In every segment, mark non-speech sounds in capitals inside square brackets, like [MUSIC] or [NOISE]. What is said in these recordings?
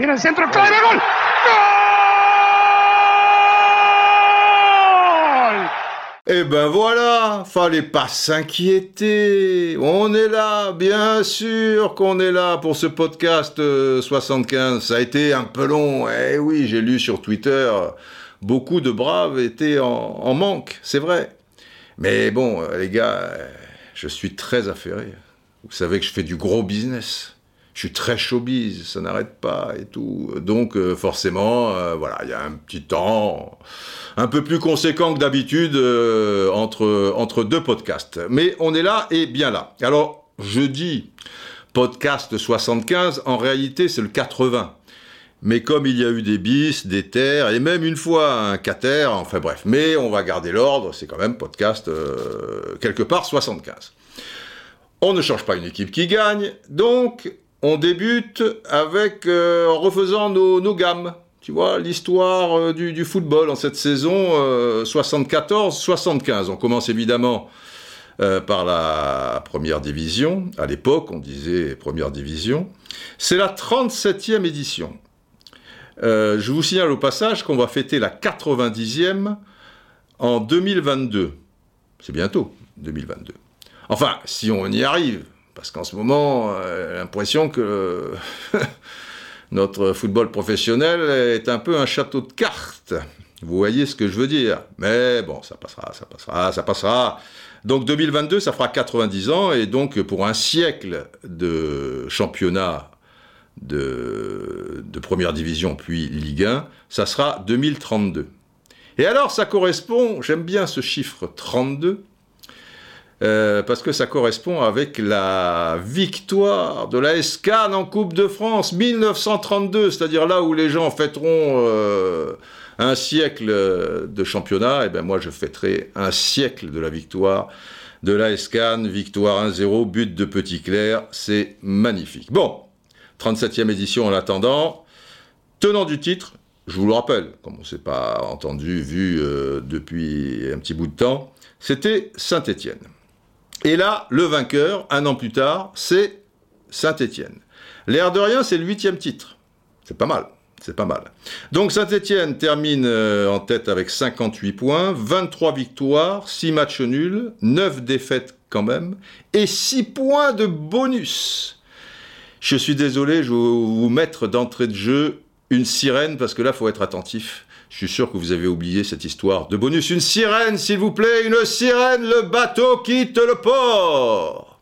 Tiene el. Eh ben voilà, fallait pas s'inquiéter. On est là, bien sûr qu'on est là pour ce podcast euh, 75. Ça a été un peu long. Eh oui, j'ai lu sur Twitter, beaucoup de braves étaient en, en manque, c'est vrai. Mais bon, euh, les gars, euh, je suis très affairé. Vous savez que je fais du gros business. Je suis très showbiz, ça n'arrête pas et tout. Donc euh, forcément, euh, voilà, il y a un petit temps un peu plus conséquent que d'habitude euh, entre, deux podcasts. Mais on est là et bien là. Alors, je dis podcast 75, en réalité c'est le 80. Mais comme il y a eu des bis, des terres, et même une fois un cater, enfin bref. Mais on va garder l'ordre, c'est quand même podcast quelque part 75. On ne change pas une équipe qui gagne, donc on débute avec euh, en refaisant nos, gammes. Tu vois, l'histoire euh, du, football en cette saison euh, 74-75. On commence évidemment euh, par la première division. À l'époque, on disait première division. C'est la 37e édition. Euh, je vous signale au passage qu'on va fêter la 90e en 2022. C'est bientôt, 2022. Enfin, si on y arrive, parce qu'en ce moment, euh, l'impression que [LAUGHS] notre football professionnel est un peu un château de cartes. Vous voyez ce que je veux dire Mais bon, ça passera, ça passera, ça passera. Donc 2022, ça fera 90 ans, et donc pour un siècle de championnat de, de première division, puis Ligue 1, ça sera 2032. Et alors, ça correspond, j'aime bien ce chiffre 32, euh, parce que ça correspond avec la victoire de la SCAN en Coupe de France 1932, c'est-à-dire là où les gens fêteront euh, un siècle de championnat, et bien moi je fêterai un siècle de la victoire de la SCAN, victoire 1-0, but de Petit Clair, c'est magnifique. Bon, 37e édition en attendant, tenant du titre, je vous le rappelle, comme on ne s'est pas entendu, vu euh, depuis un petit bout de temps, c'était Saint-Étienne. Et là, le vainqueur, un an plus tard, c'est Saint-Étienne. L'air de rien, c'est le huitième titre. C'est pas mal. C'est pas mal. Donc Saint-Étienne termine euh, en tête avec 58 points, 23 victoires, 6 matchs nuls, 9 défaites quand même, et 6 points de bonus. Je suis désolé, je vais vous mettre d'entrée de jeu une sirène, parce que là, il faut être attentif. Je suis sûr que vous avez oublié cette histoire de bonus. Une sirène, s'il vous plaît, une sirène, le bateau quitte le port.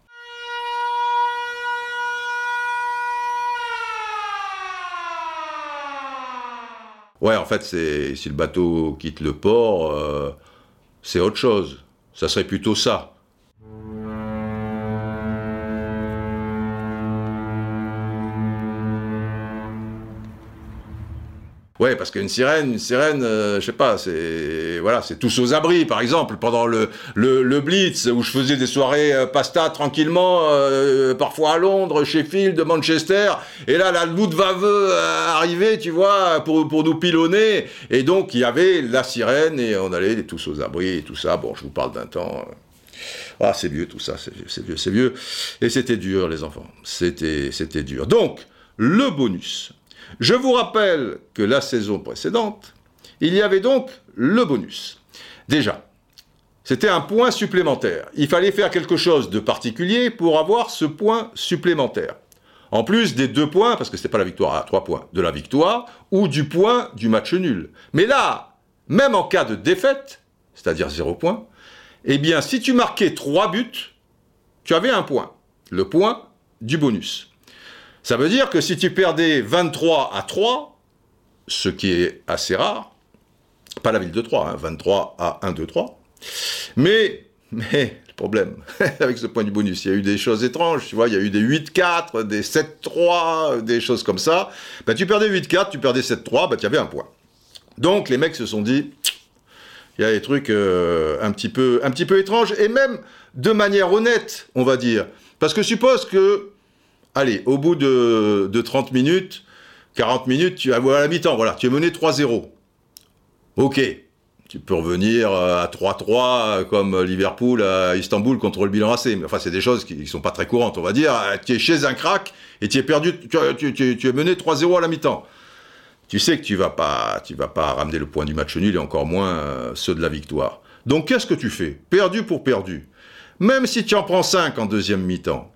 Ouais, en fait, c'est si le bateau quitte le port, euh, c'est autre chose. Ça serait plutôt ça. Ouais, parce qu'une sirène, une sirène, euh, je sais pas, c'est voilà, c'est tous aux abris. Par exemple, pendant le, le, Blitz, où je faisais des soirées euh, pasta tranquillement, euh, parfois à Londres, Sheffield, Manchester, et là la Luftwaffe arrivait, tu vois, pour, pour nous pilonner, et donc il y avait la sirène, et on allait tous aux abris et tout ça. Bon, je vous parle d'un temps. Ah, c'est vieux tout ça, c'est vieux, c'est vieux, c'est vieux. Et c'était dur, les enfants. C'était, c'était dur. Donc, le bonus. Je vous rappelle que la saison précédente, il y avait donc le bonus. Déjà, c'était un point supplémentaire. Il fallait faire quelque chose de particulier pour avoir ce point supplémentaire. En plus des deux points, parce que c'était pas la victoire à trois points, de la victoire ou du point du match nul. Mais là, même en cas de défaite, c'est-à-dire zéro point, eh bien, si tu marquais trois buts, tu avais un point. Le point du bonus. Ça veut dire que si tu perdais 23 à 3, ce qui est assez rare, pas la ville de 3, hein, 23 à 1, 2, 3, mais, le problème [LAUGHS] avec ce point du bonus, il y a eu des choses étranges, tu vois, il y a eu des 8-4, des 7-3, des choses comme ça. Ben, tu perdais 8-4, tu perdais 7-3, ben, tu avais un point. Donc les mecs se sont dit, il y a des trucs euh, un petit peu étranges, et même de manière honnête, on va dire. Parce que suppose que allez, au bout de, de 30 minutes, 40 minutes, tu as à la mi-temps, voilà, tu es mené 3-0. Ok, tu peux revenir euh, à 3-3 comme Liverpool à Istanbul contre le Milan AC. Mais enfin, c'est des choses qui ne sont pas très courantes, on va dire. Tu es chez un crack et tu es perdu, tu, tu es mené 3-0 à la mi-temps tu sais que tu vas pas, tu vas pas ramener le point du match nul et encore moins euh, ceux de la victoire. Donc qu'est-ce que tu fais? Perdu pour perdu. Même si tu en prends 5 en deuxième mi-temps.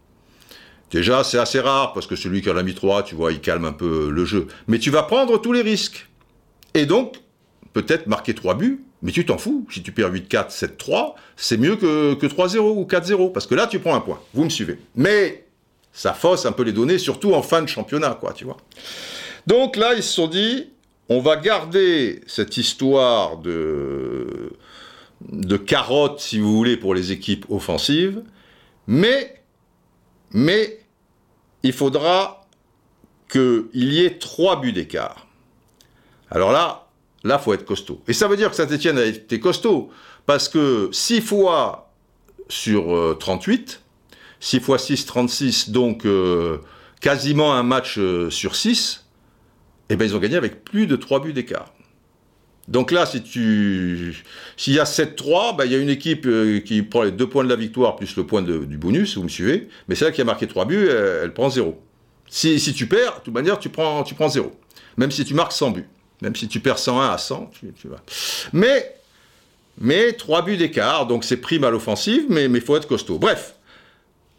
Déjà, c'est assez rare parce que celui qui en a mis 3, tu vois, il calme un peu le jeu. Mais tu vas prendre tous les risques. Et donc, peut-être marquer 3 buts, mais tu t'en fous. Si tu perds 8-4, 7-3, c'est mieux que, que 3-0 ou 4-0 parce que là, tu prends un point. Vous me suivez. Mais ça fausse un peu les données, surtout en fin de championnat, quoi, tu vois. Donc là, ils se sont dit, on va garder cette histoire de, de carotte, si vous voulez, pour les équipes offensives, mais, mais il faudra qu'il y ait trois buts d'écart. Alors là, là, faut être costaud. Et ça veut dire que Saint-Etienne a été costaud, parce que 6 fois sur 38, 6 fois 6, 36, donc euh, quasiment un match euh, sur 6, eh ben, ils ont gagné avec plus de 3 buts d'écart. Donc là, si tu, s'il y a 7-3, ben, il y a une équipe euh, qui prend les deux points de la victoire plus le point du bonus, vous me suivez, mais celle qui a marqué 3 buts, elle, prend 0. Si, tu perds, de toute manière, tu prends, tu prends 0. Même si tu marques 100 buts. Même si tu perds 101 à 100, tu, vas. Mais, mais 3 buts d'écart, donc c'est prime à l'offensive, mais il faut être costaud. Bref,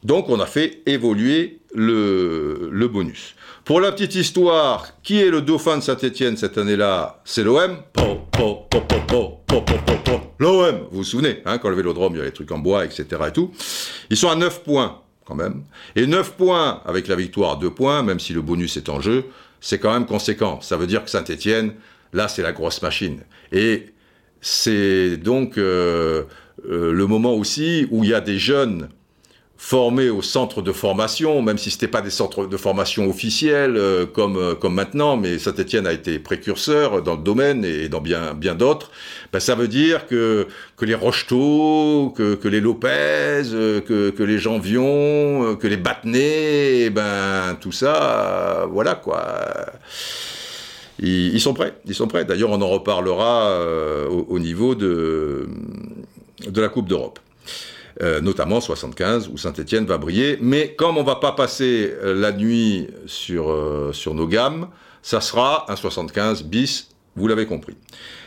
donc on a fait évoluer le, le bonus. Pour la petite histoire, qui est le dauphin de Saint-Etienne cette année-là? C'est l'OM. L'OM, vous vous souvenez, hein, quand le vélodrome, il y a les trucs en bois, etc. et tout. Ils sont à 9 points, quand même. Et 9 points avec la victoire à 2 points, même si le bonus est en jeu, c'est quand même conséquent. Ça veut dire que Saint-Etienne, là, c'est la grosse machine. Et c'est donc euh, euh, le moment aussi où il y a des jeunes formés au centre de formation, même si ce n'était pas des centres de formation officiels euh, comme, euh, comme maintenant, mais Saint-Etienne a été précurseur dans le domaine et dans bien, bien d'autres, ben, ça veut dire que, que les Rocheteau, que, que les Lopez, euh, que, que les Janvion, que les Battenay, ben, tout ça, voilà quoi. Ils, sont prêts, ils sont prêts. D'ailleurs, on en reparlera au, au, niveau de, de la Coupe d'Europe. Euh, notamment 75 où Saint-Etienne va briller. Mais comme on va pas passer euh, la nuit sur, euh, sur nos gammes, ça sera un 75 bis, vous l'avez compris.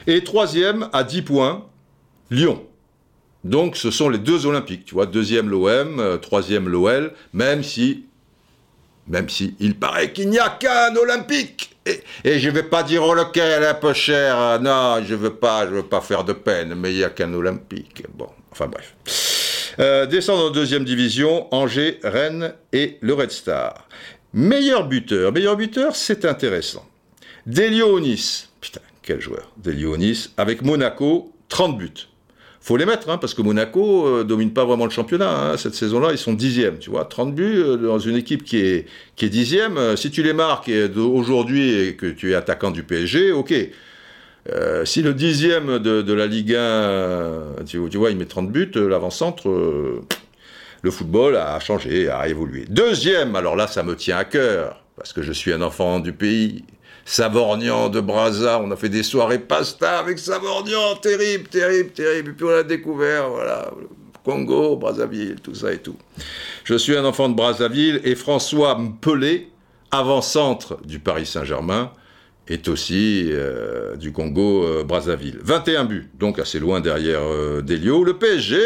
Et troisième, à 10 points, Lyon. Donc ce sont les deux Olympiques, tu vois, deuxième l'OM, troisième l'OL, même si, même si il paraît qu'il n'y a qu'un Olympique. Et, et, je vais pas dire oh lequel un peu cher, non, je veux veux pas faire de peine, mais il n'y a qu'un Olympique. Bon, enfin bref. Euh, descendre en deuxième division, Angers, Rennes et le Red Star. Meilleur buteur, meilleur buteur, c'est intéressant. Delionis, putain, quel joueur, Delionis, avec Monaco, 30 buts. Faut les mettre, hein, parce que Monaco euh, domine pas vraiment le championnat. Hein. Cette saison-là, ils sont dixièmes, tu vois. 30 buts euh, dans une équipe qui est, qui est dixième. si tu les marques aujourd'hui et que tu es attaquant du PSG, ok. Euh, si le dixième de, la Ligue 1, euh, tu, vois, il met 30 buts, euh, l'avant-centre, le football a changé, a évolué. Deuxième, alors là, ça me tient à cœur, parce que je suis un enfant du pays. Savornian de Brazza, on a fait des soirées pasta avec Savornian, terrible, terrible, terrible. Et puis on a découvert, voilà, Congo, Brazzaville, tout ça et tout. Je suis un enfant de Brazzaville et François Pelé, avant-centre du Paris Saint-Germain, est aussi euh, du Congo euh, Brazzaville. 21 buts, donc assez loin derrière euh, Delio. Le PSG,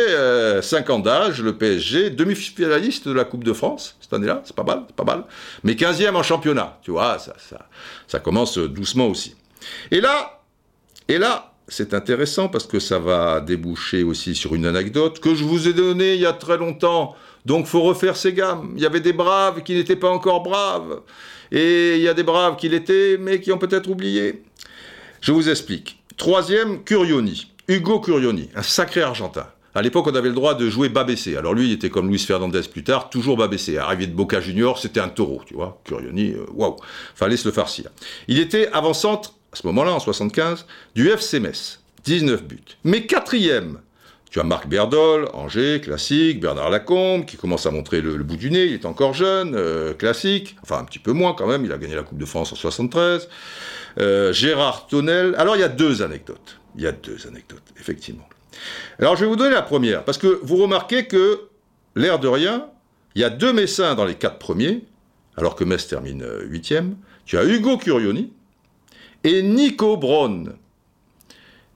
5 ans d'âge, le PSG, demi-finaliste de la Coupe de France cette année-là, c'est pas mal, c'est pas mal. Mais 15e en championnat, tu vois, ça commence doucement aussi. Et là, et là, c'est intéressant parce que ça va déboucher aussi sur une anecdote que je vous ai donnée il y a très longtemps. Donc faut refaire ses gammes. Il y avait des braves qui n'étaient pas encore braves. Et il y a des braves qui l'étaient, mais qui ont peut-être oublié. Je vous explique. Troisième, Curioni. Hugo Curioni, un sacré Argentin. À l'époque, on avait le droit de jouer Babessé. Alors lui, il était comme Luis Fernandez plus tard, toujours Babessé. Arrivé de Boca Junior, c'était un taureau, tu vois. Curioni, euh, waouh, fallait se le farcir. Il était avant-centre, à ce moment-là, en 75, du FC Metz. 19 buts. Mais quatrième, tu as Marc Berdol, Angers, classique, Bernard Lacombe, qui commence à montrer le, bout du nez, il est encore jeune, euh, classique, enfin un petit peu moins quand même, il a gagné la Coupe de France en 73. Euh, Gérard Tonnel, alors il y a deux anecdotes, il y a deux anecdotes, effectivement. Alors je vais vous donner la première, parce que vous remarquez que, l'air de rien, il y a deux Messins dans les quatre premiers, alors que Metz termine 8e. Tu as Hugo Curioni et Nico Braun.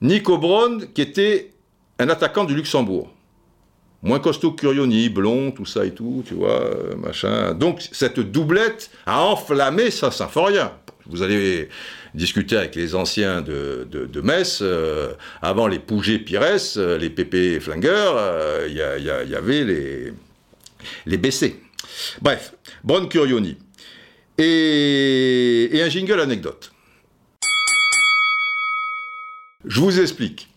Nico Braun qui était un attaquant du Luxembourg. Moins costaud que Curioni, blond, tout ça et tout, tu vois, euh, machin. Donc cette doublette a enflammé sa Symphorien. Vous allez discuter avec les anciens de, de, Metz, euh, avant les Pouget Pires, euh, les Pépé Flingueurs, il y, avait les, BC. Bref, Braun Curioni. Et, et un jingle anecdote. Je vous explique.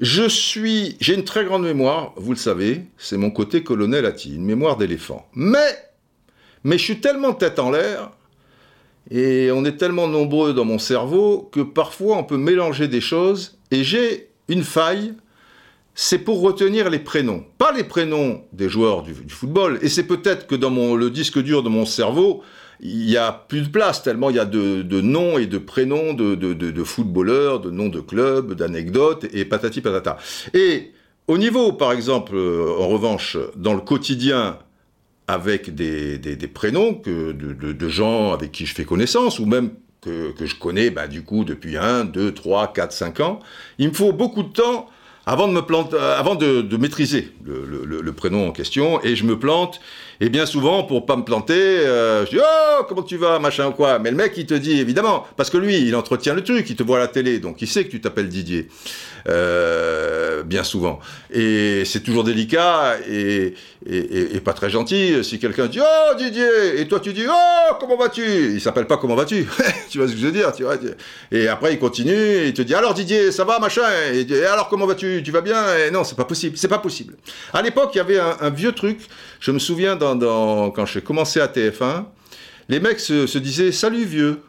Je suis, j'ai une très grande mémoire, vous le savez, c'est mon côté colonel ati, une mémoire d'éléphant. Mais, mais je suis tellement tête en l'air, et on est tellement nombreux dans mon cerveau, que parfois on peut mélanger des choses, et j'ai une faille, c'est pour retenir les prénoms. Pas les prénoms des joueurs du, football, et c'est peut-être que dans le disque dur de mon cerveau, il n'y a plus de place, tellement il y a de, noms et de prénoms de, de, footballeurs, de noms de clubs, d'anecdotes, et patati patata. Et au niveau, par exemple, euh, en revanche, dans le quotidien, avec des, prénoms que, de, gens avec qui je fais connaissance, ou même que, je connais bah, du coup depuis 1, 2, 3, 4, 5 ans, il me faut beaucoup de temps avant de me planter, euh, avant de, maîtriser le, prénom en question, et je me plante. Et bien souvent, pour pas me planter, euh, je dis oh comment tu vas, machin ou quoi. Mais le mec, il te dit évidemment, parce que lui, il entretient le truc, il te voit à la télé, donc il sait que tu t'appelles Didier. Euh, bien souvent. Et c'est toujours délicat et, pas très gentil si quelqu'un dit Oh Didier Et toi tu dis Oh comment vas-tu? Il s'appelle pas Comment vas-tu [LAUGHS] Tu vois ce que je veux dire Et après il continue et il te dit Alors Didier, ça va machin? Et, alors comment vas-tu? Tu vas bien? Et Non, c'est pas possible. C'est pas possible. À l'époque, il y avait un, vieux truc. Je me souviens quand j'ai commencé à TF1, les mecs se disaient Salut vieux,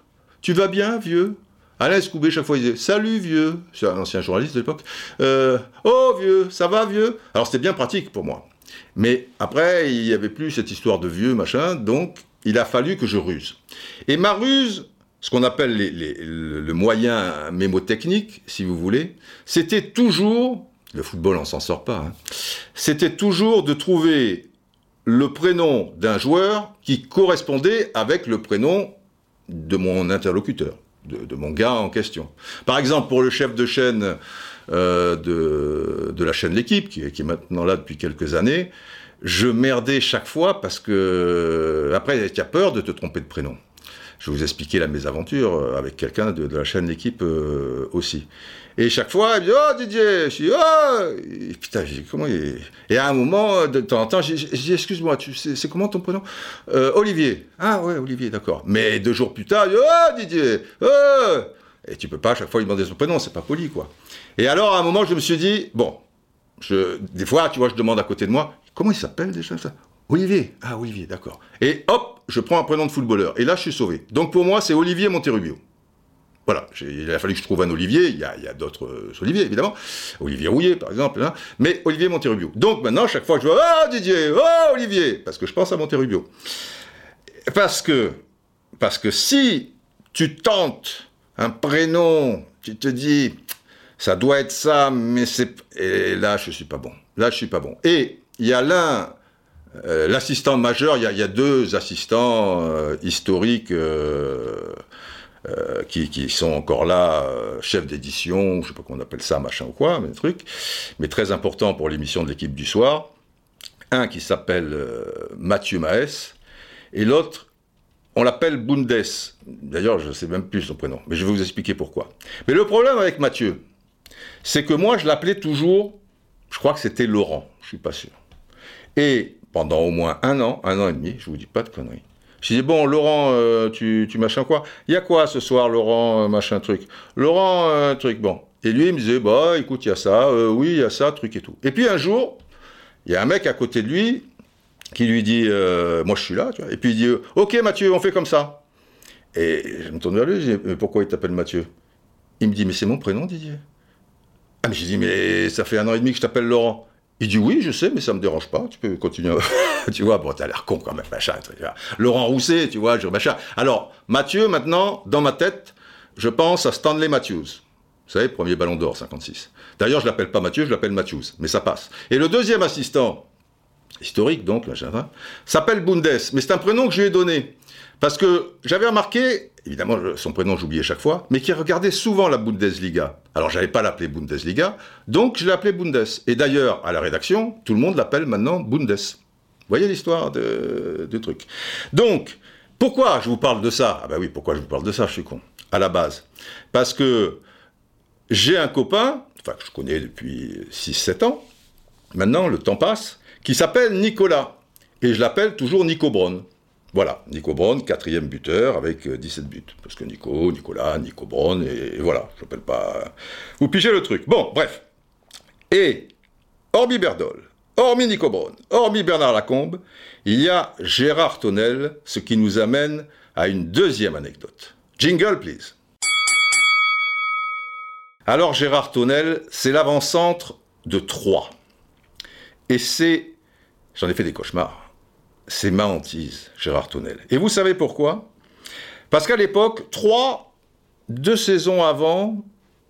tu vas bien vieux? Alain Escoubé, chaque fois, il disait Salut vieux C'est un ancien journaliste de l'époque. Euh, oh vieux, ça va vieux? Alors c'était bien pratique pour moi. Mais après, il n'y avait plus cette histoire de vieux, machin, donc il a fallu que je ruse. Et ma ruse, ce qu'on appelle le moyen mémotechnique, si vous voulez, c'était toujours, le football on s'en sort pas, hein, c'était toujours de trouver le prénom d'un joueur qui correspondait avec le prénom de mon interlocuteur de, mon gars en question. Par exemple, pour le chef de chaîne euh, de, la chaîne L'équipe, qui, est maintenant là depuis quelques années, je merdais chaque fois parce que, après, tu as peur de te tromper de prénom je vais vous expliquer la mésaventure euh, avec quelqu'un de, la chaîne L'équipe euh, aussi. Et chaque fois, il me dit Oh Didier Je dis Oh Putain, comment il Et à un moment, de temps en temps, je dis Excuse-moi, c'est comment ton prénom? Euh, Olivier. Ah ouais, Olivier, d'accord. Mais deux jours plus tard, il dit Oh Didier oh Et tu peux pas à chaque fois lui demander son prénom, c'est pas poli, quoi. Et alors, à un moment, je me suis dit Bon, des fois, tu vois, je demande à côté de moi Comment il s'appelle déjà ça? Olivier. Ah, Olivier, d'accord. Et hop, je prends un prénom de footballeur. Et là, je suis sauvé. Donc pour moi, c'est Olivier Monterubio. Voilà, il a fallu que je trouve un Olivier, il y a, d'autres euh, Olivier évidemment, Olivier Rouillet par exemple, hein. mais Olivier Monterubio. Donc maintenant, chaque fois que je vois « Oh Didier, oh Olivier !» parce que je pense à Monterubio. Parce que, parce que si tu tentes un prénom, tu te dis « ça doit être ça, mais c'est... » Et là, je suis pas bon. Là, je suis pas bon. Et il y a l'un euh, l'assistant majeur, il y, a deux assistants euh, historiques euh, qui, sont encore là, chef d'édition, je sais pas qu'on appelle ça, machin ou quoi, mais truc, mais très important pour l'émission de l'équipe du soir. Un qui s'appelle Mathieu Maes, et l'autre, on l'appelle Bundes. D'ailleurs, je ne sais même plus son prénom, mais je vais vous expliquer pourquoi. Mais le problème avec Mathieu, c'est que moi, je l'appelais toujours, je crois que c'était Laurent, je suis pas sûr. Et pendant au moins un an, un an et demi, je vous dis pas de conneries. Je dis bon, Laurent, euh, tu, tu machin quoi? Il y a quoi ce soir, Laurent, euh, machin truc? Laurent, euh, truc, bon. Et lui, il me disait, bah écoute, il y a ça, oui, il y a ça, truc et tout. Et puis un jour, il y a un mec à côté de lui qui lui dit, moi je suis là, tu vois. Et puis il dit, ok Mathieu, on fait comme ça. Et je me tourne vers lui, je dis, mais pourquoi il t'appelle Mathieu? Il me dit, mais c'est mon prénom, Didier. Ah, mais j'ai dit, mais ça fait un an et demi que je t'appelle Laurent. Il dit oui, je sais, mais ça me dérange pas. Tu peux continuer. [LAUGHS] tu vois, bon, t'as l'air con quand même, machin. Laurent Rousset, tu vois, je machin. Alors, Mathieu, maintenant, dans ma tête, je pense à Stanley Matthews. Vous savez, premier ballon d'or, 56. D'ailleurs, je l'appelle pas Mathieu, je l'appelle Matthews, mais ça passe. Et le deuxième assistant, historique donc, s'appelle Bundes, mais c'est un prénom que je lui ai donné. Parce que j'avais remarqué, évidemment son prénom j'oubliais chaque fois, mais qu'il regardait souvent la Bundesliga. Alors j'avais pas l'appelé Bundesliga, donc je l'ai appelé Bundes. Et d'ailleurs, à la rédaction, tout le monde l'appelle maintenant Bundes. Vous voyez l'histoire de, de truc. Donc, pourquoi je vous parle de ça? Ah ben oui, pourquoi je vous parle de ça? Je suis con. À la base. Parce que j'ai un copain, enfin que je connais depuis 6-7 ans, maintenant le temps passe, qui s'appelle Nicolas. Et je l'appelle toujours Nico Braun. Voilà, Nico Braun, quatrième buteur avec 17 euh, buts. Parce que Nico, Nicolas, Nico Braun, et, voilà, je n'appelle pas... Vous pigez le truc. Bon, bref. Et, hormis Berdol, hormis Nico Braun, hormis Bernard Lacombe, il y a Gérard Tonnel, ce qui nous amène à une deuxième anecdote. Jingle, please. Alors Gérard Tonnel, c'est l'avant-centre de Troyes. Et c'est, j'en ai fait des cauchemars, c'est ma hantise, Gérard Tonnel. Et vous savez pourquoi? Parce qu'à l'époque, Troyes, deux saisons avant,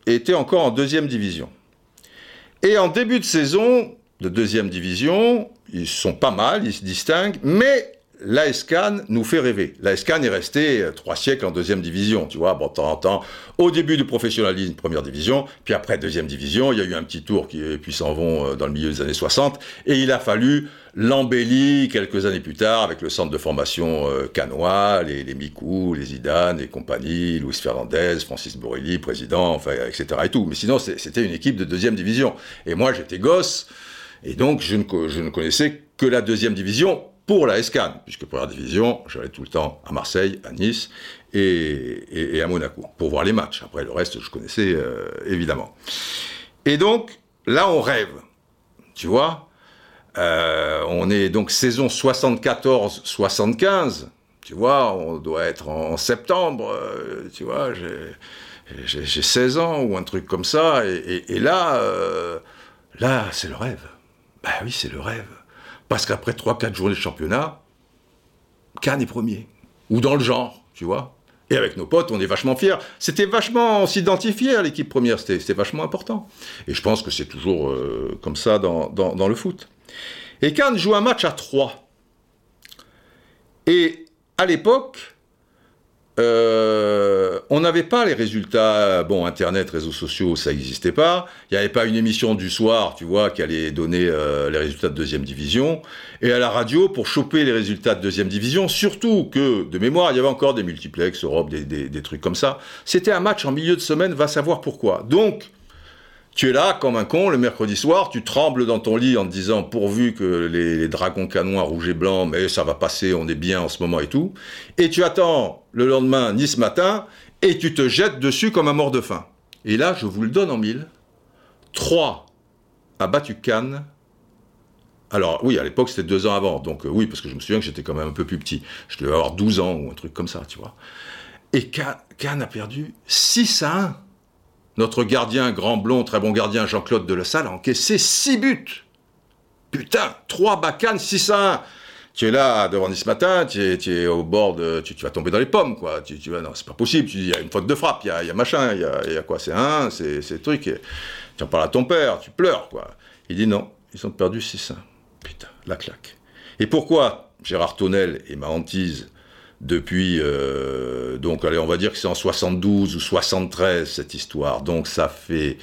était encore en deuxième division. Et en début de saison de deuxième division, ils sont pas mal, ils se distinguent, mais l'ASCAN nous fait rêver. L'ASCAN est resté euh, trois siècles en deuxième division, tu vois, bon, de temps en temps, au début du professionnalisme, première division, puis après deuxième division, il y a eu un petit tour qui puis s'en vont euh, dans le milieu des années 60, et il a fallu l'embellir quelques années plus tard avec le centre de formation euh, canois, les, les Mikou, les Zidane et compagnie, Luis Fernandez, Francis Borrelli, président, enfin, etc. et tout. Mais sinon, c'était une équipe de deuxième division. Et moi, j'étais gosse, et donc je ne, je ne connaissais que la deuxième division pour la SCAN, puisque première division, j'allais tout le temps à Marseille, à Nice et, à Monaco pour voir les matchs. Après, le reste, je connaissais euh, évidemment. Et donc, là, on rêve, tu vois. Euh, on est donc saison 74-75, tu vois, on doit être en, septembre, euh, tu vois, j'ai 16 ans ou un truc comme ça, et, et là, là, c'est le rêve. Ben oui, c'est le rêve. Parce qu'après 3-4 journées de championnat, Cannes est premier. Ou dans le genre, tu vois. Et avec nos potes, on est vachement fiers. C'était vachement, on s'identifiait à l'équipe première, c'était vachement important. Et je pense que c'est toujours euh, comme ça dans, le foot. Et Cannes joue un match à 3. Et à l'époque, euh, on n'avait pas les résultats, bon, Internet, réseaux sociaux, ça n'existait pas. Il n'y avait pas une émission du soir, tu vois, qui allait donner euh, les résultats de deuxième division. Et à la radio, pour choper les résultats de deuxième division, surtout que, de mémoire, il y avait encore des multiplex, Europe, des, des trucs comme ça. C'était un match en milieu de semaine, va savoir pourquoi. Donc, tu es là comme un con le mercredi soir, tu trembles dans ton lit en te disant pourvu que les, dragons canois rouge et blanc, mais ça va passer, on est bien en ce moment et tout. Et tu attends le lendemain ni ce matin et tu te jettes dessus comme un mort de faim. Et là, je vous le donne en mille. 3 a battu Cannes. Alors oui, à l'époque c'était deux ans avant, donc euh, oui, parce que je me souviens que j'étais quand même un peu plus petit. Je devais avoir 12 ans ou un truc comme ça, tu vois. Et Cannes a perdu 6 à 1. Notre gardien, grand blond, très bon gardien, Jean-Claude de La Salle, a encaissé 6 buts. Putain, 3 bacanes, 6 à 1. Tu es là devant ce matin, tu es, au bord. Tu, vas tomber dans les pommes, quoi. Tu, tu vas, non, c'est pas possible. Tu dis, il y a une faute de frappe, il y a, machin, il y a, quoi C'est un, c'est, truc. tu en parles à ton père, tu pleures, quoi. Il dit non, ils ont perdu 6 1. Putain, la claque. Et pourquoi Gérard Tonnel et ma hantise depuis, euh, donc allez, on va dire que c'est en 72 ou 73 cette histoire. Donc ça fait,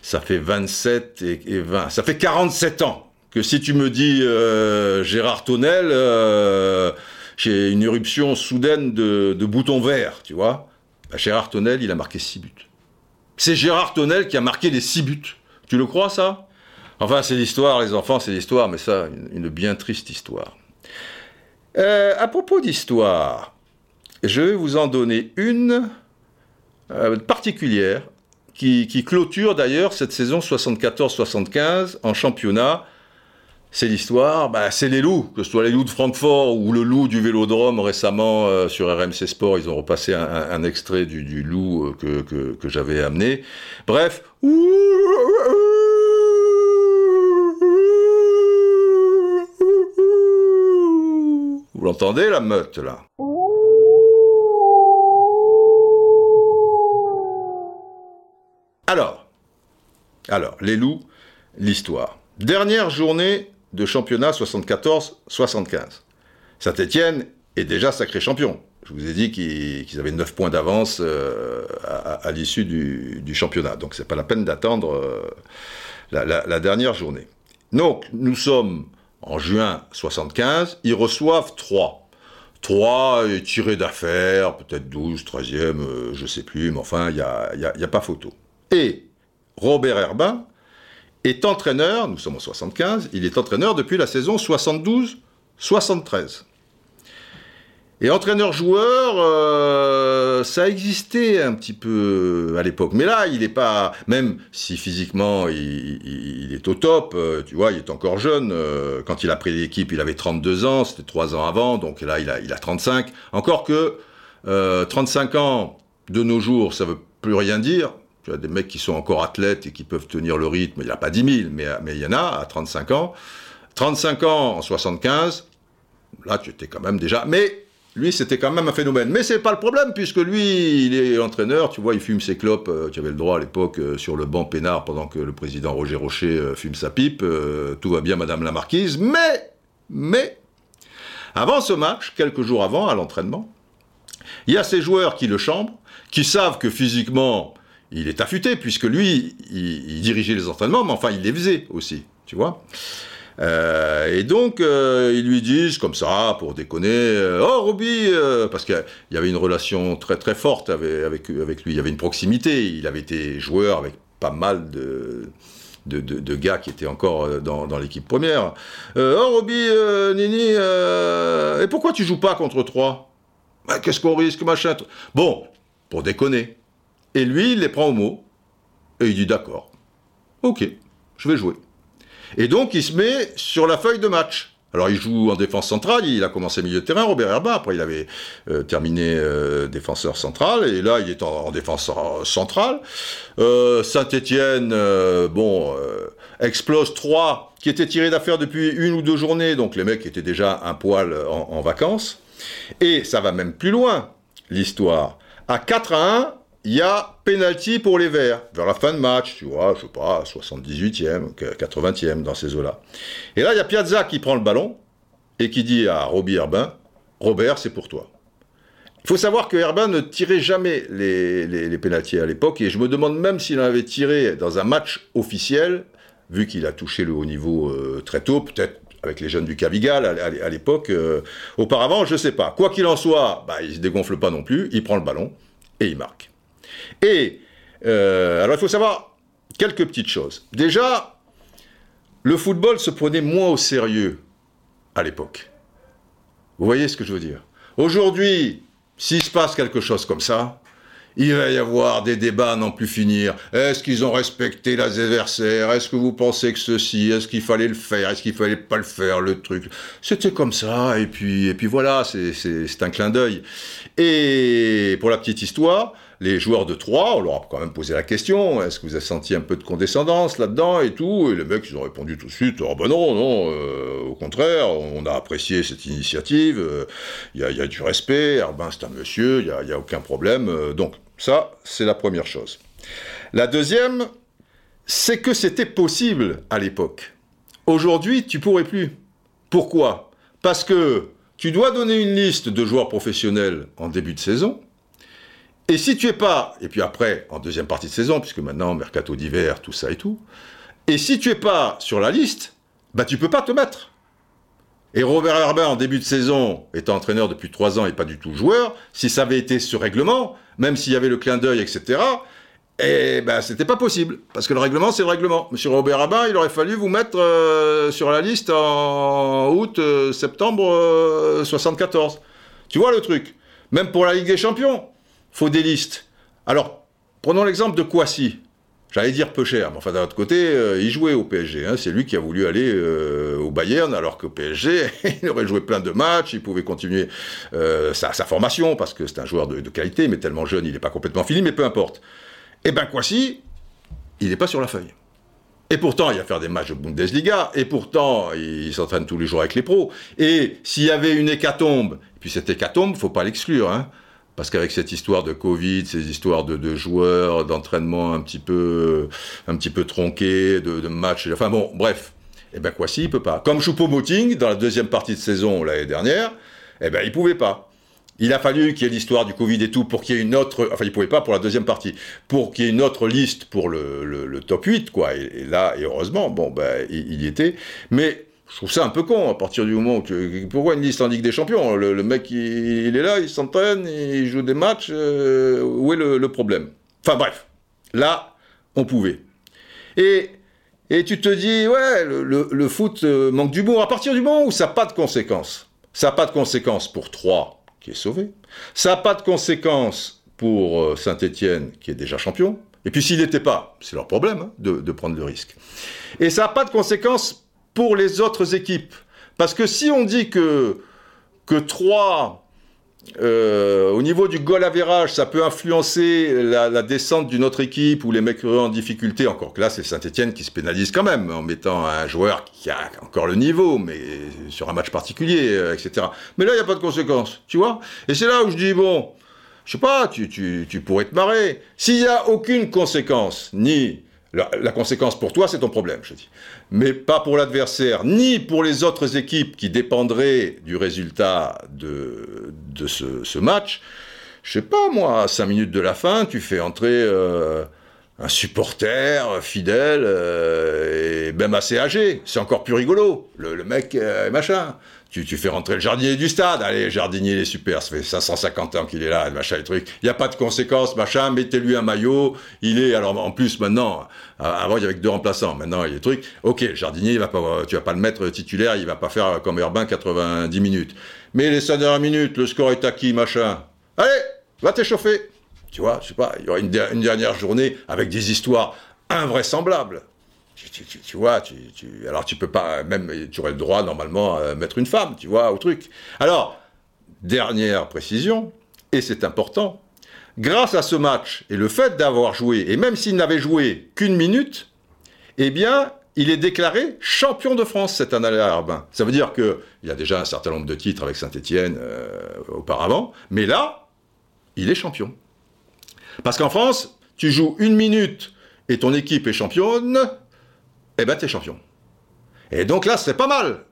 ça fait 27 et, 20, ça fait 47 ans que si tu me dis euh, Gérard Tonnel, euh, j'ai une éruption soudaine de, de boutons verts, tu vois. Bah, Gérard Tonnel, il a marqué 6 buts. C'est Gérard Tonnel qui a marqué les 6 buts. Tu le crois ça? Enfin, c'est l'histoire, les enfants, c'est l'histoire, mais ça, une bien triste histoire. Euh, à propos d'histoire, je vais vous en donner une euh, particulière qui, clôture d'ailleurs cette saison 74-75 en championnat. C'est l'histoire, bah, c'est les loups, que ce soit les loups de Francfort ou le loup du Vélodrome récemment euh, sur RMC Sport, ils ont repassé un, extrait du, loup que, j'avais amené. Bref, Vous l'entendez, la meute, là? Alors, alors, les loups, l'histoire. Dernière journée de championnat 74-75. Saint-Étienne est déjà sacré champion. Je vous ai dit qu'ils avaient 9 points d'avance euh, à, l'issue du, championnat. Donc c'est pas la peine d'attendre euh, la, dernière journée. Donc nous sommes en juin 75, ils reçoivent 3. 3 tirés d'affaires, peut-être 12, 13e, je ne sais plus, mais enfin, il n'y a, a pas photo. Et Robert Herbin est entraîneur, nous sommes en 75, il est entraîneur depuis la saison 72-73. Et entraîneur-joueur, euh, ça existait un petit peu à l'époque. Mais là, il n'est pas, même si physiquement il, est au top, euh, tu vois, il est encore jeune. Euh, quand il a pris l'équipe, il avait 32 ans, c'était 3 ans avant, donc là, il a, il a 35. Encore que 35 ans de nos jours, ça veut plus rien dire. Tu as des mecs qui sont encore athlètes et qui peuvent tenir le rythme. Il n'y a pas 10 000, mais, mais il y en a à 35 ans. 35 ans en 75, là, tu étais quand même déjà. Mais lui, c'était quand même un phénomène. Mais c'est pas le problème, puisque lui, il est entraîneur, tu vois, il fume ses clopes, euh, tu avais le droit à l'époque euh, sur le banc peinard pendant que le président Roger Rocher euh, fume sa pipe, tout va bien, Madame la Marquise, mais, mais, avant ce match, quelques jours avant, à l'entraînement, il y a ces joueurs qui le chambrent, qui savent que physiquement, il est affûté, puisque lui, il, dirigeait les entraînements, mais enfin, il les faisait aussi, tu vois. Euh, et donc, euh, ils lui disent, comme ça, pour déconner, euh, Oh, Roby Parce qu'il y avait une relation très très forte avec, avec, lui, il y avait une proximité, il avait été joueur avec pas mal de, de, gars qui étaient encore dans, dans l'équipe première. oh, Roby, Nini, et pourquoi tu joues pas contre trois? Bah, Qu'est-ce qu'on risque, machin Bon, pour déconner. Et lui, il les prend au mot. Et il dit d'accord. Ok, je vais jouer. Et donc, il se met sur la feuille de match. Alors, il joue en défense centrale, il a commencé milieu de terrain, Robert Herbin, après il avait euh, terminé euh, défenseur central, et là, il est en, défense centrale. Euh, Saint-Étienne, bon, explose 3, qui étaient tirés d'affaire depuis une ou deux journées, donc les mecs étaient déjà un poil en, en vacances. Et ça va même plus loin, l'histoire. À 4 à 1, il y a penalty pour les Verts, vers la fin de match, tu vois, je sais pas, 78e, 80e, dans ces eaux-là. Et là, il y a Piazza qui prend le ballon et qui dit à Roby Herbin, Robert, c'est pour toi. Il faut savoir que Herbin ne tirait jamais les, les, à l'époque, et je me demande même s'il en avait tiré dans un match officiel, vu qu'il a touché le haut niveau euh, très tôt, peut-être avec les jeunes du Cavigal à, l'époque. Euh, auparavant, je ne sais pas. Quoi qu'il en soit, bah, il ne se dégonfle pas non plus, il prend le ballon et il marque. Et euh, alors il faut savoir quelques petites choses. Déjà, le football se prenait moins au sérieux à l'époque. Vous voyez ce que je veux dire? Aujourd'hui, s'il se passe quelque chose comme ça, il va y avoir des débats à n'en plus finir. Est-ce qu'ils ont respecté l'adversaire Est-ce que vous pensez que ceci? Est-ce qu'il fallait le faire? Est-ce qu'il fallait pas le faire Le truc? C'était comme ça. Et puis, et puis voilà, c'est un clin d'œil. Et pour la petite histoire, les joueurs de Troyes, on leur a quand même posé la question, est-ce que vous avez senti un peu de condescendance là-dedans et tout Et les mecs, ils ont répondu tout de suite, oh ben non, non, euh, au contraire, on a apprécié cette initiative, euh, il y, a du respect, Herbin c'est un monsieur, il n'y a, a, aucun problème. Euh, donc ça, c'est la première chose. La deuxième, c'est que c'était possible à l'époque. Aujourd'hui, tu pourrais plus. Pourquoi? Parce que tu dois donner une liste de joueurs professionnels en début de saison, et si tu es pas, et puis après, en deuxième partie de saison, puisque maintenant, mercato d'hiver, tout ça et tout, et si tu es pas sur la liste, bah tu peux pas te mettre. Et Robert Herbin, en début de saison, étant entraîneur depuis trois ans et pas du tout joueur, si ça avait été ce règlement, même s'il y avait le clin d'œil, etc., eh ben, c'était pas possible. Parce que le règlement, c'est le règlement. Monsieur Robert Herbin, il aurait fallu vous mettre euh, sur la liste en août, euh, septembre 74. Euh, tu vois le truc? Même pour la Ligue des Champions faut des listes. Alors, prenons l'exemple de Kwasi. J'allais dire peu cher, mais enfin d'un autre côté, euh, il jouait au PSG. Hein. C'est lui qui a voulu aller euh, au Bayern, alors qu'au PSG, [LAUGHS] il aurait joué plein de matchs, il pouvait continuer euh, sa, formation, parce que c'est un joueur de, qualité, mais tellement jeune, il n'est pas complètement fini, mais peu importe. Eh ben Kwasi, il n'est pas sur la feuille. Et pourtant, il va faire des matchs de Bundesliga, et pourtant, il s'entraîne tous les jours avec les pros. Et s'il y avait une hécatombe, et puis cette hécatombe, faut pas l'exclure, hein, parce qu'avec cette histoire de Covid, ces histoires de, joueurs, d'entraînement un petit peu, un petit peu tronqués, de, matchs, enfin bon, bref, Eh ben Kwasi, il peut pas. Comme Choupo-Moting, dans la deuxième partie de saison l'année dernière, eh ben il pouvait pas. Il a fallu qu'il y ait l'histoire du Covid et tout pour qu'il y ait une autre. Enfin, il pouvait pas pour la deuxième partie. Pour qu'il y ait une autre liste pour le, top 8, quoi. Et, là, et heureusement, bon, ben, il, y était. Mais je trouve ça un peu con à partir du moment que. Pourquoi une liste en Ligue des Champions? Le, mec, il, est là, il s'entraîne, il joue des matchs. Euh, où est le, problème? Enfin, bref. Là, on pouvait. Et. Et tu te dis, ouais, le, foot euh, manque bon. À partir du moment où ça n'a pas de conséquences, ça n'a pas de conséquences pour 3, qui est sauvé. Ça n'a pas de conséquences pour euh, Saint-Étienne, qui est déjà champion. Et puis s'il n'était pas, c'est leur problème hein, de, prendre le risque. Et ça n'a pas de conséquences pour les autres équipes. Parce que si on dit que, que 3 euh, au niveau du goal average, ça peut influencer la, descente d'une autre équipe ou les mecs en difficulté. Encore que là, c'est Saint-Etienne qui se pénalise quand même en mettant un joueur qui a encore le niveau, mais sur un match particulier, euh, etc. Mais là, il n'y a pas de conséquences, tu vois. Et c'est là où je dis bon, je sais pas, tu, tu, tu pourrais te marrer. S'il n'y a aucune conséquence, ni la, conséquence pour toi, c'est ton problème, je dis. Mais pas pour l'adversaire, ni pour les autres équipes qui dépendraient du résultat de, ce, match. Je sais pas, moi, à 5 minutes de la fin, tu fais entrer euh, un supporter fidèle euh, et même assez âgé. C'est encore plus rigolo. Le, le mec, euh, machin tu, fais rentrer le jardinier du stade. Allez, le jardinier, il est super. Ça fait 550 ans qu'il est là, machin, et truc. Il n'y a pas de conséquences, machin. Mettez-lui un maillot. Il est, alors, en plus, maintenant, euh, avant, il y avait que deux remplaçants. Maintenant, il y a des trucs. Ok, le jardinier, il va pas, tu vas pas le mettre titulaire. Il va pas faire comme Urbain 90 minutes. Mais les 5 dernières minutes, le score est acquis, machin. Allez, va t'échauffer. Tu vois, je sais pas, il y aura une dernière journée avec des histoires invraisemblables tu, vois, alors tu peux pas, même, tu aurais le droit normalement à mettre une femme, tu vois, au truc. Alors, dernière précision, et c'est important, grâce à ce match et le fait d'avoir joué, et même s'il n'avait joué qu'une minute, eh bien, il est déclaré champion de France cette année-là. Ça veut dire qu'il y a déjà un certain nombre de titres avec Saint-Etienne euh, auparavant, mais là, il est champion. Parce qu'en France, tu joues une minute et ton équipe est championne, eh ben t'es champion. Et donc là, c'est pas mal.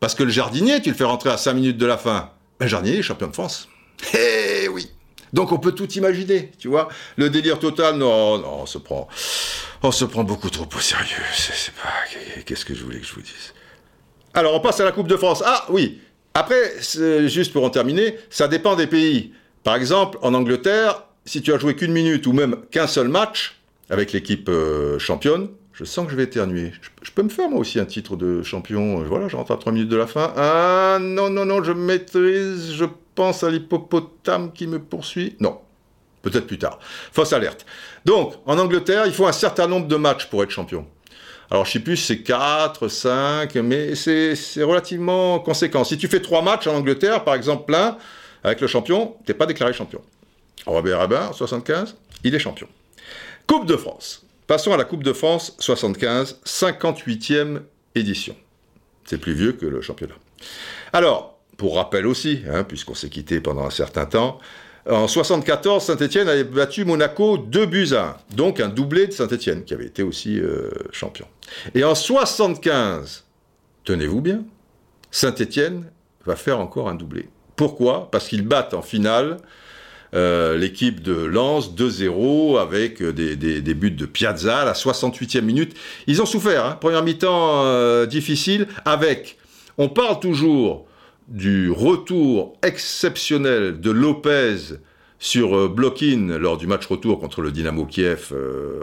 Parce que le jardinier, tu le fais rentrer à 5 minutes de la fin. Ben, le jardinier est champion de France. Eh oui Donc on peut tout imaginer, tu vois. Le délire total, non, non, on se prend, on se prend beaucoup trop au sérieux. C'est pas, qu'est-ce que je voulais que je vous dise? Alors on passe à la Coupe de France. Ah oui Après, juste pour en terminer, ça dépend des pays. Par exemple, en Angleterre, si tu as joué qu'une minute ou même qu'un seul match avec l'équipe euh, championne, je sens que je vais éternuer. Je, peux me faire moi aussi un titre de champion. Euh, voilà, je rentre à 3 minutes de la fin. Ah non, non, non, je maîtrise, je pense à l'hippopotame qui me poursuit. Non, peut-être plus tard. Fausse alerte. Donc, en Angleterre, il faut un certain nombre de matchs pour être champion. Alors, je sais plus, c'est 4, 5, mais c'est relativement conséquent. Si tu fais 3 matchs en Angleterre, par exemple, plein, avec le champion, tu n'es pas déclaré champion. Robert Rabin, 75, il est champion. Coupe de France. Passons à la Coupe de France 75, 58e édition. C'est plus vieux que le championnat. Alors, pour rappel aussi, hein, puisqu'on s'est quitté pendant un certain temps, en 74, Saint-Etienne avait battu Monaco 2 buts à 1, donc un doublé de Saint-Etienne, qui avait été aussi euh, champion. Et en 75, tenez-vous bien, Saint-Etienne va faire encore un doublé. Pourquoi? Parce qu'ils battent en finale euh, l'équipe de Lens 2-0 avec euh, des, buts de Piazza à la 68e minute. Ils ont souffert, hein. première mi-temps euh, difficile, avec, on parle toujours du retour exceptionnel de Lopez sur block-in lors du match retour contre le Dynamo Kiev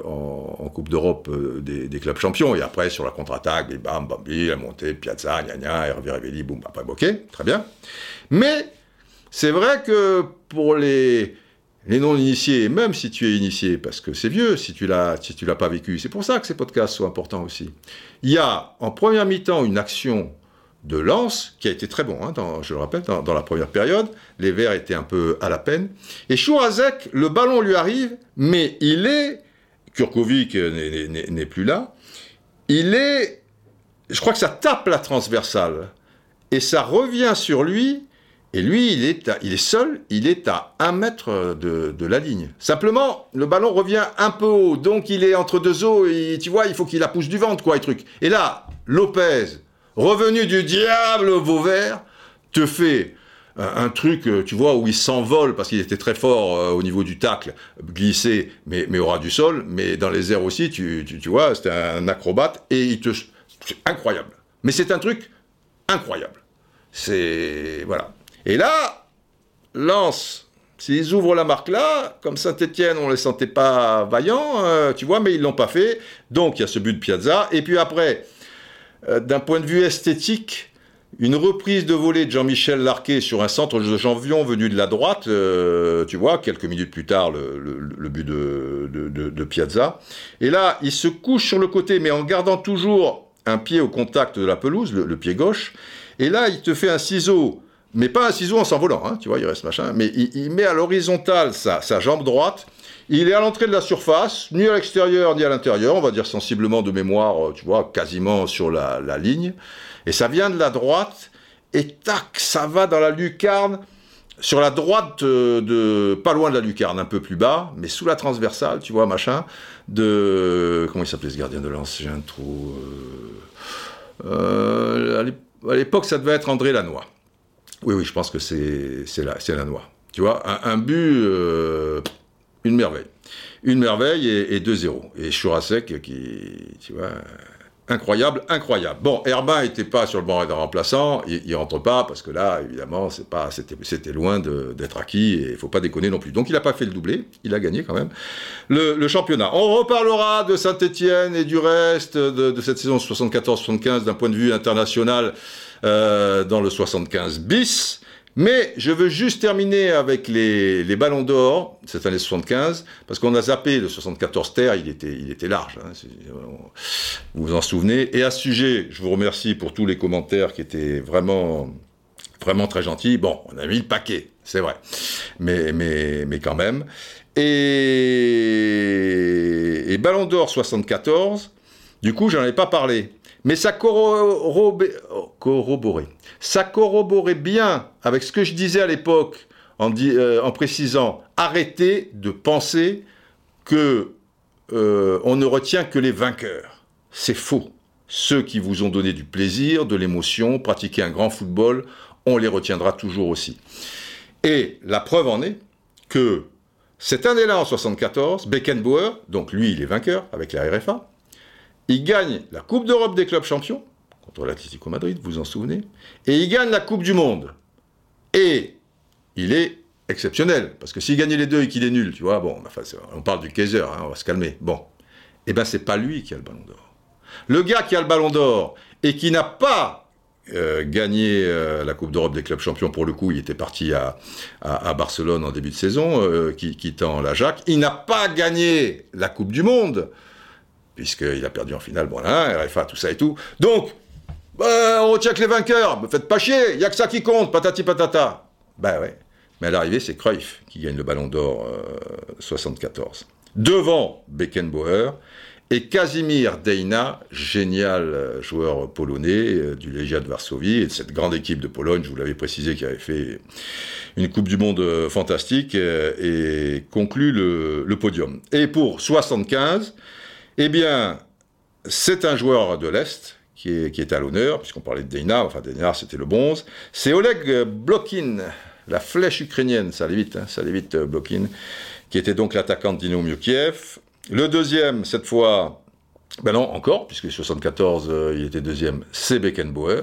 en, Coupe d'Europe des, clubs champions. Et après, sur la contre-attaque, bam, bam, la montée, Piazza, gna gna, Hervé Révelli, boum, après, ok, très bien. Mais c'est vrai que pour les, les non-initiés, même si tu es initié, parce que c'est vieux si tu l'as si tu l'as pas vécu, c'est pour ça que ces podcasts sont importants aussi. Il y a en première mi-temps une action de lance qui a été très bon, hein, je le rappelle, dans, la première période. Les Verts étaient un peu à la peine. Et Chourazek, le ballon lui arrive, mais il est... Kurkovic n'est plus là. Il est... Je crois que ça tape la transversale. Et ça revient sur lui et lui, il est, seul, il est à un mètre de, la ligne. Simplement, le ballon revient un peu haut, donc il est entre deux eaux, et tu vois, il faut qu'il la pousse du ventre, quoi, et truc. Et là, Lopez, revenu du diable Vauvert, te fait un, truc, euh, tu vois, où il s'envole parce qu'il était très fort euh, au niveau du tacle, glissé, mais, mais au ras du sol, mais dans les airs aussi, tu, tu, vois, c'était un acrobate et il te. C'est incroyable. Mais c'est un truc incroyable. C'est. Voilà. Et là, Lance, s'ils ouvrent la marque là, comme Saint-Etienne, on ne les sentait pas vaillants, euh, tu vois, mais ils l'ont pas fait. Donc il y a ce but de Piazza. Et puis après, d'un point de vue esthétique, une reprise de volée de Jean-Michel Larquet sur un centre de Janvion venu de la droite, euh, tu vois, quelques minutes plus tard, le, but de, Piazza. Et là, il se couche sur le côté, mais en gardant toujours un pied au contact de la pelouse, le, pied gauche. Et là, il te fait un ciseau, mais pas un ciseau en s'envolant, hein, tu vois, il reste machin, mais il, met à l'horizontale sa, jambe droite. Il est à l'entrée de la surface, ni à l'extérieur ni à l'intérieur, on va dire sensiblement de mémoire, tu vois, quasiment sur la ligne. Et ça vient de la droite, et tac, ça va dans la lucarne, sur la droite de, pas loin de la lucarne, un peu plus bas, mais sous la transversale, tu vois, machin, de, comment il s'appelait ce gardien de lance, j'ai un trou, euh, euh, à l'époque, ça devait être André Lannoy. Oui, oui, je pense que c'est, la, Lannoy. Tu vois, un, but, euh, une merveille. Une merveille et, et 2-0. Et Chourasek qui, tu vois, incroyable, incroyable. Bon, Herbin n'était pas sur le banc de remplaçant, il, il, rentre pas parce que là, évidemment, c'était, loin d'être acquis et il faut pas déconner non plus. Donc il n'a pas fait le doublé, il a gagné quand même le, championnat. On reparlera de Saint-Étienne et du reste de, cette saison 74-75 d'un point de vue international euh, dans le 75 bis. Mais je veux juste terminer avec les, ballons d'or, cette année 75, parce qu'on a zappé le 74 terre, il était, il était large, hein, vous vous en souvenez. Et à ce sujet, je vous remercie pour tous les commentaires qui étaient vraiment, vraiment très gentils. Bon, on a mis le paquet, c'est vrai, mais, mais, mais quand même. Et, et ballon d'or 74, du coup, j'en ai pas parlé. Mais ça corroborait, bien avec ce que je disais à l'époque en, euh, précisant arrêtez de penser que euh, ne retient que les vainqueurs. C'est faux. Ceux qui vous ont donné du plaisir, de l'émotion, pratiqué un grand football, on les retiendra toujours aussi. Et la preuve en est que cette année-là, en 74, Beckenbauer, donc lui, il est vainqueur avec la RFA, il gagne la Coupe d'Europe des clubs champions contre l'Atlético Madrid, vous vous en souvenez, et il gagne la Coupe du Monde. Et il est exceptionnel, parce que s'il gagnait les deux et qu'il est nul, tu vois, bon, on parle du Kaiser, hein, on va se calmer. Bon, eh ben c'est pas lui qui a le Ballon d'Or. Le gars qui a le Ballon d'Or et qui n'a pas euh, gagné euh, la Coupe d'Europe des clubs champions. Pour le coup, il était parti à, Barcelone en début de saison, euh, quittant la Jacques. Il n'a pas gagné la Coupe du Monde puisqu'il a perdu en finale, voilà, RFA, tout ça et tout. Donc, bah, on retient que les vainqueurs, me faites pas chier, il n'y a que ça qui compte, patati patata. Ben ouais. Mais à l'arrivée, c'est Cruyff qui gagne le ballon d'or 74. Euh, Devant Beckenbauer et Casimir Deina, génial euh, joueur polonais euh, du Legia de Varsovie et de cette grande équipe de Pologne, je vous l'avais précisé, qui avait fait une Coupe du Monde fantastique et conclut le podium. Et pour 75, eh bien, c'est un joueur de l'Est qui est, à l'honneur, puisqu'on parlait de Deina, enfin Deina c'était le bronze. C'est Oleg Blokin, la flèche ukrainienne, ça allait vite, hein, ça allait vite euh, Blokin, qui était donc l'attaquant de Dynamo Kiev. Le deuxième, cette fois, ben non, encore, puisque 74, euh, il était deuxième, c'est Beckenbauer.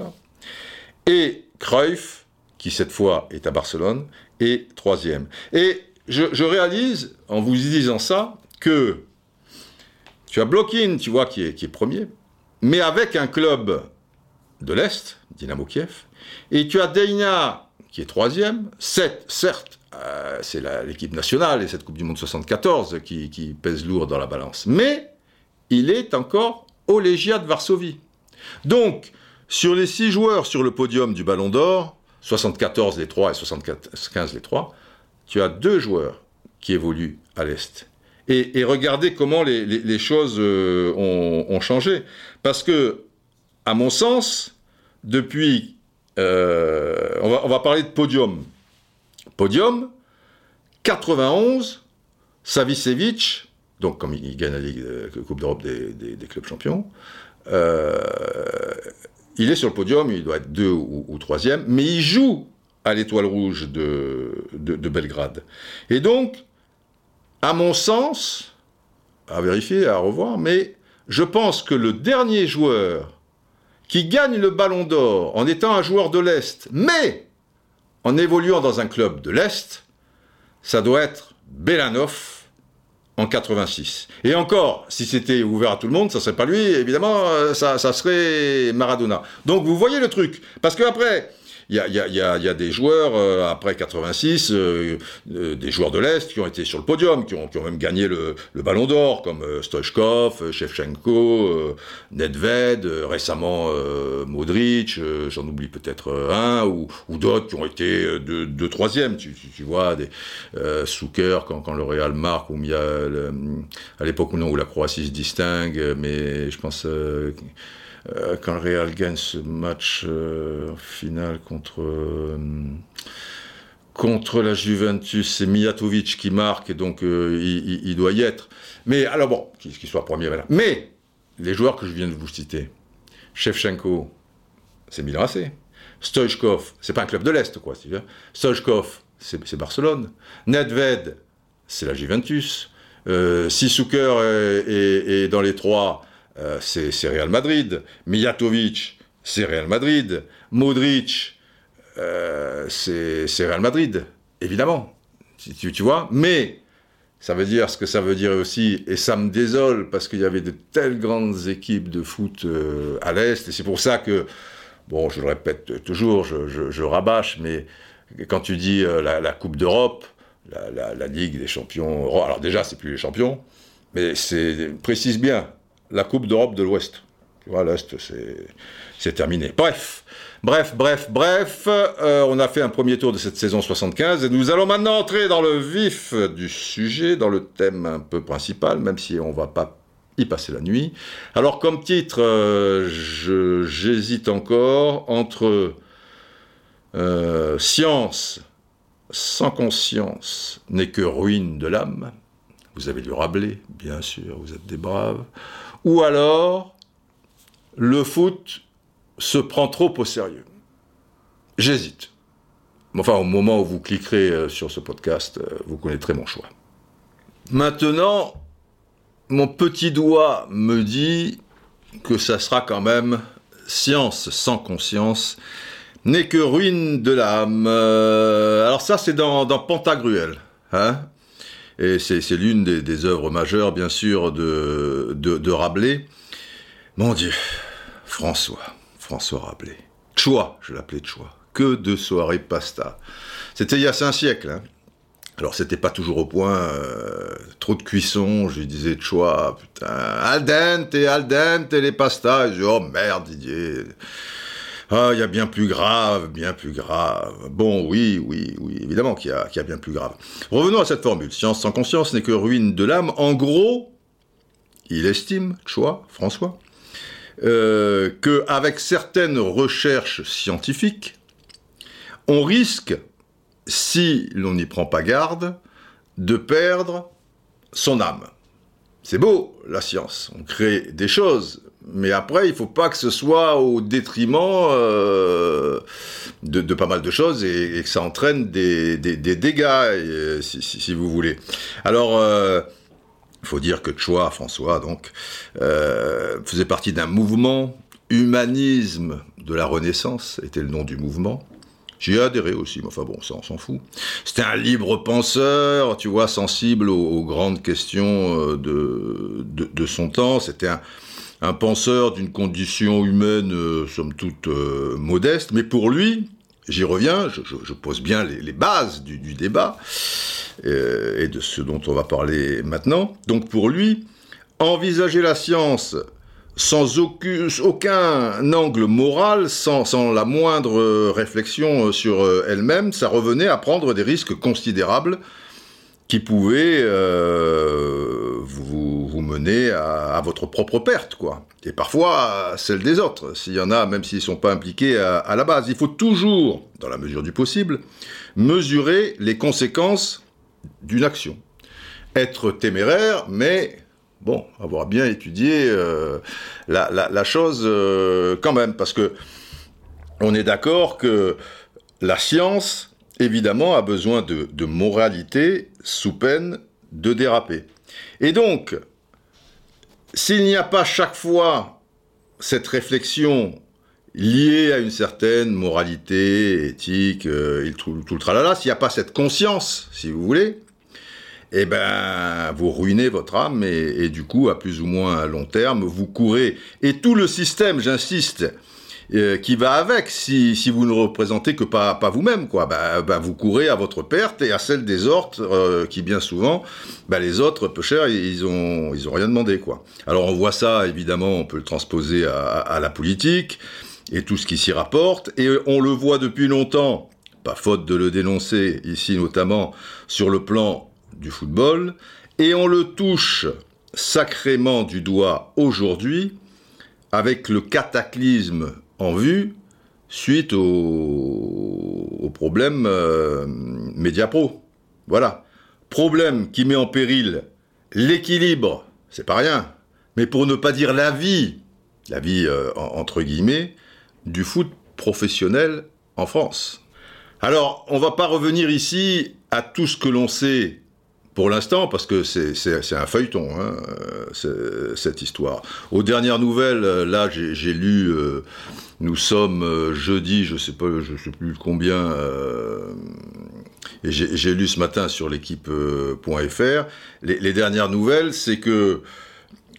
Et Cruyff, qui cette fois est à Barcelone, est troisième. Et je, je réalise, en vous disant ça, que tu as Blokin, tu vois, qui est, premier, mais avec un club de l'Est, Dynamo Kiev, et tu as Deina, qui est troisième, certes, euh, c'est l'équipe nationale et cette Coupe du Monde 74 qui, qui, pèse lourd dans la balance, mais il est encore au Légia de Varsovie. Donc, sur les six joueurs sur le podium du Ballon d'Or, 74 les trois et 75 les trois, tu as deux joueurs qui évoluent à l'Est et, regardez comment les, choses euh, ont, changé. Parce que, à mon sens, depuis... Euh, on, va, parler de podium. Podium, 91, Savicevic, donc comme il gagne la Ligue, Coupe d'Europe des, clubs champions, euh, il est sur le podium, il doit être deux ou, troisième, mais il joue à l'étoile rouge de, Belgrade. Et donc, à mon sens, à vérifier, à revoir, mais je pense que le dernier joueur qui gagne le ballon d'or en étant un joueur de l'Est, mais en évoluant dans un club de l'Est, ça doit être Belanov en 86. Et encore, si c'était ouvert à tout le monde, ça serait pas lui, évidemment, euh, ça, ça serait Maradona. Donc vous voyez le truc. Parce que après, il y a, y, a, y a, des joueurs, euh, après 86, euh, euh, des joueurs de l'Est qui ont été sur le podium, qui ont, qui ont même gagné le, le Ballon d'Or, comme Stoichkov, Shevchenko, Nedved, récemment Modric, j'en oublie peut-être un, ou, ou d'autres qui ont été de, de troisième, tu, tu, tu, vois, des Souker quand, quand le Real marque, ou y a à l'époque où, non, où la Croatie se distingue, mais je pense euh, quand le Real gagne ce match euh, final contre, euh, contre la Juventus, c'est Mijatovic qui marque, et donc il, doit y être. Mais alors bon, qu'il soit premier, voilà. Mais les joueurs que je viens de vous citer, Shevchenko, c'est Milan AC. Stoichkov, c'est pas un club de l'Est, quoi. Stoichkov, c'est Barcelone. Nedved, c'est la Juventus. Euh, si est, dans les trois, euh, c'est Real Madrid. Mijatovic, c'est Real Madrid. Modric, euh, c'est Real Madrid, évidemment. Tu, tu, vois? Mais ça veut dire ce que ça veut dire aussi, et ça me désole parce qu'il y avait de telles grandes équipes de foot euh, à l'Est, et c'est pour ça que, bon, je le répète toujours, je, rabâche, mais quand tu dis la, Coupe d'Europe, la, la, Ligue des champions, alors déjà, c'est plus les champions, mais c'est précise bien, la Coupe d'Europe de l'Ouest. Tu vois, l'Est, c'est terminé. Bref, bref, bref, bref, euh, on a fait un premier tour de cette saison 75 et nous allons maintenant entrer dans le vif du sujet, dans le thème un peu principal, même si on va pas y passer la nuit. Alors comme titre, euh, j'hésite encore entre euh, Science sans conscience n'est que ruine de l'âme. Vous avez du Rabelais, bien sûr, vous êtes des braves. Ou alors, le foot se prend trop au sérieux. J'hésite. Enfin, au moment où vous cliquerez euh, sur ce podcast, euh, vous connaîtrez mon choix. Maintenant, mon petit doigt me dit que ça sera quand même science sans conscience n'est que ruine de l'âme. Euh, alors ça, c'est dans, Pantagruel. Hein et c'est l'une des, œuvres majeures, bien sûr, de, Rabelais. Mon Dieu, François, François Rabelais. Choix, je l'appelais Choix. Que de soirées pasta. C'était il y a cinq siècles. Hein. Alors c'était pas toujours au point, euh, trop de cuisson, je lui disais choix, putain, al dente, al dente les pastas, je dis, oh merde Didier, ah, il y a bien plus grave, bien plus grave. Bon, oui, oui, oui, évidemment qu'il y, a bien plus grave. Revenons à cette formule. Science sans conscience n'est que ruine de l'âme. En gros, il estime, Choix, François, euh, qu'avec certaines recherches scientifiques, on risque, si l'on n'y prend pas garde, de perdre son âme. C'est beau, la science. On crée des choses, mais après, il ne faut pas que ce soit au détriment euh, de, pas mal de choses et, que ça entraîne des, dégâts, euh, si, vous voulez. Alors, euh, faut dire que Choix, François, donc, faisait partie d'un mouvement, humanisme de la Renaissance, était le nom du mouvement. J'y ai adhéré aussi, mais enfin bon, ça on s'en fout. C'était un libre penseur, tu vois, sensible aux, grandes questions de, de son temps. C'était un, un penseur d'une condition humaine, euh, somme toute, euh, modeste, mais pour lui, j'y reviens, je, pose bien les, bases du, débat euh, et de ce dont on va parler maintenant. Donc pour lui, envisager la science sans aucun, angle moral, sans, sans, la moindre réflexion sur elle-même, ça revenait à prendre des risques considérables qui pouvaient vous vous menez à, votre propre perte, quoi. Et parfois celle des autres, s'il y en a, même s'ils ne sont pas impliqués à, la base. Il faut toujours, dans la mesure du possible, mesurer les conséquences d'une action. Être téméraire, mais Bon, avoir bien étudié euh, la, chose euh, quand même, parce que on est d'accord que la science, évidemment, a besoin de, moralité sous peine de déraper. Et donc, s'il n'y a pas chaque fois cette réflexion liée à une certaine moralité, éthique, euh, tout, tout, le tralala, s'il n'y a pas cette conscience, si vous voulez, eh ben, vous ruinez votre âme et, du coup, à plus ou moins long terme, vous courez. Et tout le système, j'insiste, euh, qui va avec, si, vous ne représentez que pas, vous-même, quoi, bah, bah, vous courez à votre perte et à celle des autres, euh, qui bien souvent, bah, les autres, peu cher, ils ont, ils ont rien demandé, quoi. Alors on voit ça, évidemment, on peut le transposer à la politique et tout ce qui s'y rapporte, et on le voit depuis longtemps, pas faute de le dénoncer ici notamment sur le plan du football, et on le touche sacrément du doigt aujourd'hui avec le cataclysme en vue suite au, au problème euh, Mediapro. Voilà. Problème qui met en péril l'équilibre, c'est pas rien, mais pour ne pas dire la vie, la vie euh, entre guillemets, du foot professionnel en France. Alors, on va pas revenir ici à tout ce que l'on sait pour l'instant, parce que c'est un feuilleton, hein, cette histoire. Aux dernières nouvelles, là, j'ai lu, euh, nous sommes euh, jeudi, je sais pas, je sais plus combien, euh, j'ai lu ce matin sur l'équipe.fr. Les, les, dernières nouvelles, c'est que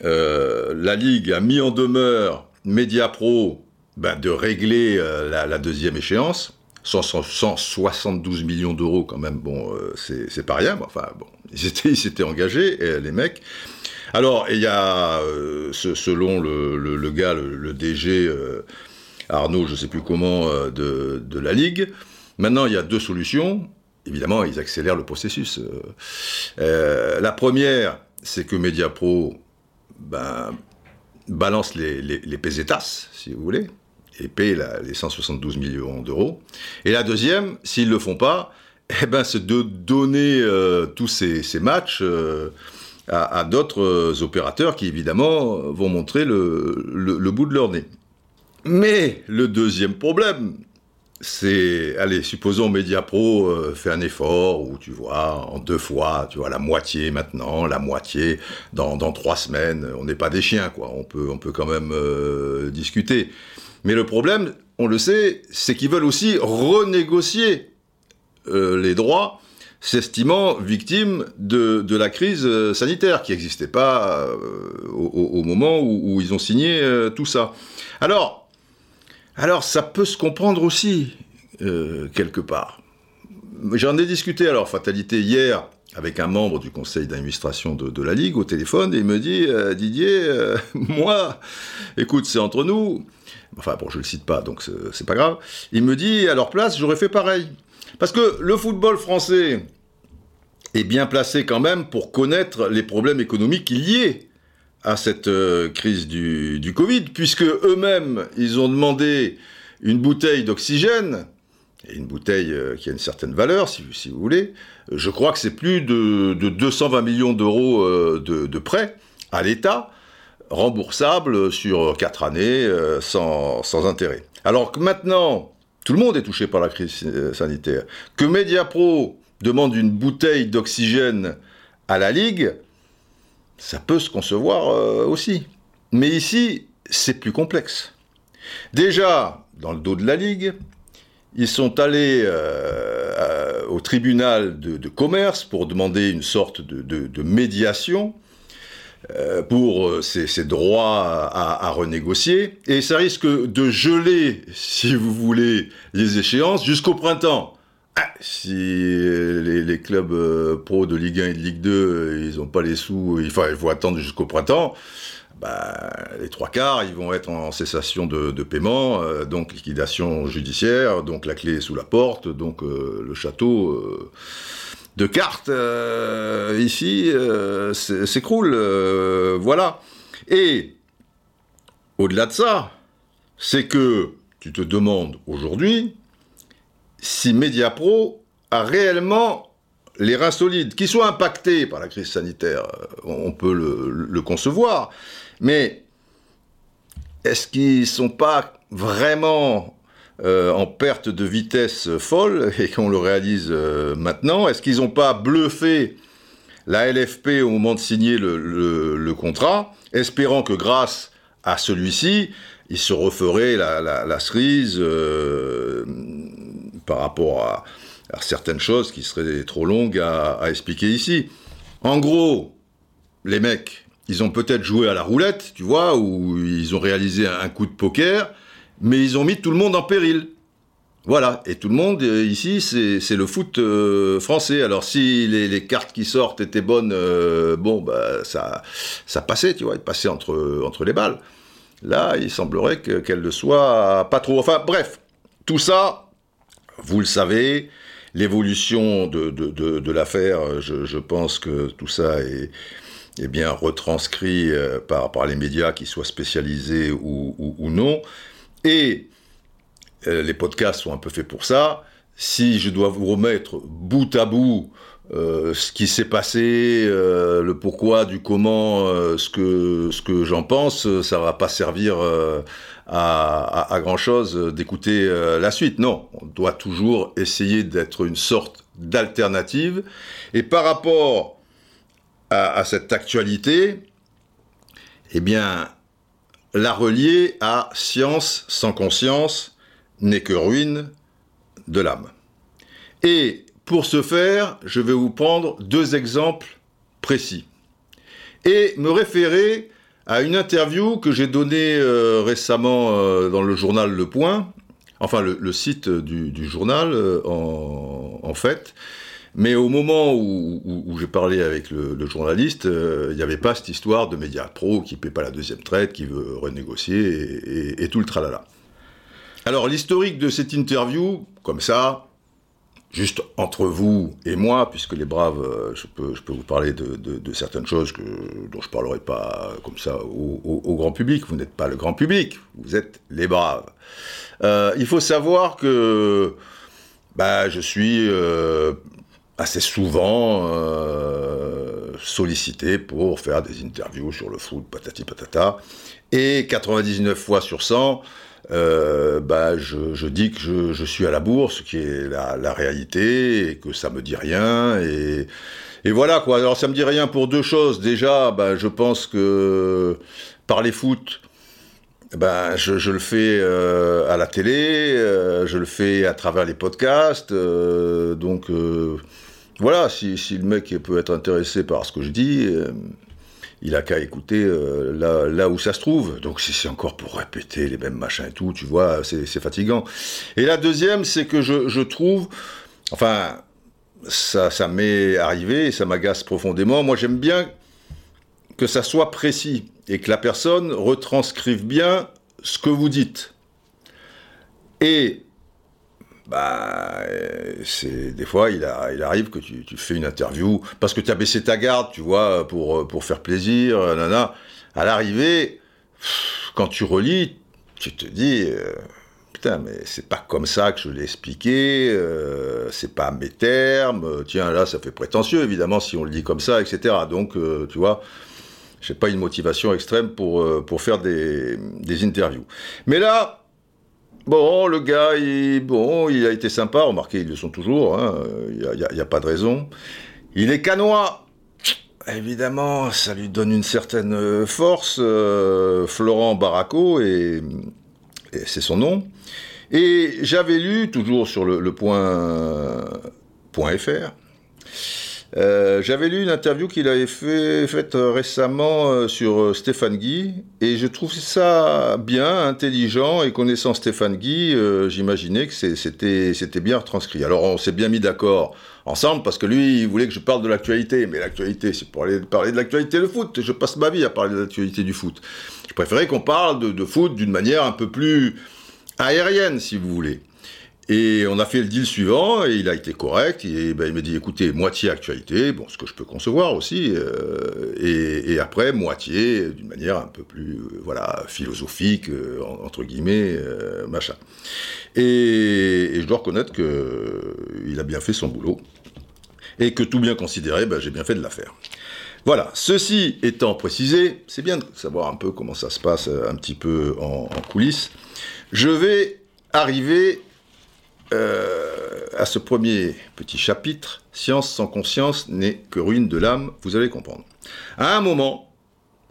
la Ligue a mis en demeure Mediapro ben, de régler la, deuxième échéance. 172 millions d'euros quand même, bon, euh, c'est pas rien, enfin bon, ils s'étaient engagés, les mecs. Alors, il y a, euh, selon le, gars, le, DG euh, Arnaud, je sais plus comment, de, de, la Ligue, maintenant il y a deux solutions. Évidemment, ils accélèrent le processus. la première, c'est que Mediapro ben, balance les, les, pesetas, si vous voulez, et payer les 172 millions d'euros. Et la deuxième, s'ils ne le font pas, [LAUGHS] eh ben, c'est de donner euh, tous ces, matchs euh, à, d'autres euh, opérateurs qui, évidemment, vont montrer le, bout de leur nez. Mais le deuxième problème, c'est, allez, supposons Mediapro euh, fait un effort où tu vois, en deux fois, tu vois, la moitié maintenant, la moitié dans, trois semaines, on n'est pas des chiens, quoi, on peut, on peut quand même discuter. Mais le problème, on le sait, c'est qu'ils veulent aussi renégocier euh, les droits, s'estimant victimes de, la crise euh, sanitaire qui n'existait pas euh, au, moment où, ils ont signé tout ça. Alors, alors, ça peut se comprendre aussi, quelque part. J'en ai discuté, alors, fatalité, hier, avec un membre du conseil d'administration de, la Ligue au téléphone, et il me dit, Didier, [LAUGHS] moi, écoute, c'est entre nous, enfin bon, je le cite pas, donc c'est pas grave, il me dit, à leur place, j'aurais fait pareil. Parce que le football français est bien placé quand même pour connaître les problèmes économiques liés à cette euh, crise du, Covid, puisque eux-mêmes, ils ont demandé une bouteille d'oxygène, une bouteille euh, qui a une certaine valeur, si, vous voulez. Je crois que c'est plus de, de, 220 millions d'euros euh, de, de prêts à l'État remboursable sur quatre années sans, sans, intérêt. Alors que maintenant, tout le monde est touché par la crise sanitaire, que Mediapro demande une bouteille d'oxygène à la Ligue, ça peut se concevoir euh, aussi. Mais ici, c'est plus complexe. Déjà, dans le dos de la Ligue, ils sont allés au tribunal de, commerce pour demander une sorte de, médiation euh, pour euh, ces, droits à, renégocier, et ça risque de geler, [LAUGHS] si vous voulez, les échéances jusqu'au printemps. Ah, si les, clubs euh, pro de Ligue 1 et de Ligue 2, ils n'ont pas les sous, il faut, attendre jusqu'au printemps, bah, les trois quarts, ils vont être en cessation de, paiement, donc liquidation judiciaire, donc la clé est sous la porte, donc le château de cartes euh, ici euh, s'écroule. Euh, voilà. Et au-delà de ça, c'est que tu te demandes aujourd'hui si Mediapro a réellement les reins solides, qui soient impactés par la crise sanitaire, on peut le, concevoir, mais est-ce qu'ils ne sont pas vraiment en perte de vitesse folle et qu'on le réalise maintenant? Est-ce qu'ils n'ont pas bluffé la LFP au moment de signer le, contrat, espérant que grâce à celui-ci, il se referait la, cerise euh, par rapport à, certaines choses qui seraient trop longues à, expliquer ici. En gros, les mecs, ils ont peut-être joué à la roulette, tu vois, ou ils ont réalisé un coup de poker, mais ils ont mis tout le monde en péril. Voilà, et tout le monde euh, ici, c'est le foot euh, français. Alors si les, cartes qui sortent étaient bonnes, euh, bon, bah, ça, ça passait, tu vois, il passait entre, entre les balles. Là, il semblerait qu'elle ne soit pas trop. Enfin, bref, tout ça, vous le savez, l'évolution de, de, l'affaire, je, pense que tout ça est, est bien retranscrit par, par les médias, qu'ils soient spécialisés ou, ou, non. Et euh, les podcasts sont un peu faits pour ça. Si je dois vous remettre bout à bout euh, ce qui s'est passé, euh, le pourquoi, du comment, ce que, ce que j'en pense, ça va pas servir à, grand chose d'écouter la suite. Non, on doit toujours essayer d'être une sorte d'alternative. Et par rapport à, cette actualité, eh bien, la relier à science sans conscience, n'est que ruine de l'âme. Et pour ce faire, je vais vous prendre deux exemples précis et me référer à une interview que j'ai donnée euh, récemment euh, dans le journal Le Point, enfin le, site du, journal euh, en, fait. Mais au moment où, j'ai parlé avec le, journaliste, il n'y avait pas cette histoire de Média Pro qui ne paie pas la deuxième traite, qui veut renégocier et, et tout le tralala. Alors l'historique de cette interview, comme ça, juste entre vous et moi, puisque les braves, euh, je peux, vous parler de, certaines choses dont je ne parlerai pas comme ça au, grand public. Vous n'êtes pas le grand public, vous êtes les braves. Euh, il faut savoir que bah, je suis euh, assez souvent sollicité pour faire des interviews sur le foot, patati patata, et 99 fois sur 100, euh, bah, je, dis que je, suis à la bourse, qui est la, réalité, et que ça me dit rien, et, voilà quoi. Alors ça me dit rien pour deux choses. Déjà, bah, je pense que parler foot, ben, je, le fais euh, à la télé, euh, je le fais à travers les podcasts, donc voilà, si, si, le mec peut être intéressé par ce que je dis, il a qu'à écouter euh, là, où ça se trouve. Donc si c'est encore pour répéter les mêmes machins et tout, tu vois, c'est fatigant. Et la deuxième, c'est que je, trouve, enfin, ça, ça m'est arrivé ça m'agace profondément. Moi, j'aime bien que ça soit précis et que la personne retranscrive bien ce que vous dites. Et bah, c'est des fois, il, arrive que tu, fais une interview parce que tu as baissé ta garde, tu vois, pour, pour faire plaisir, nana. À l'arrivée, quand tu relis, tu te dis, euh, putain, mais c'est pas comme ça que je l'ai expliqué, euh, c'est pas mes termes, tiens, là, ça fait prétentieux, évidemment, si on le dit comme ça, etc. Donc, euh, tu vois, j'ai pas une motivation extrême pour, pour faire des, des interviews. Mais là, Bon, le gars, il, bon, il a été sympa, remarquez, ils le sont toujours, il hein, n'y a, pas de raison. Il est canois. Évidemment, ça lui donne une certaine euh, force. Euh, Florent Baraco, et, c'est son nom. Et j'avais lu, toujours sur le, point, point .fr, euh, j'avais lu une interview qu'il avait fait, faite récemment euh, sur euh, Stéphane Guy, et je trouve ça bien, intelligent, et connaissant Stéphane Guy, j'imaginais que c'était bien retranscrit. Alors on s'est bien mis d'accord ensemble, parce que lui, il voulait que je parle de l'actualité, mais l'actualité, c'est pour aller parler de l'actualité de foot, je passe ma vie à parler de l'actualité du foot. Je préférais qu'on parle de foot d'une manière un peu plus aérienne, si vous voulez. Et on a fait le deal suivant, et il a été correct, et ben, il m'a dit, écoutez, moitié actualité, bon, ce que je peux concevoir aussi, euh, et, après, moitié, d'une manière un peu plus, euh, voilà, philosophique, euh, entre guillemets, machin. Et, je dois reconnaître qu'il a bien fait son boulot. et que tout bien considéré, ben, j'ai bien fait de la faire. Voilà, ceci étant précisé, c'est bien de savoir un peu comment ça se passe un petit peu en, coulisses. Je vais arriver euh, à ce premier petit chapitre. Science sans conscience n'est que ruine de l'âme, vous allez comprendre. À un moment,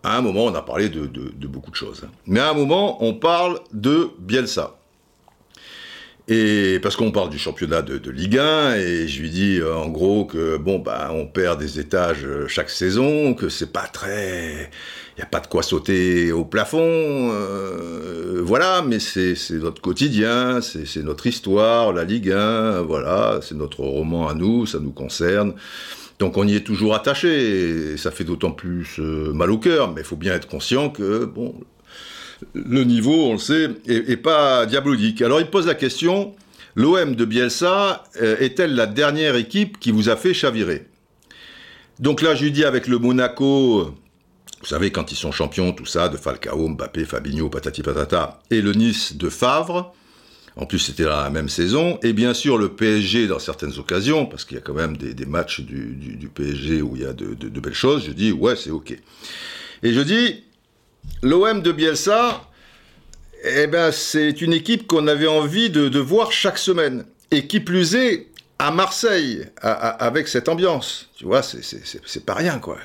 à un moment, on a parlé de, de beaucoup de choses. Hein. Mais à un moment, on parle de Bielsa. Et parce qu'on parle du championnat de, Ligue 1, et je lui dis euh, en gros que bon bah on perd des étages euh, chaque saison, que c'est pas très, il y a pas de quoi sauter au plafond, euh, voilà, mais c'est notre quotidien, c'est notre histoire, la Ligue 1, voilà, c'est notre roman à nous, ça nous concerne. Donc on y est toujours attaché, et ça fait d'autant plus mal au cœur, mais il faut bien être conscient que bon, le niveau, on le sait, est, pas diabolique. Alors il pose la question, l'OM de Bielsa euh, est-elle la dernière équipe qui vous a fait chavirer? Donc là, je lui dis avec le Monaco, vous savez, quand ils sont champions, tout ça, de Falcao, Mbappé, Fabinho, patati patata, et le Nice de Favre, en plus c'était la même saison, et bien sûr le PSG dans certaines occasions, parce qu'il y a quand même des, matchs du, PSG où il y a de, de belles choses, je dis ouais c'est ok. Et je dis, l'OM de Bielsa, eh ben, c'est une équipe qu'on avait envie de, voir chaque semaine. Et qui plus est, à Marseille, avec cette ambiance. Tu vois, c'est pas rien, quoi.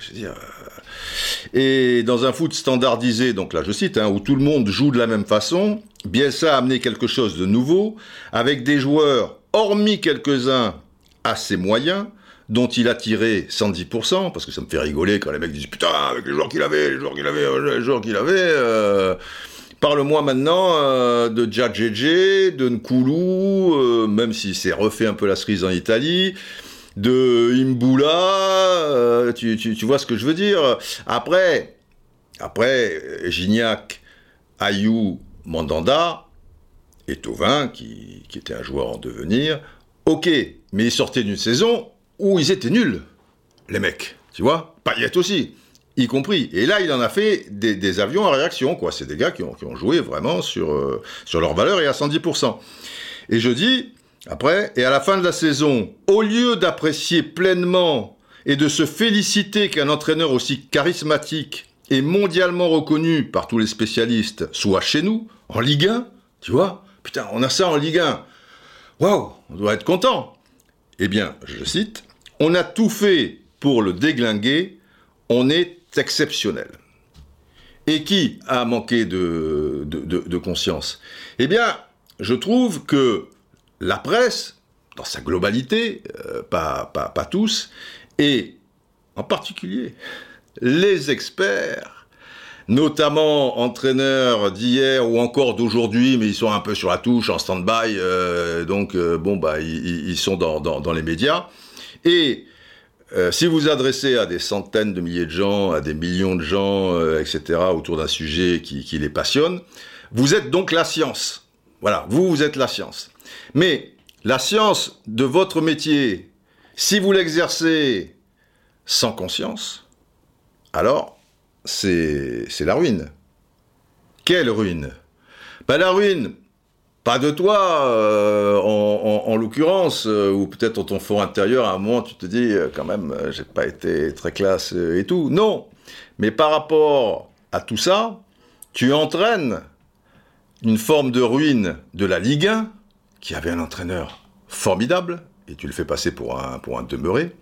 Et dans un foot standardisé, donc là je cite, hein, où tout le monde joue de la même façon, Bielsa a amené quelque chose de nouveau, avec des joueurs, hormis quelques-uns, assez moyens, dont il a tiré 110%, parce que ça me fait rigoler quand les mecs disent putain, avec les joueurs qu'il avait, les joueurs qu'il avait, les joueurs qu'il avait. Euh, parle-moi maintenant euh, de Djadjedje, de Nkulu, euh, même s'il s'est refait un peu la cerise en Italie, de Imbula, tu, vois ce que je veux dire? Après, après Gignac, Ayou, Mandanda et Tovin, qui, qui était un joueur en devenir, ok, mais il sortait d'une saison où ils étaient nuls, les mecs, tu vois Payet aussi, y compris. Et là, il en a fait des, avions à réaction, quoi. C'est des gars qui ont, joué vraiment sur, euh, sur leur valeur et à 110%. Et je dis, après, et à la fin de la saison, au lieu d'apprécier pleinement et de se féliciter qu'un entraîneur aussi charismatique et mondialement reconnu par tous les spécialistes soit chez nous, en Ligue 1, tu vois Putain, on a ça en Ligue 1. Waouh, on doit être content. Eh bien, je cite, on a tout fait pour le déglinguer, on est exceptionnel. Et qui a manqué de, conscience? Eh bien, je trouve que la presse, dans sa globalité, euh, pas, pas tous, et en particulier les experts, notamment entraîneurs d'hier ou encore d'aujourd'hui, mais ils sont un peu sur la touche, en stand-by, euh, donc euh, bon, bah, ils, sont dans, les médias. Et euh, si vous adressez à des centaines de milliers de gens, à des millions de gens, euh, etc., autour d'un sujet qui, les passionne, vous êtes donc la science. Voilà, vous, vous êtes la science. Mais la science de votre métier, si vous l'exercez sans conscience, alors c'est la ruine. Quelle ruine? Ben, La ruine, pas de toi, euh, en, l'occurrence, euh, ou peut-être dans ton fond intérieur, à un moment, tu te dis, euh, quand même, j'ai pas été très classe et tout. Non, mais par rapport à tout ça, tu entraînes une forme de ruine de la Ligue 1, qui avait un entraîneur formidable, et tu le fais passer pour un, pour un demeuré.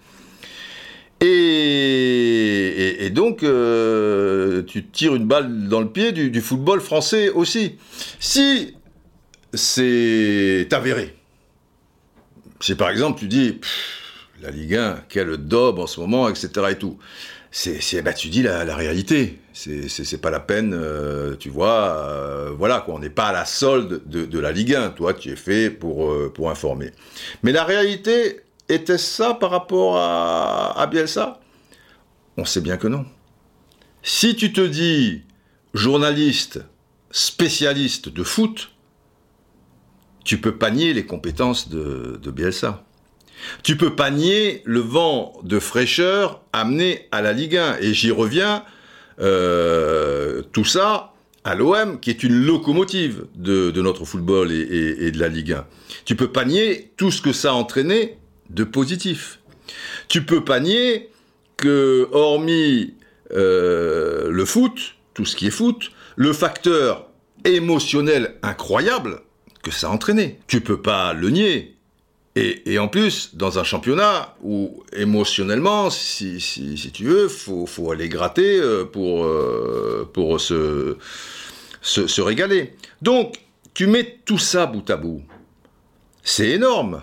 Et, donc, tu tires une balle dans le pied du, du football français aussi. Si c'est avéré. Si par exemple tu dis, la Ligue 1, quel daube en ce moment, etc. et tout, c'est, bah, tu dis la, réalité. C'est, pas la peine, euh, tu vois, euh, voilà quoi, on n'est pas à la solde de, la Ligue 1, toi tu es fait pour, euh, pour informer. Mais la réalité, était ça par rapport à, à Bielsa? On sait bien que non. Si tu te dis journaliste, spécialiste de foot, tu peux pas nier les compétences de, Bielsa. Tu peux pas nier le vent de fraîcheur amené à la Ligue 1. Et j'y reviens, euh, tout ça à l'OM, qui est une locomotive de, notre football et, de la Ligue 1. Tu peux pas nier tout ce que ça a entraîné de positif. Tu peux pas nier que, hormis euh, le foot, tout ce qui est foot, le facteur émotionnel incroyable que ça a entraîné. Tu peux pas le nier. Et, en plus, dans un championnat où émotionnellement, si, si, tu veux, faut, faut aller gratter euh, pour, euh, pour se, se, se régaler. Donc, tu mets tout ça bout à bout. C'est énorme.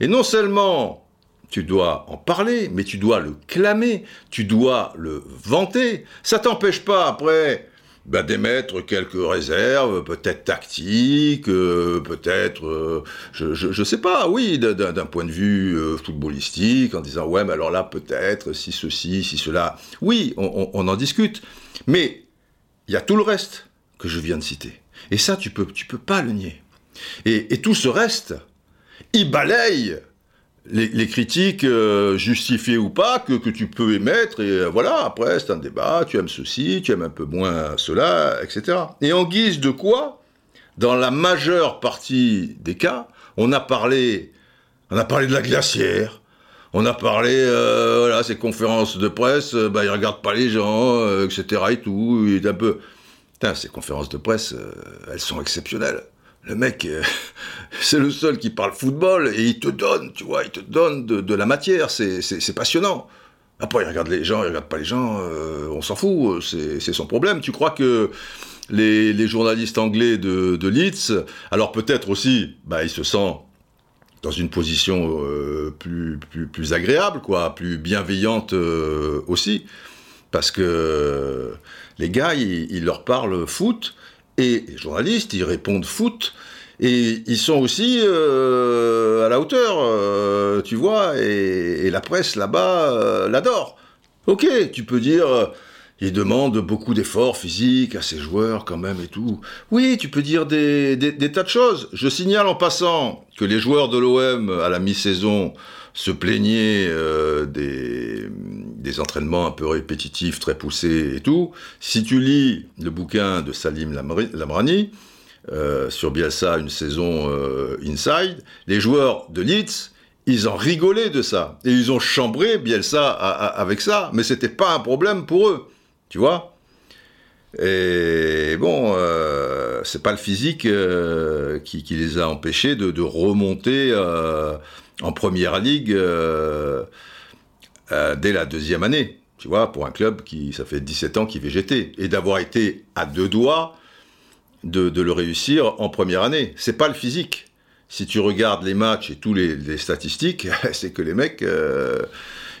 Et non seulement tu dois en parler, mais tu dois le clamer, tu dois le vanter. Ça t'empêche pas après bah, d'émettre quelques réserves, peut-être tactiques, euh, peut-être, euh, je, ne sais pas, oui, d'un point de vue euh, footballistique, en disant ouais, mais alors là peut-être si ceci, si cela, oui, on, en discute, mais il y a tout le reste que je viens de citer, et ça tu peux, tu peux pas le nier, et, et tout ce reste, il balaye les, critiques euh, justifiées ou pas que, tu peux émettre et euh, voilà après c'est un débat tu aimes ceci tu aimes un peu moins cela etc et en guise de quoi dans la majeure partie des cas on a parlé on a parlé de la glacière on a parlé euh, voilà ces conférences de presse bah ils regardent pas les gens etc et tout est un peu. Putain, ces conférences de presse elles sont exceptionnelles le mec, euh, [LAUGHS] c'est le seul qui parle football et il te donne, tu vois, il te donne de, la matière, c'est passionnant. Après, il regarde les gens, il regarde pas les gens, euh, on s'en fout, c'est son problème. Tu crois que les, journalistes anglais de, Leeds, alors peut-être aussi, bah, il se sent dans une position euh, plus, plus, agréable, quoi, plus bienveillante aussi, parce que les gars, ils leur parlent foot, et les journalistes, ils répondent foot. Et ils sont aussi euh, à la hauteur, euh, tu vois, et, la presse là-bas euh, l'adore. Ok, tu peux dire, il demande beaucoup d'efforts physiques à ses joueurs quand même et tout. Oui, tu peux dire des, tas de choses. Je signale en passant que les joueurs de l'OM à la mi-saison se plaignaient des, des entraînements un peu répétitifs, très poussés et tout. Si tu lis le bouquin de Salim Lamrani, euh, sur Bielsa, une saison euh, inside, les joueurs de Leeds, ils ont rigolé de ça. Et ils ont chambré Bielsa avec ça, mais c'était pas un problème pour eux. Tu vois? Et bon, euh, c'est pas le physique qui, les a empêchés de, remonter en première ligue euh, dès la deuxième année, tu vois, pour un club qui, ça fait 17 ans qu'il végétait, et d'avoir été à deux doigts de, le réussir en première année. C'est pas le physique. Si tu regardes les matchs et tous les, statistiques, [LAUGHS] c'est que les mecs, euh,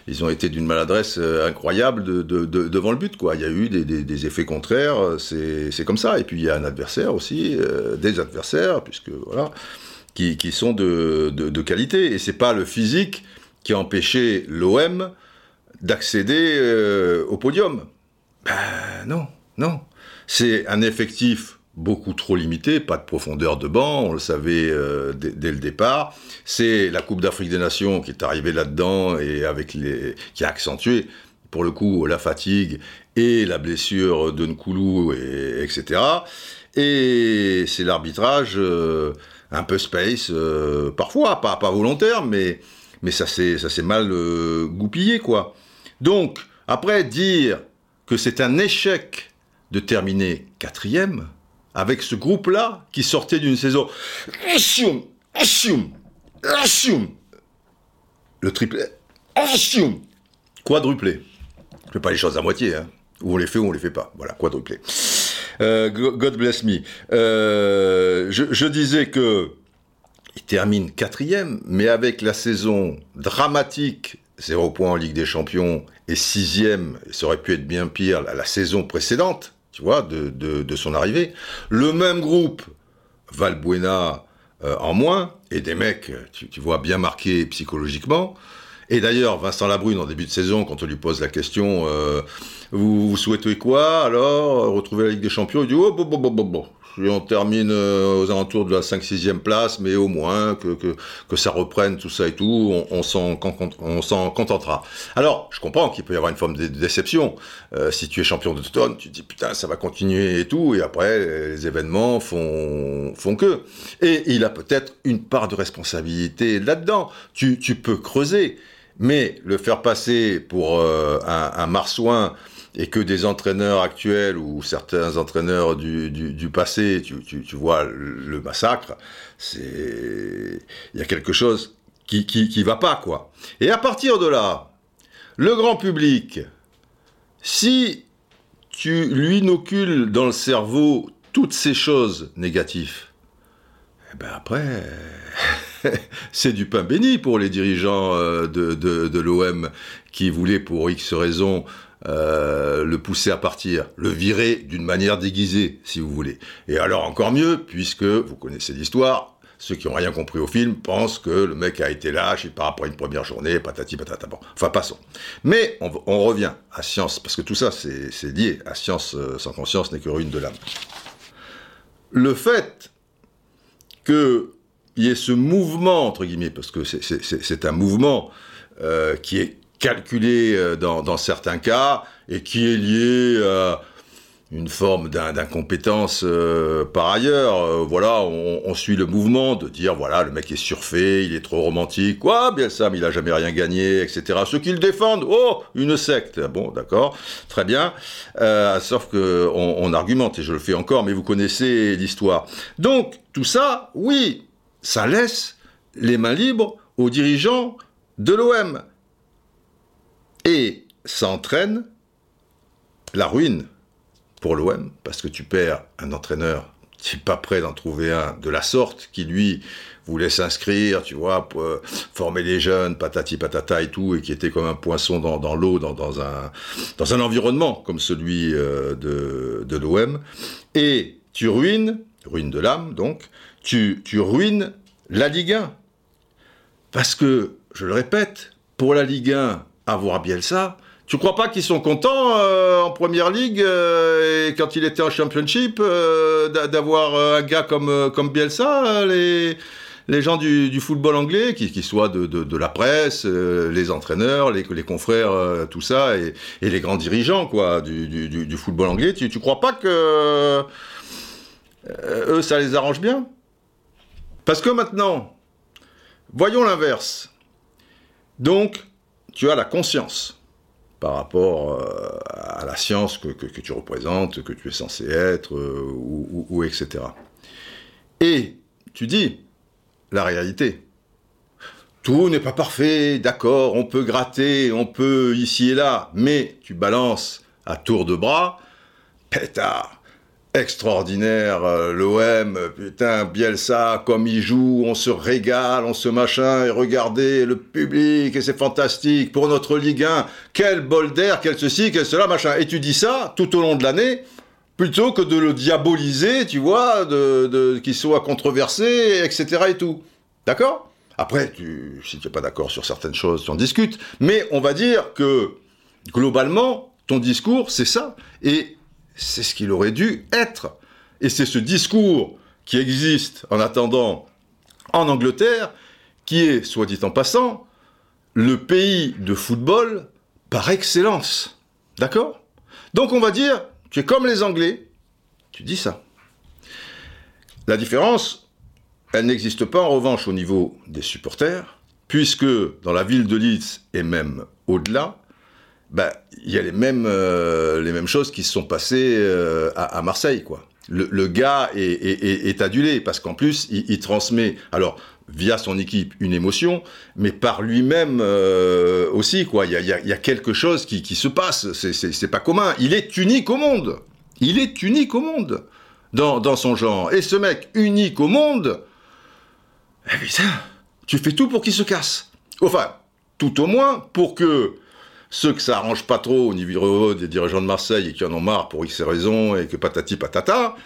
ils ont été d'une maladresse euh, incroyable devant le but. Il y a eu des, effets contraires, c'est comme ça. Et puis il y a un adversaire aussi, des adversaires, puisque voilà, qui, sont de, qualité. Et c'est pas le physique qui a empêché l'OM d'accéder euh, au podium. Ben non, non. C'est un effectif beaucoup trop limité, pas de profondeur de banc, on le savait euh, dès, le départ. C'est la Coupe d'Afrique des Nations qui est arrivée là-dedans et avec les qui a accentué pour le coup la fatigue et la blessure de Nkoulou, et, etc. Et c'est l'arbitrage euh, un peu space, parfois, pas, pas volontaire, mais, mais ça s'est mal goupillé, quoi. Donc, après dire que c'est un échec de terminer quatrième, avec ce groupe-là qui sortait d'une saison le triplé, quadruplé. Je fais pas les choses à moitié, hein. Ou on les fait ou on les fait pas. Voilà, quadruplé. Euh, God bless me. Euh, je, disais que il termine quatrième, mais avec la saison dramatique 0 points en Ligue des Champions et sixième, ça aurait pu être bien pire la, saison précédente, tu vois, de, son arrivée. Le même groupe, Valbuena euh, en moins, et des mecs, tu, vois, bien marqués psychologiquement. Et d'ailleurs, Vincent Labrune, en début de saison, quand on lui pose la question, euh, vous, souhaitez quoi alors Retrouver la Ligue des Champions Il dit, oh, bon, bon, bon, bon, bon on termine euh, aux alentours de la 5-6e place, mais au moins que, que, ça reprenne tout ça et tout, on, s'en contentera. Alors, je comprends qu'il peut y avoir une forme de déception. Euh, si tu es champion de tu te dis putain, ça va continuer et tout, et après, les événements font, font que. Et il a peut-être une part de responsabilité là-dedans. Tu, tu peux creuser. Mais le faire passer pour euh, un, marsouin et que des entraîneurs actuels ou certains entraîneurs du, passé, tu, vois le massacre, c'est il y a quelque chose qui, qui, qui va pas quoi. Et à partir de là, le grand public, si tu lui inocules dans le cerveau toutes ces choses négatives, eh ben après, [LAUGHS] c'est du pain béni pour les dirigeants euh, de, de, l'OM qui voulaient pour X raisons euh, le pousser à partir, le virer d'une manière déguisée, si vous voulez. Et alors encore mieux, puisque vous connaissez l'histoire, ceux qui n'ont rien compris au film pensent que le mec a été lâche, il part après une première journée, patati patata. Bon, enfin passons. Mais on, revient à science, parce que tout ça c'est lié à science euh, sans conscience n'est que ruine de l'âme. Le fait qu'il y ait ce mouvement, entre guillemets, parce que c'est un mouvement euh, qui est calculé euh, dans, certains cas et qui est lié à une forme d'incompétence euh, par ailleurs. Euh, voilà, on, suit le mouvement de dire voilà, le mec est surfait, il est trop romantique. Quoi, bien ça, mais il a jamais rien gagné, etc. Ceux qui le défendent, oh, une secte. Bon, d'accord, très bien. Euh, sauf que on, argumente et je le fais encore, mais vous connaissez l'histoire. Donc tout ça, oui, ça laisse les mains libres aux dirigeants de l'OM et ça entraîne la ruine pour l'OM, parce que tu perds un entraîneur, tu n'es pas prêt d'en trouver un de la sorte, qui lui voulait s'inscrire, tu vois, pour euh, former les jeunes, patati patata et tout, et qui était comme un poisson dans, l'eau, dans, un, environnement comme celui euh, de, de l'OM. Et tu ruines, ruine de l'âme donc, tu, tu ruines la Ligue 1. Parce que, je le répète, pour la Ligue 1, avoir Bielsa, tu crois pas qu'ils sont contents euh, en première ligue euh, et quand il était en championship euh, d'avoir un gars comme comme Bielsa les les gens du, football anglais, qui, qui soient de, la presse, les entraîneurs, les, confrères, tout ça, et, les grands dirigeants quoi du, football anglais, tu, tu crois pas que eux ça les arrange bien? Parce que maintenant, voyons l'inverse. Donc, tu as la conscience par rapport euh, à la science que, tu représentes, que tu es censé être, euh, ou, etc. Et tu dis la réalité. Tout n'est pas parfait, d'accord, on peut gratter, on peut ici et là, mais tu balances à tour de bras, pétard, extraordinaire, euh, l'OM, putain, Bielsa, comme il joue, on se régale, on se machin, et regardez le public, et c'est fantastique, pour notre Ligue 1, quel bol d'air, quel ceci, quel cela, machin. Et tu dis ça tout au long de l'année, plutôt que de le diaboliser, tu vois, de, qu'il soit controversé, etc. et tout. D'accord? Après, si tu n'es pas d'accord sur certaines choses, tu en discutes, mais on va dire que, globalement, ton discours, c'est ça. Et c'est ce qu'il aurait dû être. Et c'est ce discours qui existe en attendant en Angleterre, qui est, soit dit en passant, le pays de football par excellence. D'accord? Donc on va dire, tu es comme les Anglais, tu dis ça. La différence, elle n'existe pas en revanche au niveau des supporters, puisque dans la ville de Leeds et même au-delà, bah, il y a les mêmes, euh, les mêmes choses qui se sont passées euh, à, Marseille, quoi. Le, gars est, adulé parce qu'en plus, il, transmet, alors via son équipe, une émotion, mais par lui-même euh, aussi, quoi. Il y a, quelque chose qui, se passe. C'est pas commun. Il est unique au monde. Il est unique au monde dans, dans son genre. Et ce mec unique au monde, eh putain, tu fais tout pour qu'il se casse. Enfin, tout au moins pour que ceux que ça arrange pas trop au niveau des dirigeants de Marseille et qui en ont marre pour X raisons et que patati patata,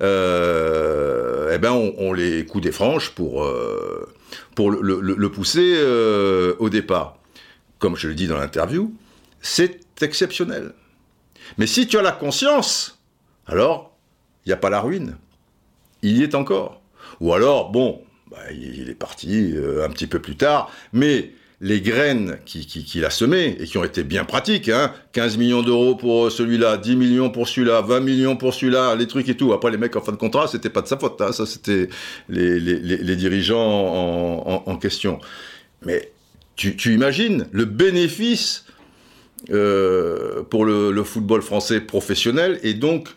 euh, eh ben on, les coups des franches pour, euh, pour le, pousser euh, au départ. Comme je le dis dans l'interview, c'est exceptionnel. Mais si tu as la conscience, alors il n'y a pas la ruine. Il y est encore. Ou alors, bon, bah, il est parti un petit peu plus tard, mais les graines qu'il qui, a semées et qui ont été bien pratiques, hein, 15 millions d'euros pour celui-là, 10 millions pour celui-là, 20 millions pour celui-là, les trucs et tout. Après, les mecs en fin de contrat, c'était pas de sa faute, hein, ça c'était les, dirigeants en, question. Mais tu, imagines le bénéfice euh, pour le, football français professionnel et donc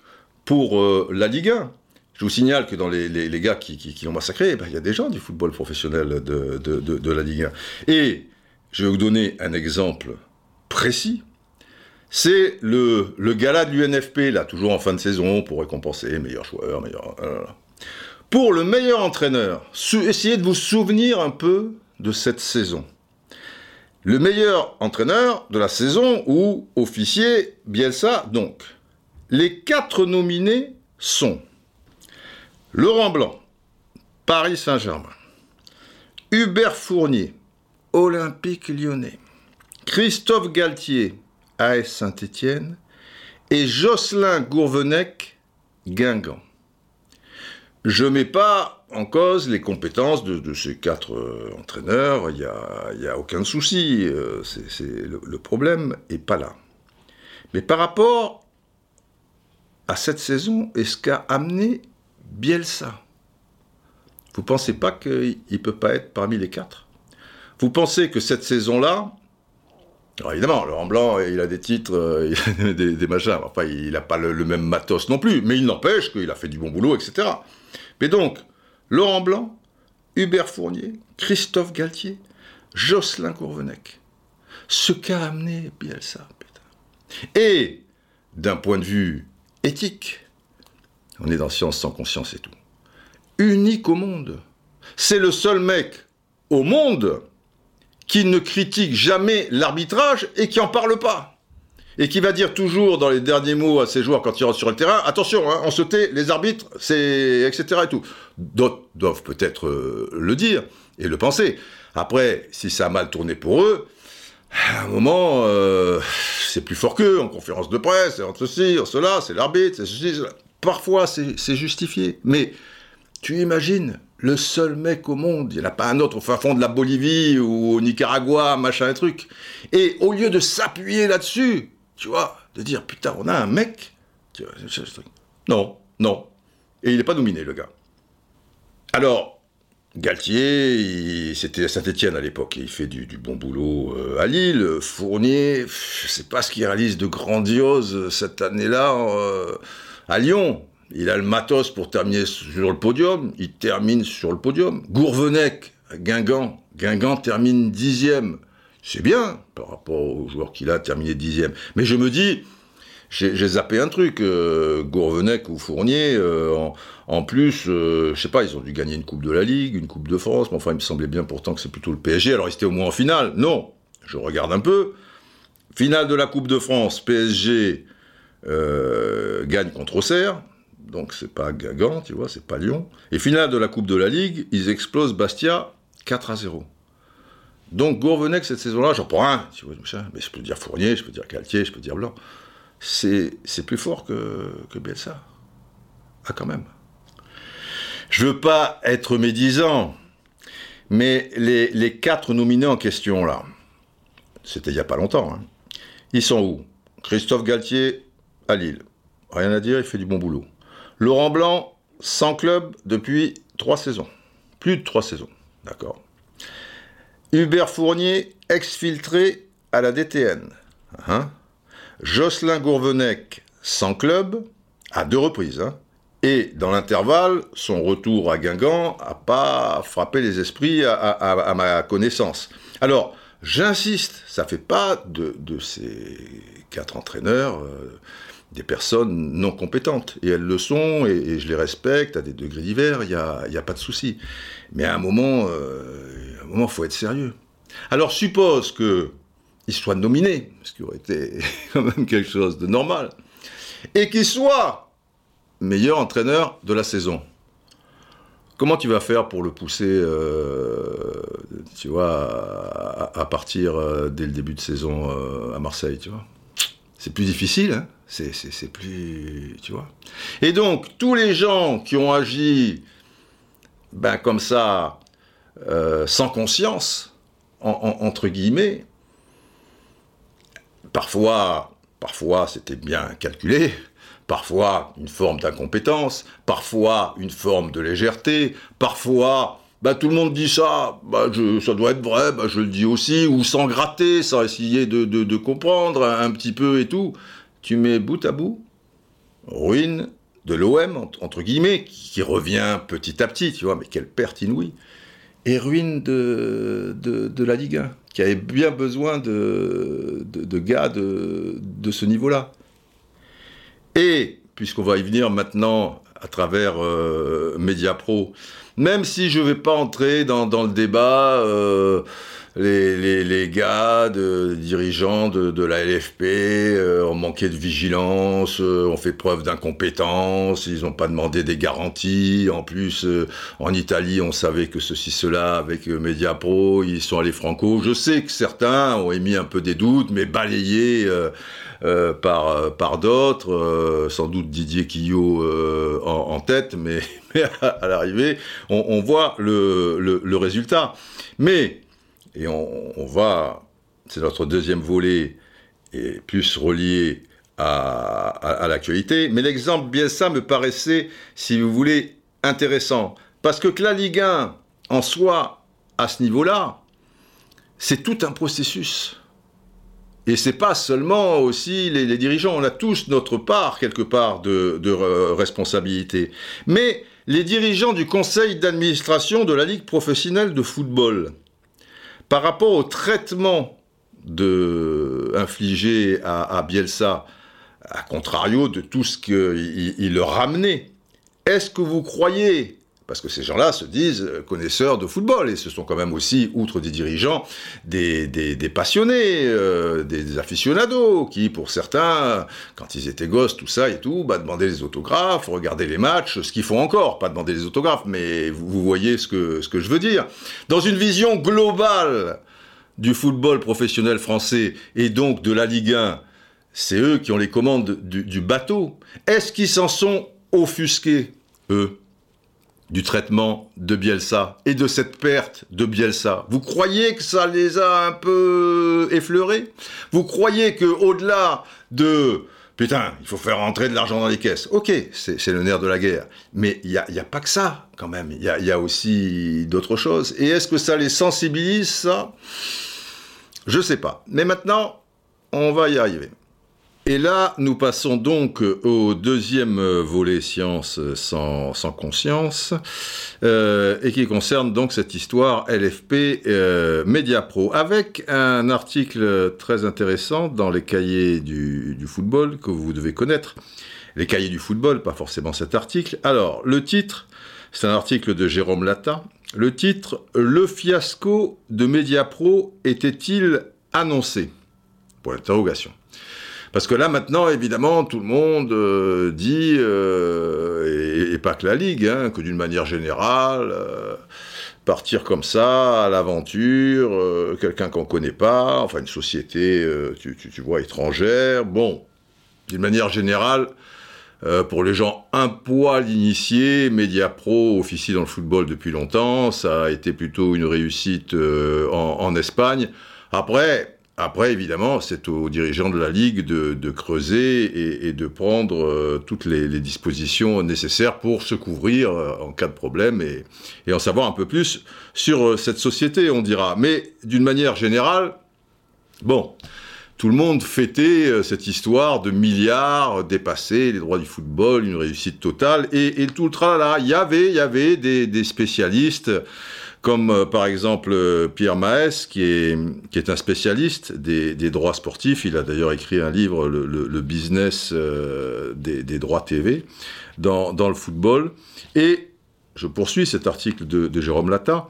pour euh, la Ligue 1. Je vous signale que dans les, gars qui, qui, l'ont massacré, ben, il y a des gens du football professionnel de, de, la Ligue 1. Et je vais vous donner un exemple précis. C'est le, gala de l'UNFP, là, toujours en fin de saison, pour récompenser meilleur joueur, meilleur. Pour le meilleur entraîneur, essayez de vous souvenir un peu de cette saison. Le meilleur entraîneur de la saison ou officier Bielsa, donc. Les quatre nominés sont Laurent Blanc, Paris Saint-Germain, Hubert Fournier, Olympique lyonnais, Christophe Galtier, AS Saint-Étienne, et Jocelyn Gourvenec, Guingamp. Je mets pas en cause les compétences de, ces quatre euh, entraîneurs, il n'y a, aucun souci, euh, le, problème n'est pas là. Mais par rapport à cette saison et ce qu'a amené Bielsa, vous pensez pas qu'il ne peut pas être parmi les quatre? Vous pensez que cette saison-là, évidemment, Laurent Blanc, il a des titres, euh, [LAUGHS] des, machins, enfin il n'a pas le, même matos non plus, mais il n'empêche qu'il a fait du bon boulot, etc. Mais donc, Laurent Blanc, Hubert Fournier, Christophe Galtier, Jocelyn Courvenec. Ce qu'a amené Bielsa. Et, d'un point de vue éthique, on est dans Science sans conscience et tout, unique au monde. C'est le seul mec au monde qui ne critique jamais l'arbitrage et qui en parle pas et qui va dire toujours dans les derniers mots à ses joueurs quand ils rentrent sur le terrain, attention, hein, on se tait, les arbitres, c'est etc. et tout. D'autres doivent peut-être euh, le dire et le penser. Après, si ça a mal tourné pour eux, à un moment, euh, c'est plus fort qu'eux, en conférence de presse, c'est entre ceci, entre cela, c'est l'arbitre, c'est ceci, cela. Parfois, c'est justifié. Mais tu imagines, le seul mec au monde, il n'y en a pas un autre au fin fond de la Bolivie ou au Nicaragua, machin, truc. Et au lieu de s'appuyer là-dessus, tu vois, de dire putain, on a un mec. Non, non. Et il n'est pas nominé, le gars. Alors, Galtier, c'était Saint-Etienne à l'époque, il fait du, bon boulot euh, à Lille. Fournier, je sais pas ce qu'il réalise de grandiose cette année-là euh, à Lyon. Il a le matos pour terminer sur le podium, il termine sur le podium. Gourvenec, Guingamp, Guingamp termine dixième c'est bien par rapport au joueur qu'il a terminé dixième. Mais je me dis, j'ai zappé un truc, euh, Gourvenec ou Fournier, euh, en, plus, euh, je sais pas, ils ont dû gagner une Coupe de la Ligue, une Coupe de France, mais enfin, il me semblait bien pourtant que c'est plutôt le PSG, alors ils étaient au moins en finale. Non, je regarde un peu. Finale de la Coupe de France, PSG gagne contre Auxerre, donc c'est pas Gagant, tu vois, c'est pas Lyon. Et finale de la Coupe de la Ligue, ils explosent Bastia 4 à 0. Donc Gourvenec, cette saison-là, j'en prends un, mais je peux dire Fournier, je peux dire Galtier, je peux dire Blanc. C'est, plus fort que, que Bielsa. Ah, quand même. Je veux pas être médisant, mais les, quatre nominés en question, là, c'était il n'y a pas longtemps, hein. ils sont où? Christophe Galtier, à Lille. Rien à dire, il fait du bon boulot. Laurent Blanc, sans club depuis trois saisons. Plus de trois saisons, d'accord Hubert Fournier, exfiltré à la DTN. Hein. Jocelyn Gourvenec, sans club, à deux reprises. Hein. Et dans l'intervalle, son retour à Guingamp n'a pas frappé les esprits à, ma connaissance. Alors, j'insiste, ça ne fait pas de, ces quatre entraîneurs euh, des personnes non compétentes. Et elles le sont, et, je les respecte à des degrés divers, il n'y a, a, pas de souci. Mais à un moment, euh, faut être sérieux. Alors suppose que il soit nominé, ce qui aurait été [LAUGHS] quand même quelque chose de normal, et qu'il soit meilleur entraîneur de la saison. Comment tu vas faire pour le pousser, euh, tu vois, à, partir euh, dès le début de saison euh, à Marseille, tu vois? C'est plus difficile, hein c'est plus, tu vois. Et donc tous les gens qui ont agi, ben comme ça, euh, sans conscience, entre guillemets. Parfois, parfois c'était bien calculé, parfois une forme d'incompétence, parfois une forme de légèreté, parfois bah, tout le monde dit ça, bah, ça doit être vrai, bah, je le dis aussi, ou sans gratter, sans essayer de, comprendre un, petit peu et tout. Tu mets bout à bout, ruine de l'OM, entre guillemets, qui revient petit à petit, tu vois, mais quelle perte inouïe, et ruine de, de, la Ligue 1, qui avait bien besoin de, de gars de, ce niveau-là. Et, puisqu'on va y venir maintenant à travers euh, Mediapro, même si je ne vais pas entrer dans, le débat, euh, les, les, gars, de, dirigeants de, la LFP euh, ont manqué de vigilance, euh, ont fait preuve d'incompétence, ils n'ont pas demandé des garanties. En plus, en Italie, on savait que ceci, cela avec Mediapro, ils sont allés franco. Je sais que certains ont émis un peu des doutes, mais balayés euh, par, euh, par d'autres, euh, sans doute Didier Quillot en, tête, mais, [LAUGHS] à, l'arrivée, on, voit le, résultat. Mais, et on, on va, c'est notre deuxième volet, et plus relié à, l'actualité, mais l'exemple bien ça me paraissait, si vous voulez, intéressant. Parce que, que la Ligue 1, en soi, à ce niveau-là, c'est tout un processus. Et c'est pas seulement aussi les, dirigeants, on a tous notre part quelque part de, responsabilité. Mais les dirigeants du conseil d'administration de la Ligue professionnelle de football, par rapport au traitement infligé à, Bielsa, à contrario de tout ce qu'il leur ramenait, est-ce que vous croyez parce que ces gens-là se disent connaisseurs de football, et ce sont quand même aussi, outre des dirigeants, des, passionnés, euh, des, aficionados, qui, pour certains, quand ils étaient gosses, tout ça et tout, bah, demandaient les autographes, regardaient les matchs, ce qu'ils font encore, pas demander les autographes, mais vous, voyez ce que, ce que je veux dire. Dans une vision globale du football professionnel français, et donc de la Ligue 1, c'est eux qui ont les commandes du, du bateau. Est-ce qu'ils s'en sont offusqués, eux? Du traitement de Bielsa et de cette perte de Bielsa. Vous croyez que ça les a un peu effleurés? Vous croyez que au-delà de putain, il faut faire rentrer de l'argent dans les caisses. Ok, c'est le nerf de la guerre. Mais il n'y a, a, pas que ça, quand même. Il y a, y a, aussi d'autres choses. Et est-ce que ça les sensibilise, ça? Je sais pas. Mais maintenant, on va y arriver. Et là, nous passons donc au deuxième volet science sans, conscience, euh, et qui concerne donc cette histoire LFP euh, Mediapro, avec un article très intéressant dans les cahiers du, football que vous devez connaître. Les cahiers du football, pas forcément cet article. Alors, le titre, c'est un article de Jérôme Latta. Le titre, Le fiasco de Mediapro était-il annoncé? Pour l'interrogation. Parce que là, maintenant, évidemment, tout le monde euh, dit, euh, et, pas que la Ligue, hein, que d'une manière générale, euh, partir comme ça, à l'aventure, quelqu'un qu'on connaît pas, enfin une société, tu, tu, vois, étrangère, bon, d'une manière générale, pour les gens un poil initiés, Média Pro officie dans le football depuis longtemps, ça a été plutôt une réussite en, en Espagne. Après, après, évidemment, c'est aux dirigeants de la Ligue de, creuser et, de prendre euh, toutes les, dispositions nécessaires pour se couvrir euh, en cas de problème et, en savoir un peu plus sur euh, cette société, on dira. Mais d'une manière générale, bon, tout le monde fêtait cette histoire de milliards dépassés, les droits du football, une réussite totale, et, tout le tralala. Il y avait, il y avait des, des spécialistes comme euh, par exemple euh, Pierre Maes, qui est, qui est un spécialiste des, droits sportifs. Il a d'ailleurs écrit un livre, Le, business euh, des, droits TV, dans, dans, le football. Et je poursuis cet article de, de Jérôme Latta.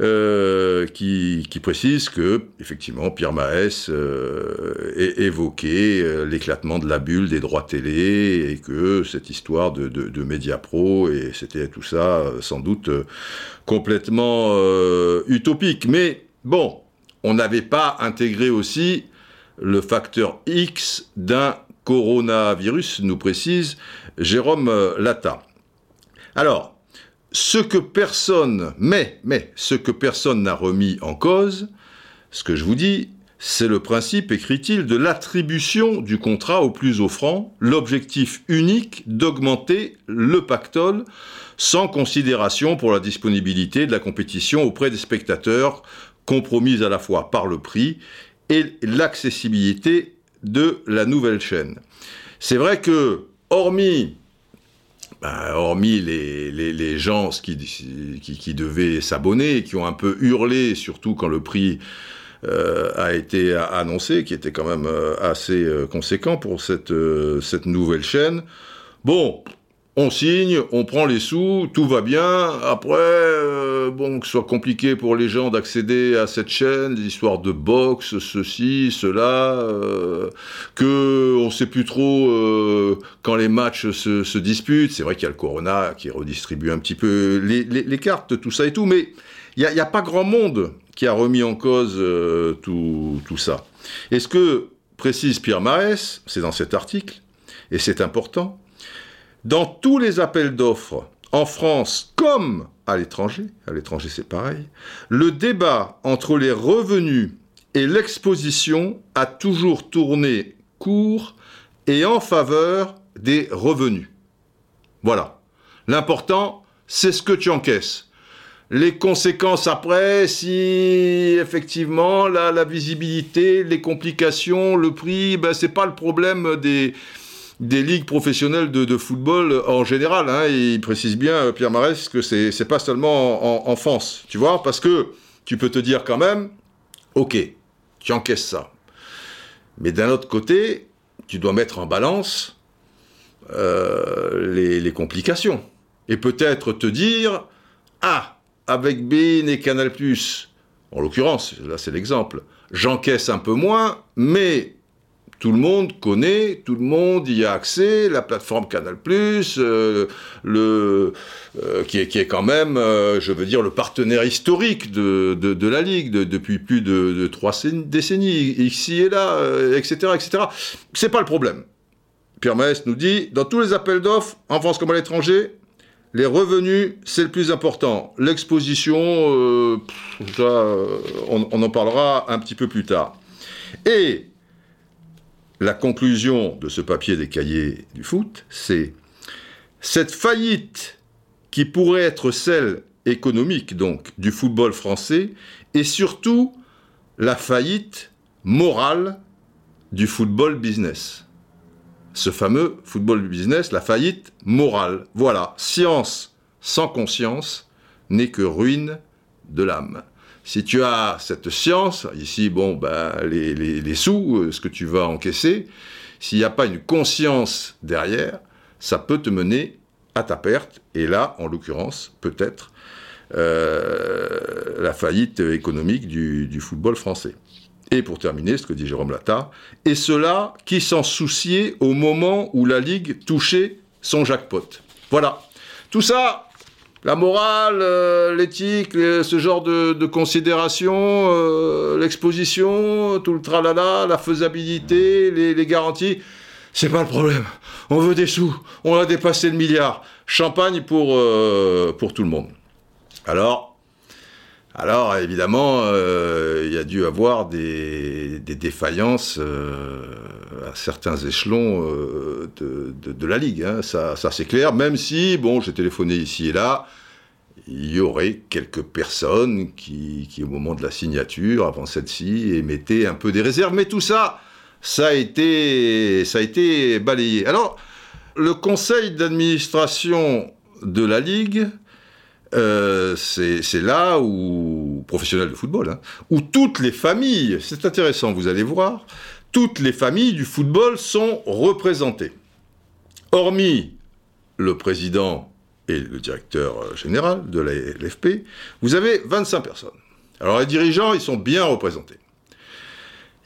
Euh, qui, précise que, effectivement, Pierre Maes euh, évoqué euh, l'éclatement de la bulle des droits télé et que cette histoire de, de, Mediapro, et c'était tout ça sans doute complètement utopique. Mais bon, on n'avait pas intégré aussi le facteur X d'un coronavirus, nous précise Jérôme Latta. Alors, ce que personne, mais, mais, ce que personne n'a remis en cause, ce que je vous dis, c'est le principe, écrit-il, de l'attribution du contrat au plus offrant, l'objectif unique d'augmenter le pactole sans considération pour la disponibilité de la compétition auprès des spectateurs, compromise à la fois par le prix et l'accessibilité de la nouvelle chaîne. C'est vrai que, hormis ben, hormis les, les, gens qui, qui, qui devaient s'abonner, qui ont un peu hurlé, surtout quand le prix euh, a été annoncé, qui était quand même euh, assez euh, conséquent pour cette, cette nouvelle chaîne. Bon, on signe, on prend les sous, tout va bien. Après, bon, que ce soit compliqué pour les gens d'accéder à cette chaîne, des histoires de boxe, ceci, cela, euh, que on sait plus trop quand les matchs se, disputent. C'est vrai qu'il y a le Corona qui redistribue un petit peu les, cartes, tout ça et tout, mais il n'y a, pas grand monde qui a remis en cause euh, tout, tout, ça. Et ce que précise Pierre Maes, c'est dans cet article, et c'est important, dans tous les appels d'offres, en France comme à l'étranger, à l'étranger c'est pareil, le débat entre les revenus et l'exposition a toujours tourné court et en faveur des revenus. Voilà. L'important, c'est ce que tu encaisses les conséquences après, si effectivement la, visibilité, les complications, le prix, ben c'est pas le problème des des ligues professionnelles de, football en général. Hein. Il précise bien Pierre Marès que c'est c'est pas seulement en, France, tu vois, parce que tu peux te dire quand même, ok, tu encaisses ça, mais d'un autre côté, tu dois mettre en balance euh, les, complications et peut-être te dire, ah avec Bein et Canal+, en l'occurrence, là c'est l'exemple, j'encaisse un peu moins, mais tout le monde connaît, tout le monde y a accès, la plateforme Canal+, euh, le, euh, qui, est, qui, est, quand même, euh, je veux dire, le partenaire historique de, de, la Ligue de, depuis plus de, trois décennies, ici et là, etc., etc. C'est pas le problème. Pierre Maes nous dit, dans tous les appels d'offres, en France comme à l'étranger, les revenus, c'est le plus important. L'exposition, euh, euh, on, on, en parlera un petit peu plus tard. Et la conclusion de ce papier des cahiers du foot, c'est cette faillite qui pourrait être celle économique, donc, du football français, et surtout la faillite morale du football business ce fameux football business, la faillite morale. Voilà, science sans conscience n'est que ruine de l'âme. Si tu as cette science, ici, bon, ben, les, les, sous, euh, ce que tu vas encaisser, s'il n'y a pas une conscience derrière, ça peut te mener à ta perte, et là, en l'occurrence, peut-être euh, la faillite économique du, du football français. Et pour terminer, ce que dit Jérôme Lata, et cela qui s'en souciait au moment où la Ligue touchait son jackpot. Voilà. Tout ça, la morale, euh, l'éthique, ce genre de, de considération, euh, l'exposition, tout le tralala, la faisabilité, les, les garanties, c'est pas le problème. On veut des sous, on a dépassé le milliard. Champagne pour, euh, pour tout le monde. Alors, alors évidemment, euh, il y a dû avoir des, défaillances euh, à certains échelons euh, de, la Ligue, hein. ça, c'est clair, même si, bon, j'ai téléphoné ici et là, il y aurait quelques personnes qui, au moment de la signature, avant celle-ci, émettaient un peu des réserves, mais tout ça, ça a été balayé. Alors, le conseil d'administration de la Ligue euh, c'est là où, professionnel de football, hein, où toutes les familles, c'est intéressant, vous allez voir, toutes les familles du football sont représentées. Hormis le président et le directeur général de la LFP, vous avez 25 personnes. Alors les dirigeants, ils sont bien représentés.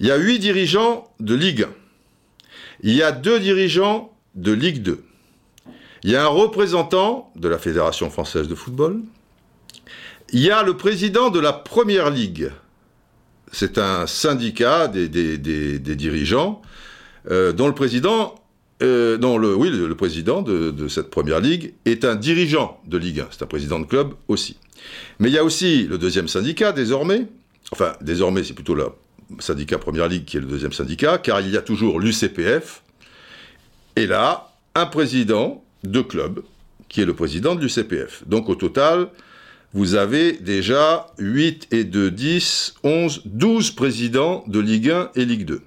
Il y a 8 dirigeants de Ligue 1. Il y a 2 dirigeants de Ligue 2. Il y a un représentant de la Fédération française de football. Il y a le président de la Première Ligue. C'est un syndicat des, dirigeants euh, dont le président, euh, le, oui, le, le président de, de, cette Première Ligue est un dirigeant de Ligue 1. C'est un président de club aussi. Mais il y a aussi le deuxième syndicat désormais. Enfin, désormais, c'est plutôt la syndicat Première Ligue qui est le deuxième syndicat, car il y a toujours l'UCPF, et là, un président de club, qui est le président de l'UCPF. Donc au total, vous avez déjà 8 et 2, 10, 11, 12 présidents de Ligue 1 et Ligue 2.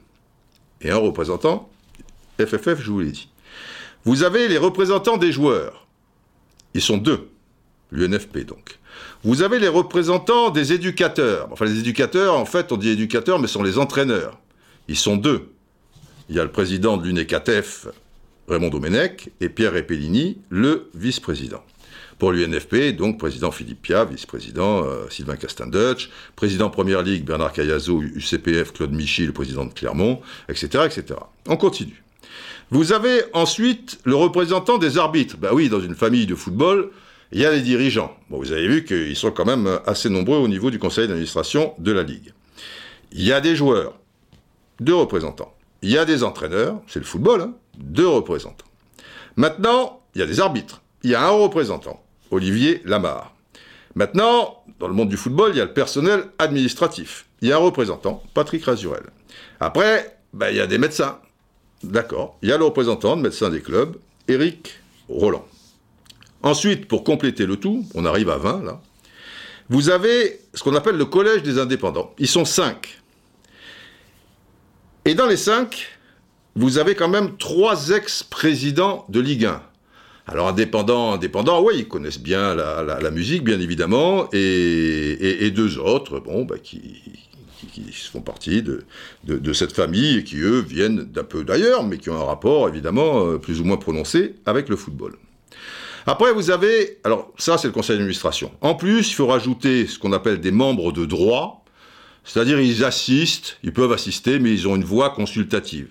Et un représentant, FFF, je vous l'ai dit. Vous avez les représentants des joueurs. Ils sont deux, l'UNFP donc. Vous avez les représentants des éducateurs. Enfin, les éducateurs, en fait, on dit éducateurs, mais ce sont les entraîneurs. Ils sont deux. Il y a le président de l'UNECATEF, Raymond Domenech, et Pierre Repellini, le vice-président. Pour l'UNFP, donc président Philippe Pia, vice-président euh, Sylvain Castendutch, président Première Ligue Bernard Cayazo, UCPF Claude Michy, le président de Clermont, etc., etc. On continue. Vous avez ensuite le représentant des arbitres. Ben oui, dans une famille de football, il y a les dirigeants. Bon, vous avez vu qu'ils sont quand même assez nombreux au niveau du conseil d'administration de la Ligue. Il y a des joueurs, deux représentants. Il y a des entraîneurs, c'est le football, hein, deux représentants. Maintenant, il y a des arbitres. Il y a un représentant, Olivier Lamar. Maintenant, dans le monde du football, il y a le personnel administratif. Il y a un représentant, Patrick Razurel. Après, ben, il y a des médecins. D'accord. Il y a le représentant de médecins des clubs, Éric Roland. Ensuite, pour compléter le tout, on arrive à 20 là, vous avez ce qu'on appelle le collège des indépendants. Ils sont 5. Et dans les 5, vous avez quand même trois ex-présidents de Ligue 1. Alors indépendants, indépendants, oui, ils connaissent bien la, musique, bien évidemment, et, deux autres, bon, bah, qui, font partie de, de, cette famille et qui, eux, viennent d'un peu d'ailleurs, mais qui ont un rapport, évidemment, euh, plus ou moins prononcé avec le football. Après, vous avez, alors ça c'est le conseil d'administration. En plus, il faut rajouter ce qu'on appelle des membres de droit, c'est-à-dire ils assistent, ils peuvent assister, mais ils ont une voix consultative.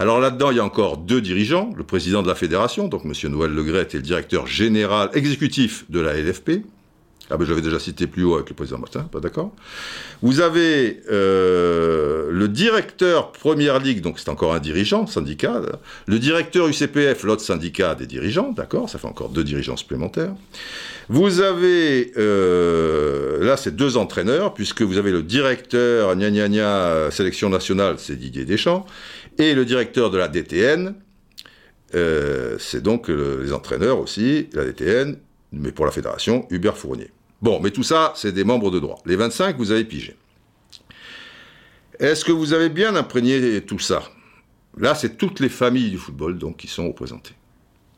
Alors là-dedans, il y a encore deux dirigeants, le président de la fédération, donc M. Noël Legret, et le directeur général exécutif de la LFP, ah ben je l'avais déjà cité plus haut avec le président Martin, pas d'accord. Vous avez euh, le directeur Première Ligue, donc c'est encore un dirigeant, syndicat. Le directeur UCPF, l'autre syndicat des dirigeants, d'accord, ça fait encore deux dirigeants supplémentaires. Vous avez, euh, là c'est deux entraîneurs, puisque vous avez le directeur gna gna gna sélection nationale, c'est Didier Deschamps, et le directeur de la DTN, euh, c'est donc les entraîneurs aussi, la DTN, mais pour la fédération, Hubert Fournier. Bon, mais tout ça, c'est des membres de droit. Les 25, vous avez pigé. Est-ce que vous avez bien imprégné tout ça? Là, c'est toutes les familles du football donc qui sont représentées.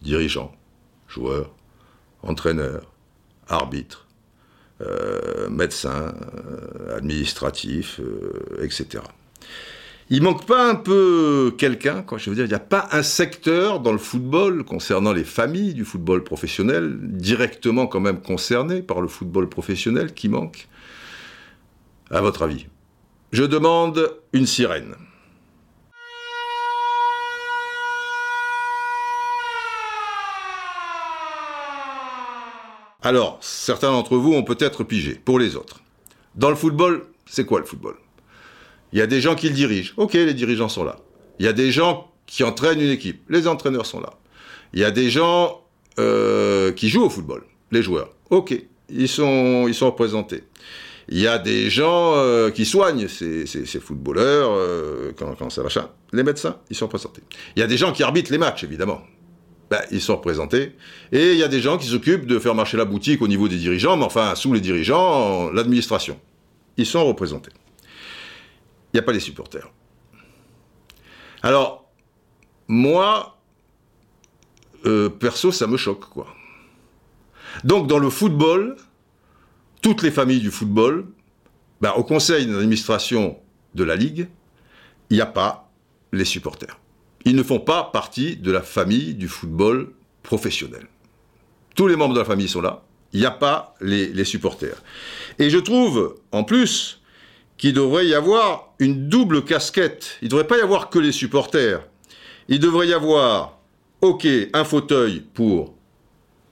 Dirigeants, joueurs, entraîneurs, arbitres, euh, médecins, euh, administratifs, euh, etc. Il manque pas un peu quelqu'un, quoi. Je veux dire, il n'y a pas un secteur dans le football concernant les familles du football professionnel, directement quand même concerné par le football professionnel, qui manque À votre avis? Je demande une sirène. Alors, certains d'entre vous ont peut-être pigé, pour les autres. Dans le football, c'est quoi le football? Il y a des gens qui le dirigent. Ok, les dirigeants sont là. Il y a des gens qui entraînent une équipe. Les entraîneurs sont là. Il y a des gens euh, qui jouent au football. Les joueurs. Ok, ils sont, ils sont représentés. Il y a des gens euh, qui soignent ces, footballeurs euh, quand, ça va. Les médecins, ils sont représentés. Il y a des gens qui arbitrent les matchs, évidemment. Ben, ils sont représentés. Et il y a des gens qui s'occupent de faire marcher la boutique au niveau des dirigeants, mais enfin, sous les dirigeants, l'administration. Ils sont représentés il n'y a pas les supporters. Alors, moi, euh, perso, ça me choque, quoi. Donc, dans le football, toutes les familles du football, ben, au conseil d'administration de la Ligue, il n'y a pas les supporters. Ils ne font pas partie de la famille du football professionnel. Tous les membres de la famille sont là, il n'y a pas les, les supporters. Et je trouve, en plus, qu'il devrait y avoir une double casquette. Il ne devrait pas y avoir que les supporters. Il devrait y avoir, ok, un fauteuil pour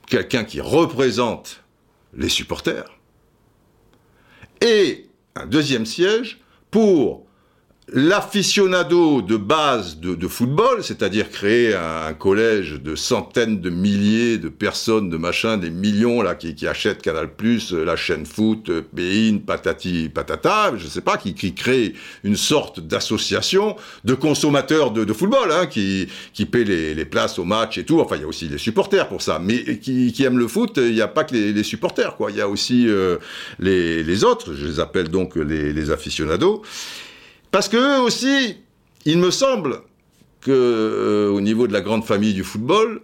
quelqu'un qui représente les supporters, et un deuxième siège pour l'aficionado de base de, football, c'est-à-dire créer un, collège de centaines de milliers de personnes, de machins, des millions là qui, achètent Canal+, euh, la chaîne foot, euh, Bein, patati patata, je sais pas, qui, qui crée une sorte d'association de consommateurs de, football, hein, qui qui paient les, places au match et tout. Enfin, il y a aussi les supporters pour ça, mais qui, qui aiment le foot, il n'y a pas que les, supporters, quoi. Il y a aussi euh, les, les autres. Je les appelle donc les, les aficionados. Parce que aussi, il me semble que euh, au niveau de la grande famille du football,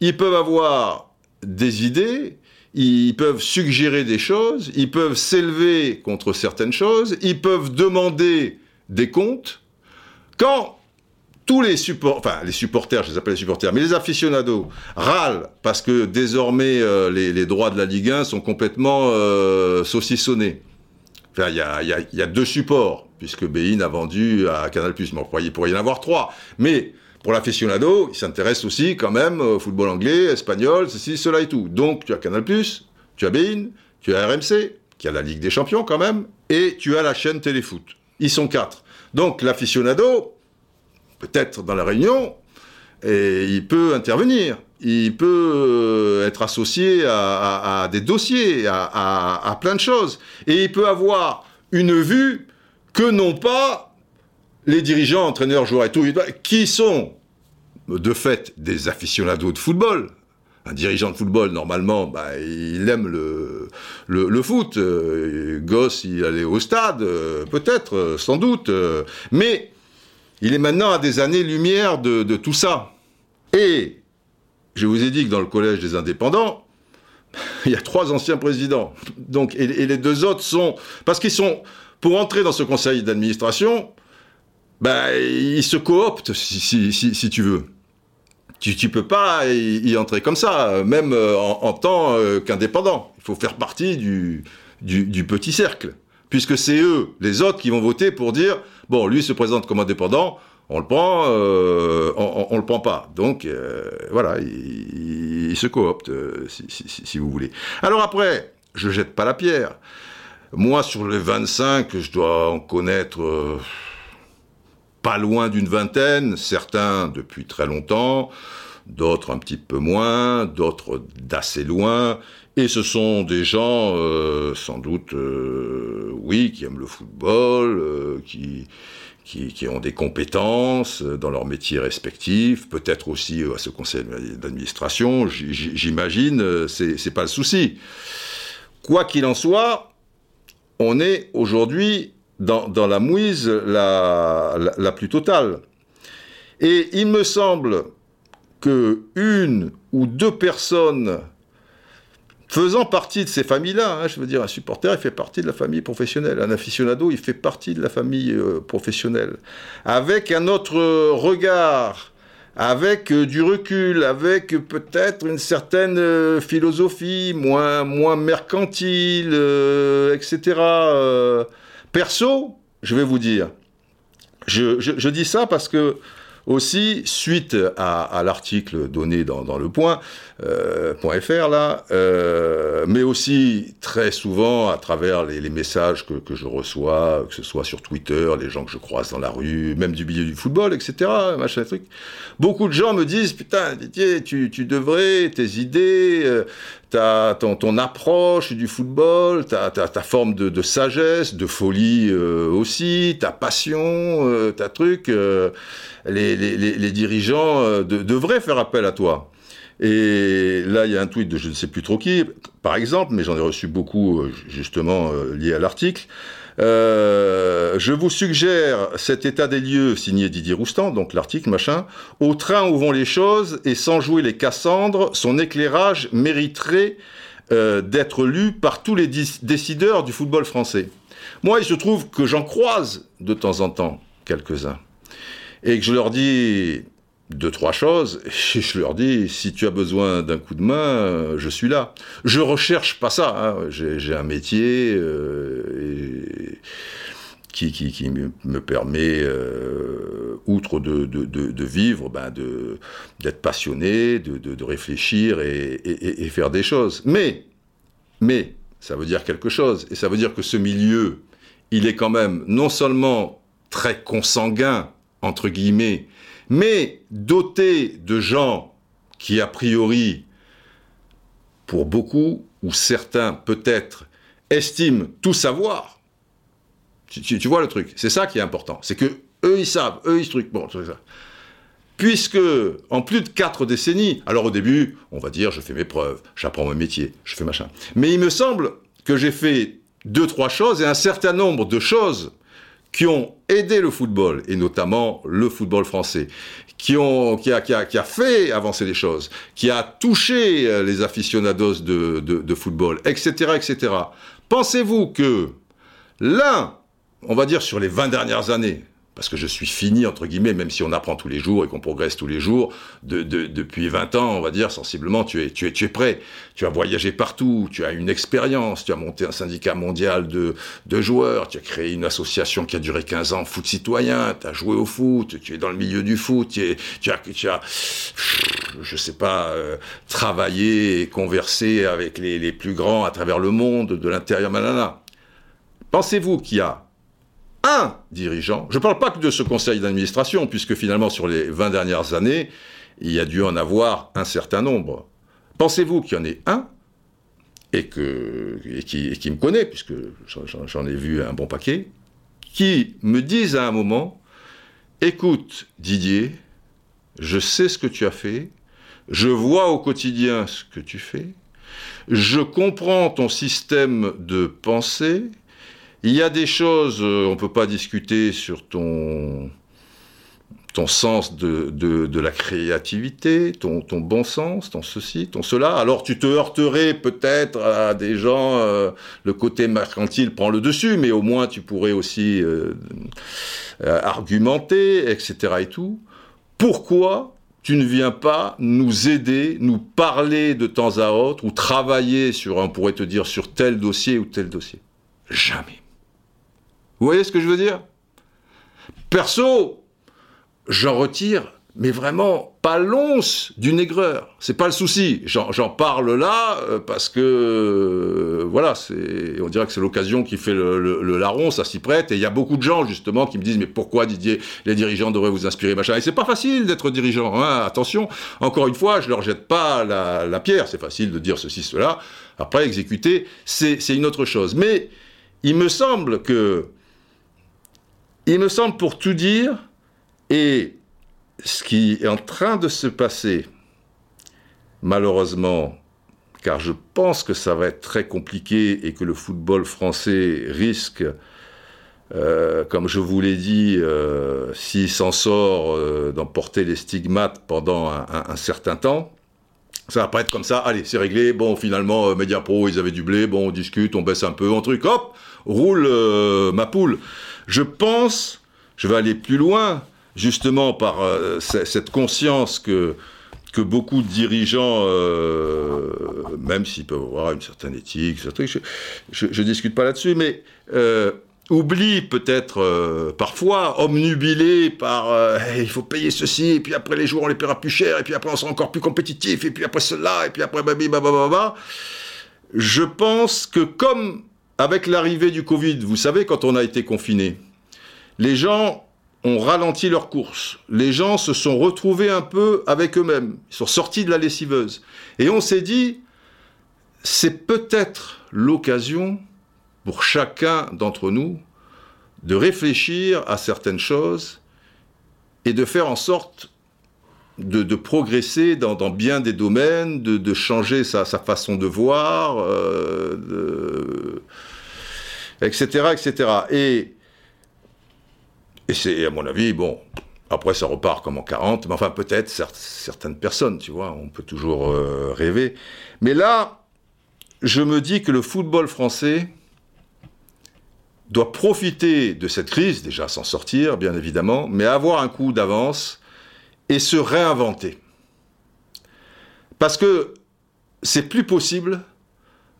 ils peuvent avoir des idées, ils peuvent suggérer des choses, ils peuvent s'élever contre certaines choses, ils peuvent demander des comptes. Quand tous les supporters, enfin les supporters, je les appelle les supporters, mais les aficionados râlent parce que désormais euh, les, droits de la Ligue 1 sont complètement euh, saucissonnés. Enfin, il y a, deux supports, puisque Bein a vendu à Canal+. Mais il pourrait y en avoir trois. Mais pour l'aficionado, il s'intéresse aussi quand même au football anglais, espagnol, ceci, cela et tout. Donc tu as Canal+, tu as Bein, tu as RMC, qui a la Ligue des Champions quand même, et tu as la chaîne Téléfoot. Ils sont quatre. Donc l'aficionado, peut-être dans la réunion, et il peut intervenir il peut euh, être associé à, des dossiers, à, plein de choses. Et il peut avoir une vue que n'ont pas les dirigeants, entraîneurs, joueurs et tout, qui sont de fait des aficionados de football. Un dirigeant de football, normalement, bah, il aime le, foot. Euh, gosse, il allait au stade, euh, peut-être, sans doute. mais il est maintenant à des années-lumière de, de tout ça. Et je vous ai dit que dans le collège des indépendants, [LAUGHS] il y a trois anciens présidents. Et, les deux autres sont. Parce qu'ils sont. Pour entrer dans ce conseil d'administration, ben, ils se cooptent, si, tu veux. Tu ne peux pas y, entrer comme ça, même euh, en, tant euh, qu'indépendant. Il faut faire partie du, petit cercle. Puisque c'est eux, les autres, qui vont voter pour dire bon, lui se présente comme indépendant, on le prend, euh, on, le prend pas. Donc voilà, il, se coopte, euh, si, vous voulez. Alors après, je jette pas la pierre. Moi, sur les 25, je dois en connaître pas loin d'une vingtaine, certains depuis très longtemps, d'autres un petit peu moins, d'autres d'assez loin. Et ce sont des gens, sans doute, oui, qui aiment le football, qui qui, ont des compétences euh, dans leur métier respectif, peut-être aussi euh, à ce conseil d'administration, j'imagine, euh, c'est pas le souci. Quoi qu'il en soit, on est aujourd'hui dans, la mouise la, plus totale. Et il me semble que une ou deux personnes faisant partie de ces familles-là, hein, je veux dire, un supporter, il fait partie de la famille professionnelle. Un aficionado, il fait partie de la famille euh, professionnelle. Avec un autre regard, avec euh, du recul, avec peut-être une certaine euh, philosophie moins, moins mercantile, etc. perso, je vais vous dire, je dis ça parce que aussi, suite à, l'article donné dans, le point, euh, .fr là, euh, mais aussi très souvent à travers les, messages que, je reçois, que ce soit sur Twitter, les gens que je croise dans la rue, même du milieu du football, etc. Machin truc. Beaucoup de gens me disent putain Didier, tu, devrais tes idées, euh, ta, ton, approche du football, ta, ta, forme de, sagesse, de folie aussi, ta passion, ta truc les, dirigeants euh, devraient faire appel à toi. Et là, il y a un tweet de je ne sais plus trop qui, par exemple, mais j'en ai reçu beaucoup euh, justement euh, liés à l'article. Je vous suggère cet état des lieux signé Didier Roustan, donc l'article, machin. Au train où vont les choses et sans jouer les Cassandres, son éclairage mériterait d'être lu par tous les décideurs du football français. Moi, il se trouve que j'en croise de temps en temps quelques-uns et que je leur dis deux, trois choses, et [LAUGHS] je leur dis, si tu as besoin d'un coup de main, je suis là. Je recherche pas ça, hein. j'ai un métier euh, qui, qui, me permet, euh, outre de, vivre, ben d'être passionné, de, réfléchir et, et, et, faire des choses. Mais, mais, ça veut dire quelque chose, et ça veut dire que ce milieu, il est quand même non seulement très consanguin, entre guillemets, mais doté de gens qui, a priori, pour beaucoup, ou certains peut-être, estiment tout savoir. Tu, vois le truc, c'est ça qui est important. C'est que eux, ils savent, eux, ils truc. Bon, ça. Puisque, en plus de quatre décennies, alors au début, on va dire, je fais mes preuves, j'apprends mon métier, je fais machin. Mais il me semble que j'ai fait deux, trois choses et un certain nombre de choses qui ont aidé le football, et notamment le football français, qui, ont, qui, a, qui, a, qui a fait avancer les choses, qui a touché euh, les aficionados de, de, football, etc., etc. Pensez-vous que l'un, on va dire sur les 20 dernières années, parce que je suis fini, entre guillemets, même si on apprend tous les jours et qu'on progresse tous les jours, de, de, depuis 20 ans, on va dire, sensiblement, tu es, tu, es, tu es prêt. Tu as voyagé partout, tu as une expérience, tu as monté un syndicat mondial de, de joueurs, tu as créé une association qui a duré 15 ans, foot citoyen, tu as joué au foot, tu es dans le milieu du foot, tu, es, tu as, tu as, je sais pas, euh, travaillé et conversé avec les, les plus grands à travers le monde, de l'intérieur, manana. Pensez-vous qu'il y a un dirigeant, je ne parle pas que de ce conseil d'administration, puisque finalement sur les 20 dernières années, il y a dû en avoir un certain nombre. Pensez-vous qu'il y en ait un et, et qui, me connaît, puisque j'en ai vu un bon paquet, qui me dise à un moment, écoute Didier, je sais ce que tu as fait, je vois au quotidien ce que tu fais, je comprends ton système de pensée, il y a des choses, euh, on ne peut pas discuter sur ton, sens de, la créativité, ton, ton, bon sens, ton ceci, ton cela. Alors tu te heurterais peut-être à des gens, euh, le côté mercantile prend le dessus, mais au moins tu pourrais aussi euh, argumenter, etc. et tout. Pourquoi tu ne viens pas nous aider, nous parler de temps à autre, ou travailler sur, on pourrait te dire, sur tel dossier ou tel dossier? Jamais. Vous voyez ce que je veux dire? Perso, j'en retire, mais vraiment pas l'once d'une aigreur. C'est pas le souci. J'en parle là euh, parce que euh, voilà, on dirait que c'est l'occasion qui fait le, larron, ça s'y prête. Et il y a beaucoup de gens justement qui me disent mais pourquoi Didier, les dirigeants devraient vous inspirer machin. Et c'est pas facile d'être dirigeant. Hein, attention. Encore une fois, je leur jette pas la, la pierre. C'est facile de dire ceci cela. Après exécuter, c'est une autre chose. Mais il me semble que il me semble pour tout dire, et ce qui est en train de se passer, malheureusement, car je pense que ça va être très compliqué et que le football français risque, euh, comme je vous l'ai dit, euh, s'il s'en sort, euh, d'emporter les stigmates pendant un, certain temps. Ça va pas être comme ça, allez, c'est réglé, bon, finalement, euh, Mediapro, ils avaient du blé, bon, on discute, on baisse un peu, un truc, hop, roule ma poule. Je pense, je vais aller plus loin, justement par euh, cette conscience que, que beaucoup de dirigeants, euh, même s'ils peuvent avoir une certaine éthique, je ne discute pas là-dessus, mais euh, oublient peut-être euh, parfois, omnubilés par euh, il faut payer ceci, et puis après les jours on les paiera plus cher, et puis après on sera encore plus compétitif, et puis après cela, et puis après babi, bababa. Je pense que comme avec l'arrivée du Covid, vous savez, quand on a été confiné, les gens ont ralenti leur course. Les gens se sont retrouvés un peu avec eux-mêmes. Ils sont sortis de la lessiveuse. Et on s'est dit, c'est peut-être l'occasion pour chacun d'entre nous de réfléchir à certaines choses et de faire en sorte de, progresser dans, bien des domaines, de, changer sa, façon de voir, euh, etc., etc. Et, et c'est, à mon avis, bon, après ça repart comme en 40, mais enfin peut-être certaines personnes, tu vois, on peut toujours euh, rêver. Mais là, je me dis que le football français doit profiter de cette crise, déjà s'en sortir, bien évidemment, mais avoir un coup d'avance et se réinventer. Parce que c'est plus possible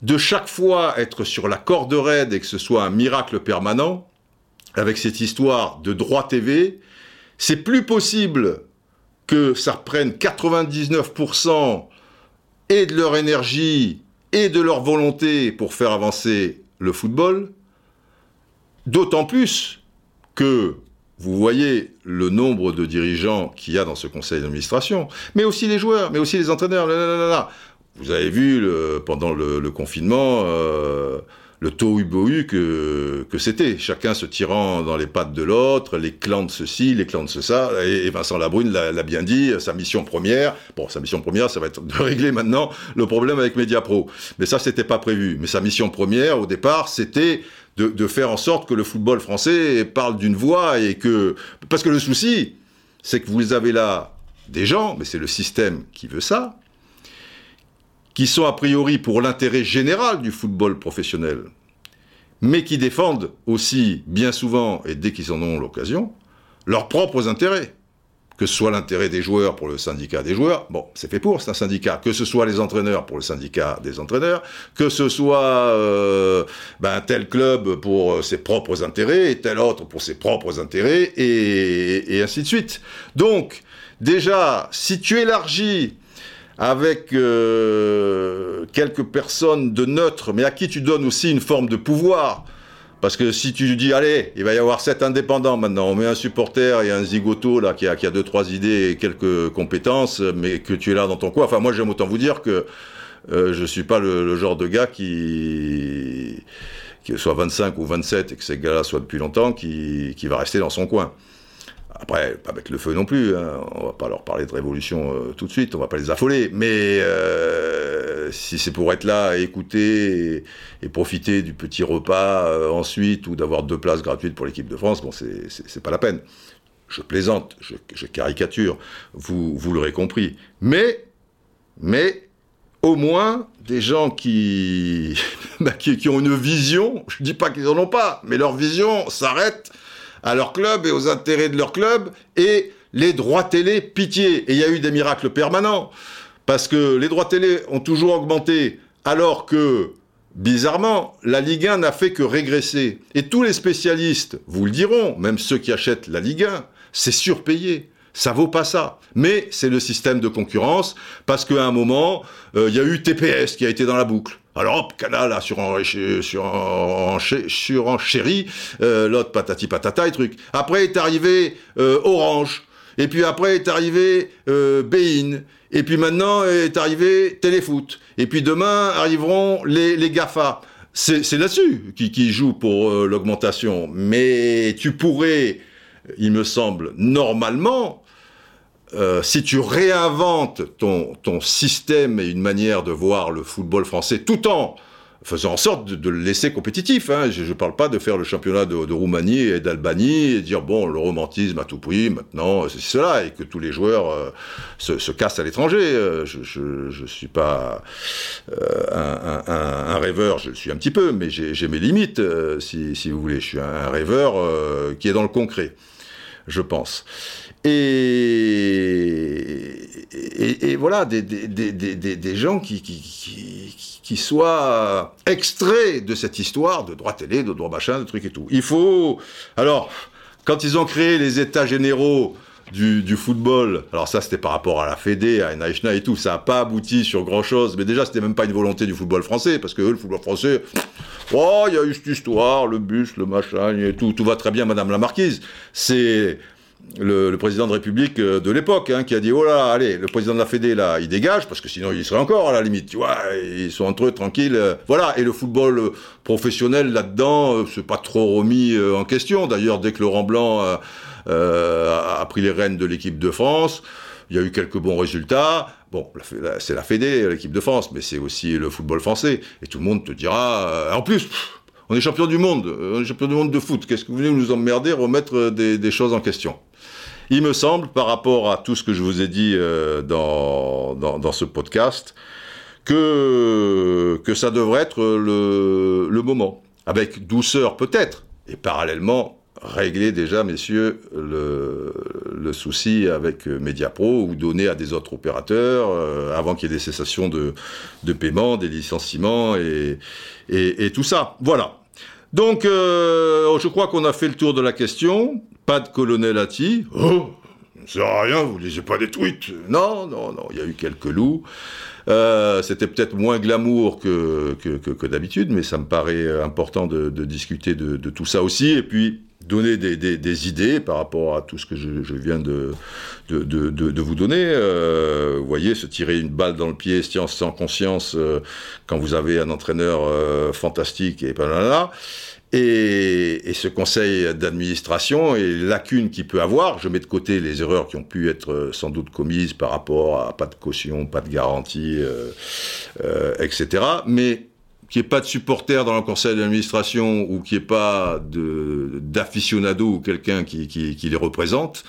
de chaque fois être sur la corde raide et que ce soit un miracle permanent, avec cette histoire de droit TV, c'est plus possible que ça reprenne 99% et de leur énergie et de leur volonté pour faire avancer le football, d'autant plus que vous voyez le nombre de dirigeants qu'il y a dans ce conseil d'administration, mais aussi les joueurs, mais aussi les entraîneurs. Vous avez vu pendant le, confinement euh, le taux bohu que, que c'était, chacun se tirant dans les pattes de l'autre, les clans de ceci, les clans de ça, et, Vincent Labrune l'a bien dit, sa mission première, bon, sa mission première, ça va être de [LAUGHS] régler maintenant le problème avec Mediapro, mais ça, c'était pas prévu, mais sa mission première, au départ, c'était de, faire en sorte que le football français parle d'une voix et que... Parce que le souci, c'est que vous avez là des gens, mais c'est le système qui veut ça, qui sont a priori pour l'intérêt général du football professionnel, mais qui défendent aussi bien souvent, et dès qu'ils en ont l'occasion, leurs propres intérêts que ce soit l'intérêt des joueurs pour le syndicat des joueurs, bon, c'est fait pour, c'est un syndicat, que ce soit les entraîneurs pour le syndicat des entraîneurs, que ce soit euh, ben, tel club pour ses propres intérêts et tel autre pour ses propres intérêts, et, ainsi de suite. Donc, déjà, si tu élargis avec euh, quelques personnes de neutres, mais à qui tu donnes aussi une forme de pouvoir, parce que si tu dis, allez, il va y avoir sept indépendants maintenant, on met un supporter et un zigoto là, qui a, qui a deux, trois idées et quelques compétences, mais que tu es là dans ton coin. Enfin, moi, j'aime autant vous dire que euh, je suis pas le, genre de gars qui, soit 25 ou 27 et que ces gars-là soient depuis longtemps, qui va rester dans son coin. Après, pas mettre le feu non plus, hein. on va pas leur parler de révolution euh, tout de suite, on va pas les affoler, mais euh, si c'est pour être là, écouter et, profiter du petit repas euh, ensuite, ou d'avoir deux places gratuites pour l'équipe de France, bon, c'est pas la peine. Je plaisante, je, caricature, vous, vous l'aurez compris. Mais, mais, au moins, des gens qui, [LAUGHS] bah, qui, qui ont une vision, je dis pas qu'ils en ont pas, mais leur vision s'arrête à leur club et aux intérêts de leur club, et les droits télé, pitié. Et il y a eu des miracles permanents, parce que les droits télé ont toujours augmenté, alors que, bizarrement, la Ligue 1 n'a fait que régresser. Et tous les spécialistes vous le diront, même ceux qui achètent la Ligue 1, c'est surpayé. Ça vaut pas ça. Mais c'est le système de concurrence, parce qu'à un moment, euh, il y a eu TPS qui a été dans la boucle. Alors hop, Canal a sur sur chéri, euh, l'autre patati patata et truc. Après est arrivé euh, Orange, et puis après est arrivé euh, Bein, et puis maintenant est arrivé Téléfoot, et puis demain arriveront les, les GAFA. C'est là-dessus qui, qui joue pour euh, l'augmentation. Mais tu pourrais, il me semble, normalement, euh, si tu réinventes ton, système et une manière de voir le football français tout en faisant en sorte de, le laisser compétitif. Hein. Je ne parle pas de faire le championnat de, Roumanie et d'Albanie et dire bon le romantisme à tout prix maintenant c'est cela et que tous les joueurs euh, se, cassent à l'étranger. Euh, je ne suis pas un, rêveur, je le suis un petit peu, mais j'ai mes limites si, vous voulez. Je suis un, rêveur qui est dans le concret, je pense. Et, et, voilà, des, des, des, des gens qui, qui, qui, qui, soient extraits de cette histoire de droit télé, de droit machin, de trucs et tout. Il faut... Alors, quand ils ont créé les états généraux du, du football, alors ça c'était par rapport à la Fédé, à Naïchna et tout, ça n'a pas abouti sur grand chose, mais déjà c'était même pas une volonté du football français, parce que eux, le football français, oh, il y a eu cette histoire, le bus, le machin, et tout, tout va très bien, Madame la Marquise. C'est le, président de République euh, de l'époque, hein, qui a dit oh là, allez, le président de la Fédé là, il dégage parce que sinon il serait encore à la limite, tu vois, ils sont entre eux tranquilles, euh, voilà. Et le football euh, professionnel là-dedans, c'est pas trop remis en question. D'ailleurs, dès que Laurent Blanc a pris les rênes de l'équipe de France, il y a eu quelques bons résultats. Bon, c'est la Fédé, l'équipe de France, mais c'est aussi le football français. Et tout le monde te dira, en plus. on est champion du monde, on est champion du monde de foot. Qu'est-ce que vous venez nous emmerder, remettre des choses en question? Il me semble, par rapport à tout ce que je vous ai dit euh, dans, dans, ce podcast, que, que ça devrait être le, le moment. Avec douceur peut-être, et parallèlement régler déjà, messieurs, le, le souci avec Mediapro ou donner à des autres opérateurs euh, avant qu'il y ait des cessations de, de paiement, des licenciements et, et, tout ça. Voilà. Donc, euh, je crois qu'on a fait le tour de la question. Pas de colonel Atti. Oh, ça sert à rien, vous lisez pas des tweets. Non, non, non, il y a eu quelques loups. Euh, c'était peut-être moins glamour que, que, que, d'habitude, mais ça me paraît important de, de discuter de, de, tout ça aussi. Et puis, donner des, idées par rapport à tout ce que je, viens de, de, vous donner. Euh, vous voyez, se tirer une balle dans le pied sans conscience euh, quand vous avez un entraîneur euh, fantastique et là. Et, ce conseil d'administration et lacunes qu'il peut avoir, je mets de côté les erreurs qui ont pu être sans doute commises par rapport à pas de caution, pas de garantie, etc. Mais qu'il n'y ait pas de supporter dans le conseil d'administration ou qu'il n'y ait pas d'aficionado ou quelqu'un qui, les représente,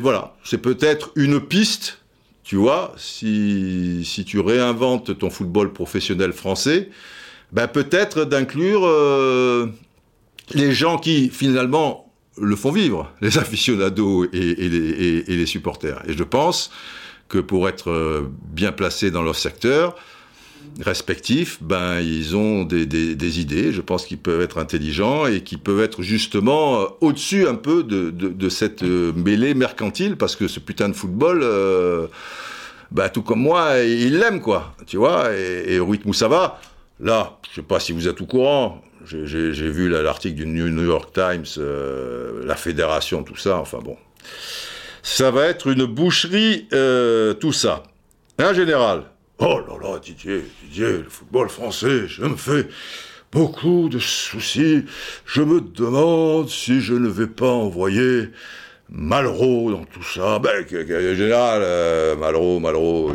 voilà, c'est peut-être une piste, tu vois, si tu réinventes ton football professionnel français, ben peut-être d'inclure euh, les gens qui finalement le font vivre, [LAUGHS] les aficionados et, les, supporters. Et je pense que pour être euh, bien placé dans leur secteur, respectifs, ben, ils ont des, idées, je pense qu'ils peuvent être intelligents et qui peuvent être justement euh, au-dessus un peu de, cette mêlée mercantile, parce que ce putain de football, euh, ben, tout comme moi, il l'aime, quoi, tu vois, et, et Ruit Moussava, là, je sais pas si vous êtes au courant, j'ai vu l'article du New York Times, la fédération, tout ça, enfin bon. Ça va être une boucherie, tout ça. En général, Oh là là, Didier, Didier, le football français, je me fais beaucoup de soucis. Je me demande si je ne vais pas envoyer Malraux dans tout ça. Ben, en général, euh, Malraux, Malraux,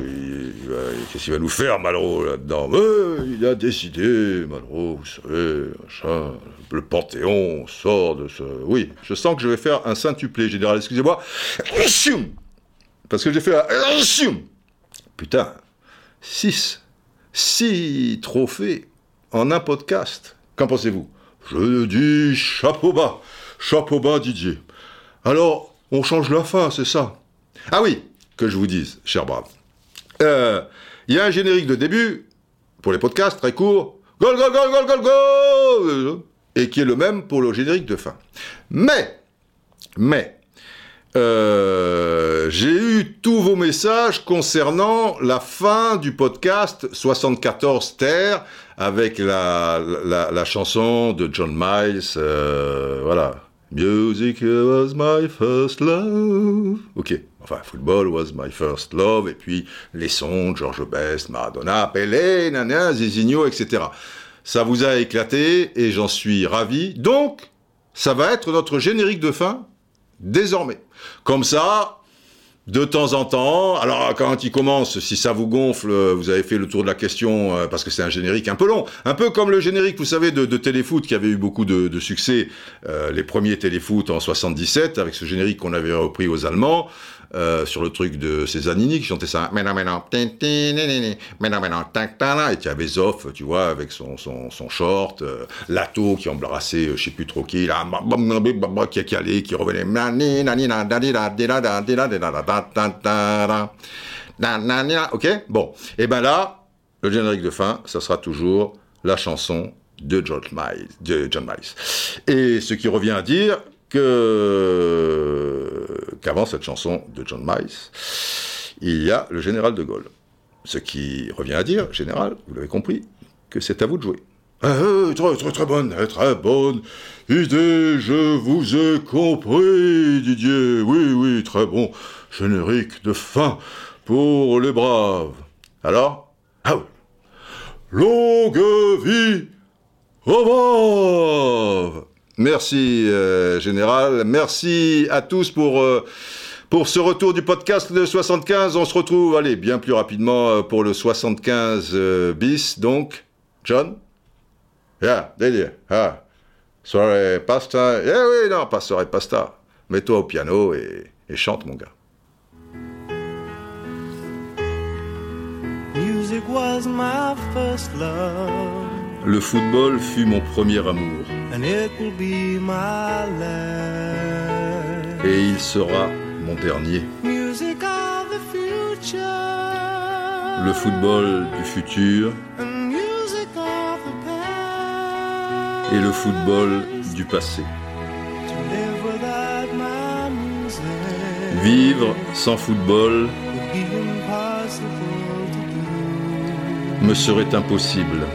qu'est-ce qu'il va nous faire, Malraux, là-dedans? Il a décidé, Malraux, vous savez, machin, le Panthéon sort de ce... Oui, je sens que je vais faire un saint-tuplé, général, excusez-moi. Parce que j'ai fait un... Putain, 6. 6 trophées en un podcast. Qu'en pensez-vous? Je dis chapeau bas. Chapeau bas, Didier. Alors, on change la fin, c'est ça Ah oui, que je vous dise, cher brave. Euh, il y a un générique de début, pour les podcasts, très court. Gol, gol, gol, gol, gol, gol Et qui est le même pour le générique de fin. Mais, mais, euh, j'ai eu tous vos messages concernant la fin du podcast 74 Terre avec la, la, chanson de John Miles. Euh, voilà. Music was my first love. Ok. Enfin, football was my first love. Et puis, les sons, George Best, Maradona, Pelé, Nana, Zizinho, etc. Ça vous a éclaté et j'en suis ravi. Donc, ça va être notre générique de fin désormais. Comme ça, de temps en temps, alors quand il commence, si ça vous gonfle, vous avez fait le tour de la question, euh, parce que c'est un générique un peu long, un peu comme le générique, vous savez, de, Téléfoot qui avait eu beaucoup de, succès, euh, les premiers Téléfoot en 77, avec ce générique qu'on avait repris aux Allemands. Euh, sur le truc de Cézanini qui chantait ça. Mais non, mais non, mais non, mais non, et tu avais Zoff, tu vois, avec son, son, son short, euh, Lato qui embrassait, euh, je sais plus trop qui, là, qui a calé, qui revenait. Ok Bon. Et ben là, le générique de fin, ça sera toujours la chanson de George Miles, de John Miles. Et ce qui revient à dire que qu'avant cette chanson de John Miles, il y a le général de Gaulle. Ce qui revient à dire, général, vous l'avez compris, que c'est à vous de jouer. Ah, euh, très, très, très bonne, très bonne idée, je vous ai compris, Didier. Oui, oui, très bon. Générique de fin pour les braves. Alors Ah oui. Longue vie aux braves Merci, euh, Général. Merci à tous pour, euh, pour ce retour du podcast de 75. On se retrouve, allez, bien plus rapidement euh, pour le 75 bis. Donc, John? Yeah, Didier. Ah, soirée pasta. Eh oui, non, pas soirée pasta. Mets-toi au piano et, et chante, mon gars. Music was my first love. Le football fut mon premier amour. Et il sera mon dernier. Le football du futur. Et le football du passé. Vivre sans football me serait impossible.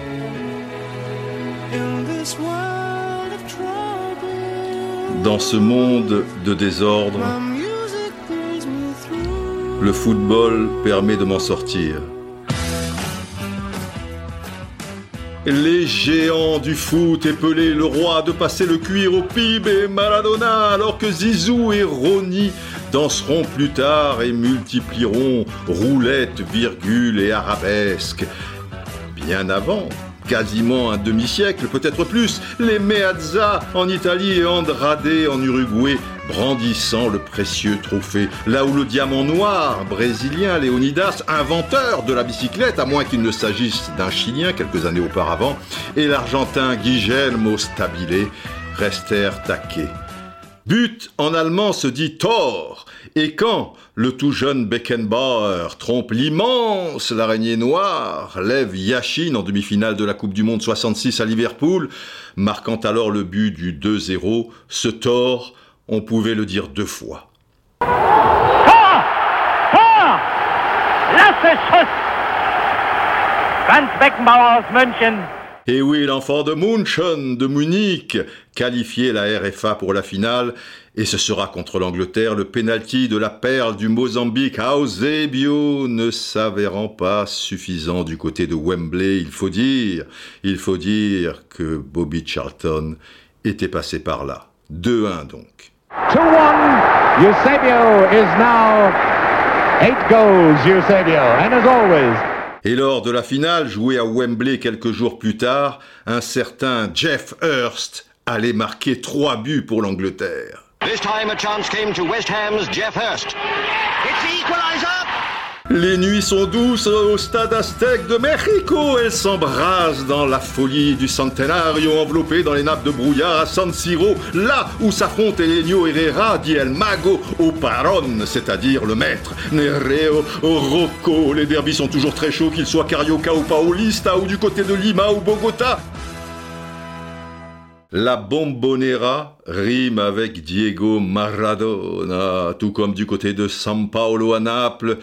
Dans ce monde de désordre, le football permet de m'en sortir. Les géants du foot épelaient le roi de passer le cuir au PIB et Maradona, alors que Zizou et Roni danseront plus tard et multiplieront roulettes, virgules et arabesques. Bien avant, quasiment un demi-siècle, peut-être plus, les Meazza en Italie et Andrade en Uruguay brandissant le précieux trophée, là où le diamant noir brésilien Leonidas, inventeur de la bicyclette, à moins qu'il ne s'agisse d'un Chilien quelques années auparavant, et l'Argentin Guillermo Stabile restèrent taqués. But en allemand se dit Tor, et quand le tout jeune Beckenbauer trompe l'immense l'araignée noire, lève Yashin en demi-finale de la Coupe du Monde 66 à Liverpool, marquant alors le but du 2-0, ce Tor on pouvait le dire deux fois. Et oui, l'enfant de München, de Munich, qualifié la RFA pour la finale, et ce sera contre l'Angleterre le penalty de la perle du Mozambique, Eusebio, ne s'avérant pas suffisant du côté de Wembley. Il faut dire, il faut dire que Bobby Charlton était passé par là. 2-1 donc. 2-1. Eusebio is now eight goals, Eusebio. And as always, et lors de la finale, jouée à Wembley quelques jours plus tard, un certain Jeff Hurst allait marquer trois buts pour l'Angleterre. This time a chance came to West Ham's Jeff Hurst. Les nuits sont douces au stade aztèque de Mexico. Elles s'embrasent dans la folie du centenario enveloppé dans les nappes de brouillard à San Siro, là où s'affrontent Elenio Herrera, dit El Mago, au Paron, c'est-à-dire le maître. Nereo, Rocco, les derbys sont toujours très chauds, qu'ils soient Carioca ou Paulista, ou du côté de Lima ou Bogota. La bombonera rime avec Diego Maradona, tout comme du côté de San Paolo à Naples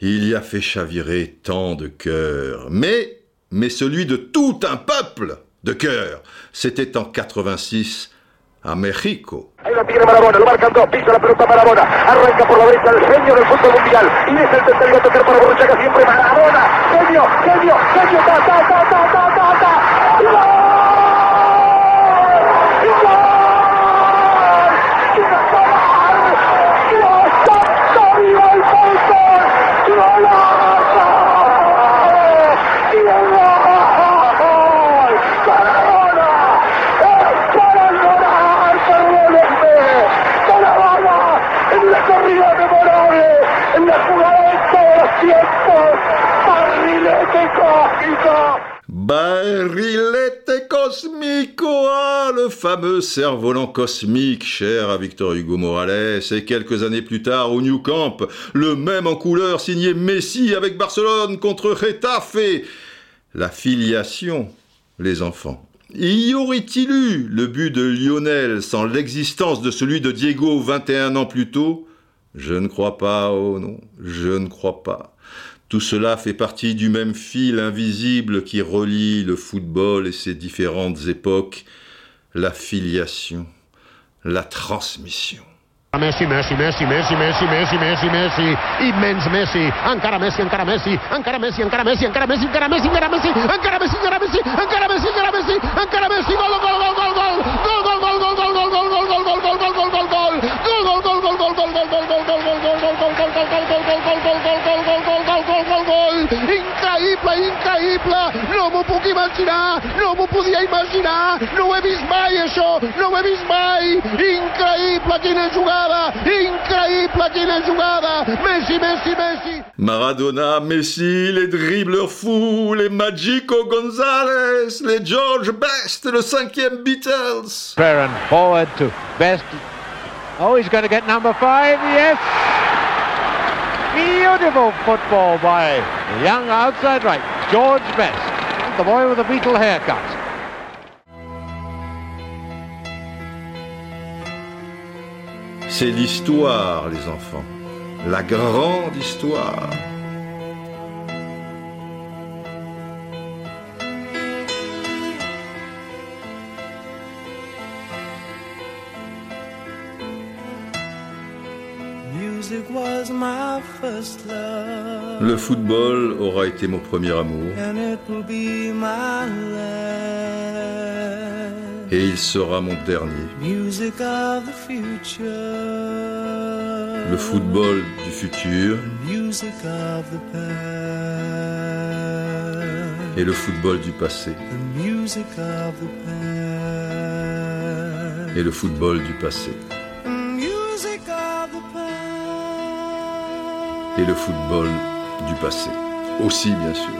il y a fait chavirer tant de cœurs. Mais, mais celui de tout un peuple de cœur, c'était en 86 a México. Barilette cosmico, ah, le fameux cerf-volant cosmique cher à Victor Hugo Morales, et quelques années plus tard au New Camp, le même en couleur signé Messi avec Barcelone contre Getafe. La filiation, les enfants. Y aurait-il eu le but de Lionel sans l'existence de celui de Diego 21 ans plus tôt? Je ne crois pas, oh non, je ne crois pas. Tout cela fait partie du même fil invisible qui relie le football et ses différentes époques, la filiation, la transmission. Messi, Messi, Messi, Messi, Messi, Messi, Messi, Messi, immens Messi, encara Messi, encara Messi, encara Messi, encara Messi, encara Messi, encara Messi, encara Messi, encara Messi, encara Messi, encara Messi, encara Messi, encara Messi, gol, gol, gol, gol, gol, gol, gol, gol, gol, gol, gol, gol, gol, gol, gol, gol, gol, gol, gol, increïble, increïble, no m'ho puc imaginar, no m'ho podia imaginar, no ho he vist mai això, no ho he vist mai, increïble, quina jugada, quina jugada, Messi, Messi, Messi. Maradona, Messi, les dribbleurs fous, les Magico Gonzalez, les George Best, le cinquième Beatles. Barron forward to Best. Oh, he's going to get number five, yes. Beautiful football by young outside right, George Best, the boy with the Beatle haircut. C'est l'histoire, les enfants. La grande histoire. Le football aura été mon premier amour. Et il sera mon dernier. Le football du futur. Et le football du passé. Et le football du passé. Et le football du passé. Aussi, bien sûr.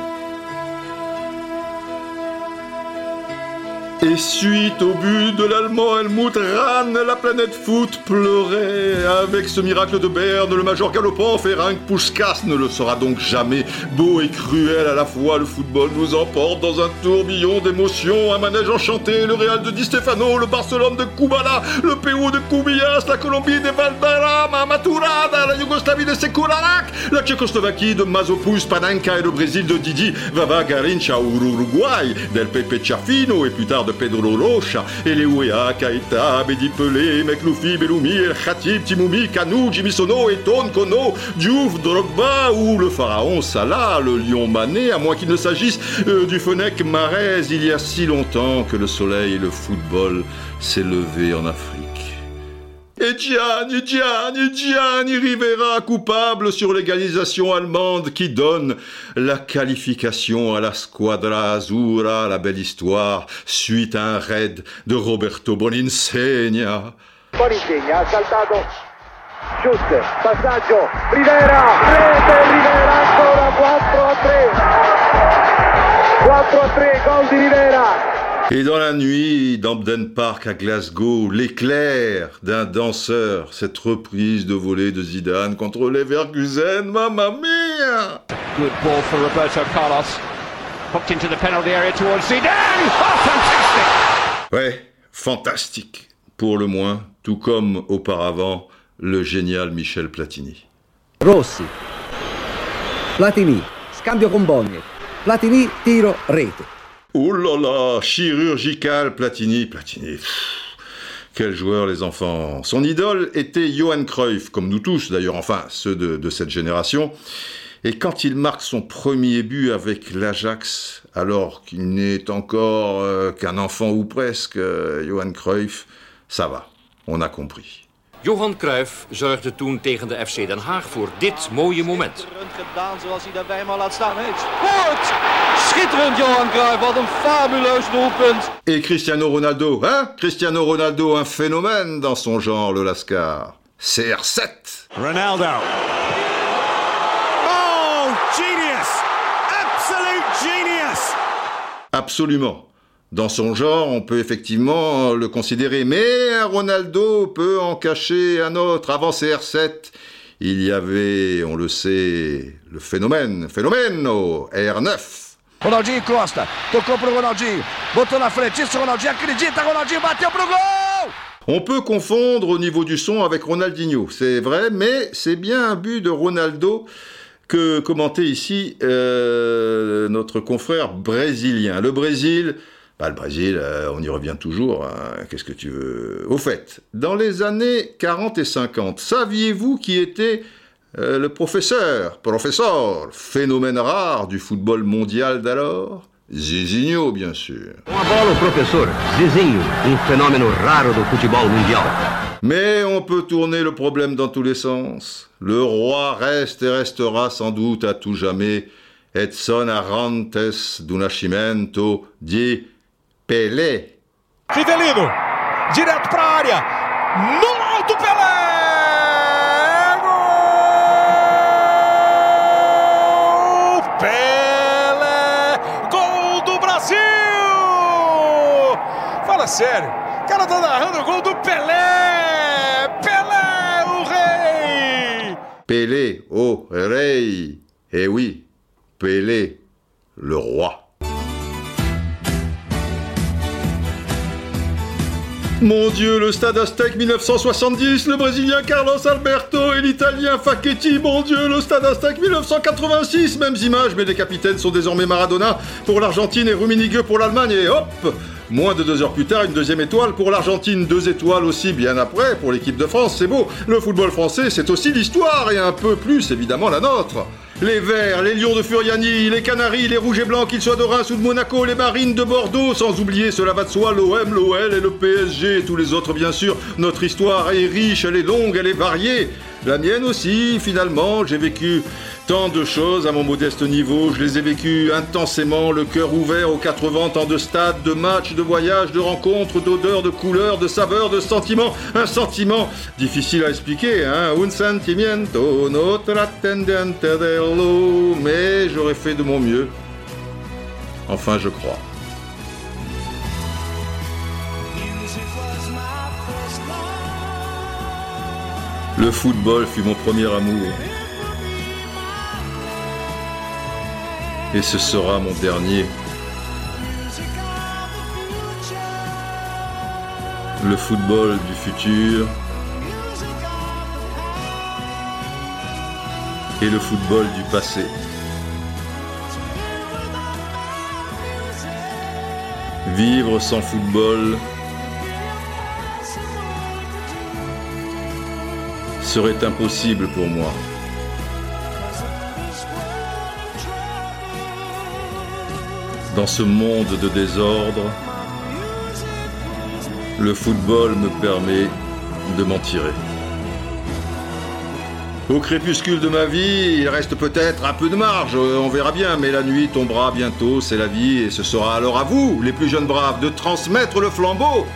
Et suite au but de l'Allemand Helmut Rahn, la planète foot pleurait. Avec ce miracle de Berne, le major galopant Ferenc Puskas ne le sera donc jamais. Beau et cruel à la fois, le football nous emporte dans un tourbillon d'émotions. Un manège enchanté, le Real de Di Stefano, le Barcelone de Kubala, le Pérou de Kubias, la Colombie de Valderrama, Maturada, la Yougoslavie de Sekurarak, la Tchécoslovaquie de Mazopus, Panenka et le Brésil de Didi, Vava Garincha ou Uruguay, del Pepe Chafino et plus tard de Pedro Rocha, Eleuea, Kaeta, Bedi Pelé, Mekloufi, Beloumi, El Khatib, Timoumi, Kanou, Jimmy Sono, Eton, Kono, Diouf, Drogba ou le pharaon Salah, le lion mané, à moins qu'il ne s'agisse euh, du Fenech Marez, il y a si longtemps que le soleil et le football s'est levé en Afrique. Et Gianni, Gianni, Gianni Rivera, coupable sur l'égalisation allemande qui donne la qualification à la Squadra Azzurra, la belle histoire, suite à un raid de Roberto Boninsegna. Boninsegna ha saltato, passaggio, Rivera, rete, Rivera ancora 4 a 3. 4 a 3, gol di Rivera. Et dans la nuit d'Ampden Park à Glasgow, l'éclair d'un danseur, cette reprise de volée de Zidane contre Leverkusen, mamma mia Good ball for Roberto Carlos. Hooked into the penalty area towards Zidane. Oh, fantastic! Ouais, fantastique, pour le moins, tout comme auparavant le génial Michel Platini. Rossi. Platini. Scambio con. Platini, tiro, rete. Oh là là, chirurgical Platini, Platini. quel joueur les enfants. Son idole était Johan Cruyff, comme nous tous d'ailleurs, enfin ceux de, cette génération. Et quand il marque son premier but avec l'Ajax, alors qu'il n'est encore euh, qu'un enfant ou presque, euh, Johan Cruyff, ça va, on a compris. Johan Cruijff zorgde toen tegen de FC Den Haag voor dit mooie moment. gedaan zoals hij daarbij maar laat staan. Het sport! Schitterend Johan Cruijff, wat een fabuleus doelpunt. Et Cristiano Ronaldo, hein Cristiano Ronaldo, un phénomène dans son genre, le Lascar. CR7 Ronaldo. Oh, genius! Absolute genius! Absolument. Dans son genre, on peut effectivement le considérer, mais Ronaldo peut en cacher un autre. Avant CR7, il y avait, on le sait, le phénomène, phénomène R9. Ronaldinho Costa, tocou pro Ronaldinho, botou na frente, isso Ronaldinho acredita, Ronaldinho bateu pro gol! On peut confondre au niveau du son avec Ronaldinho, c'est vrai, mais c'est bien un but de Ronaldo que commentait ici euh, notre confrère brésilien. Le Brésil, bah, le Brésil, euh, on y revient toujours. Hein. Qu'est-ce que tu veux? Au fait, dans les années 40 et 50, saviez-vous qui était euh, le professeur, professeur, phénomène rare du football mondial d'alors? Zizinho, bien sûr. professeur Zizinho, un phénomène rare du football mondial. Mais on peut tourner le problème dans tous les sens. Le roi reste et restera sans doute à tout jamais Edson Arantes do Nascimento di Pelé. Rivelino, direto para a área. No alto Pelé! Gol! Pelé! Gol do Brasil! Fala sério. O cara tá narrando o gol do Pelé! Pelé, o rei! Pelé, o rei. Eh oui, Pelé, le roi. Mon Dieu, le stade Aztec 1970, le Brésilien Carlos Alberto et l'Italien Facchetti. Mon Dieu, le stade Aztec 1986, mêmes images, mais les capitaines sont désormais Maradona pour l'Argentine et Rummenigge pour l'Allemagne. Et hop Moins de deux heures plus tard, une deuxième étoile pour l'Argentine, deux étoiles aussi bien après pour l'équipe de France, c'est beau. Le football français, c'est aussi l'histoire et un peu plus évidemment la nôtre. Les Verts, les Lions de Furiani, les Canaries, les Rouges et Blancs, qu'ils soient de Reims ou de Monaco, les Marines de Bordeaux, sans oublier, cela va de soi, l'OM, l'OL et le PSG tous les autres bien sûr. Notre histoire est riche, elle est longue, elle est variée. La mienne aussi, finalement, j'ai vécu tant de choses à mon modeste niveau, je les ai vécues intensément, le cœur ouvert aux quatre vents, tant de stades, de matchs, de voyages, de rencontres, d'odeurs, de couleurs, de saveurs, de sentiments. Un sentiment difficile à expliquer, hein. Un sentimiento no trattendiente dello, mais j'aurais fait de mon mieux. Enfin, je crois. Le football fut mon premier amour. Et ce sera mon dernier. Le football du futur. Et le football du passé. Vivre sans football serait impossible pour moi. Dans ce monde de désordre, le football me permet de m'en tirer. Au crépuscule de ma vie, il reste peut-être un peu de marge, on verra bien, mais la nuit tombera bientôt, c'est la vie, et ce sera alors à vous, les plus jeunes braves, de transmettre le flambeau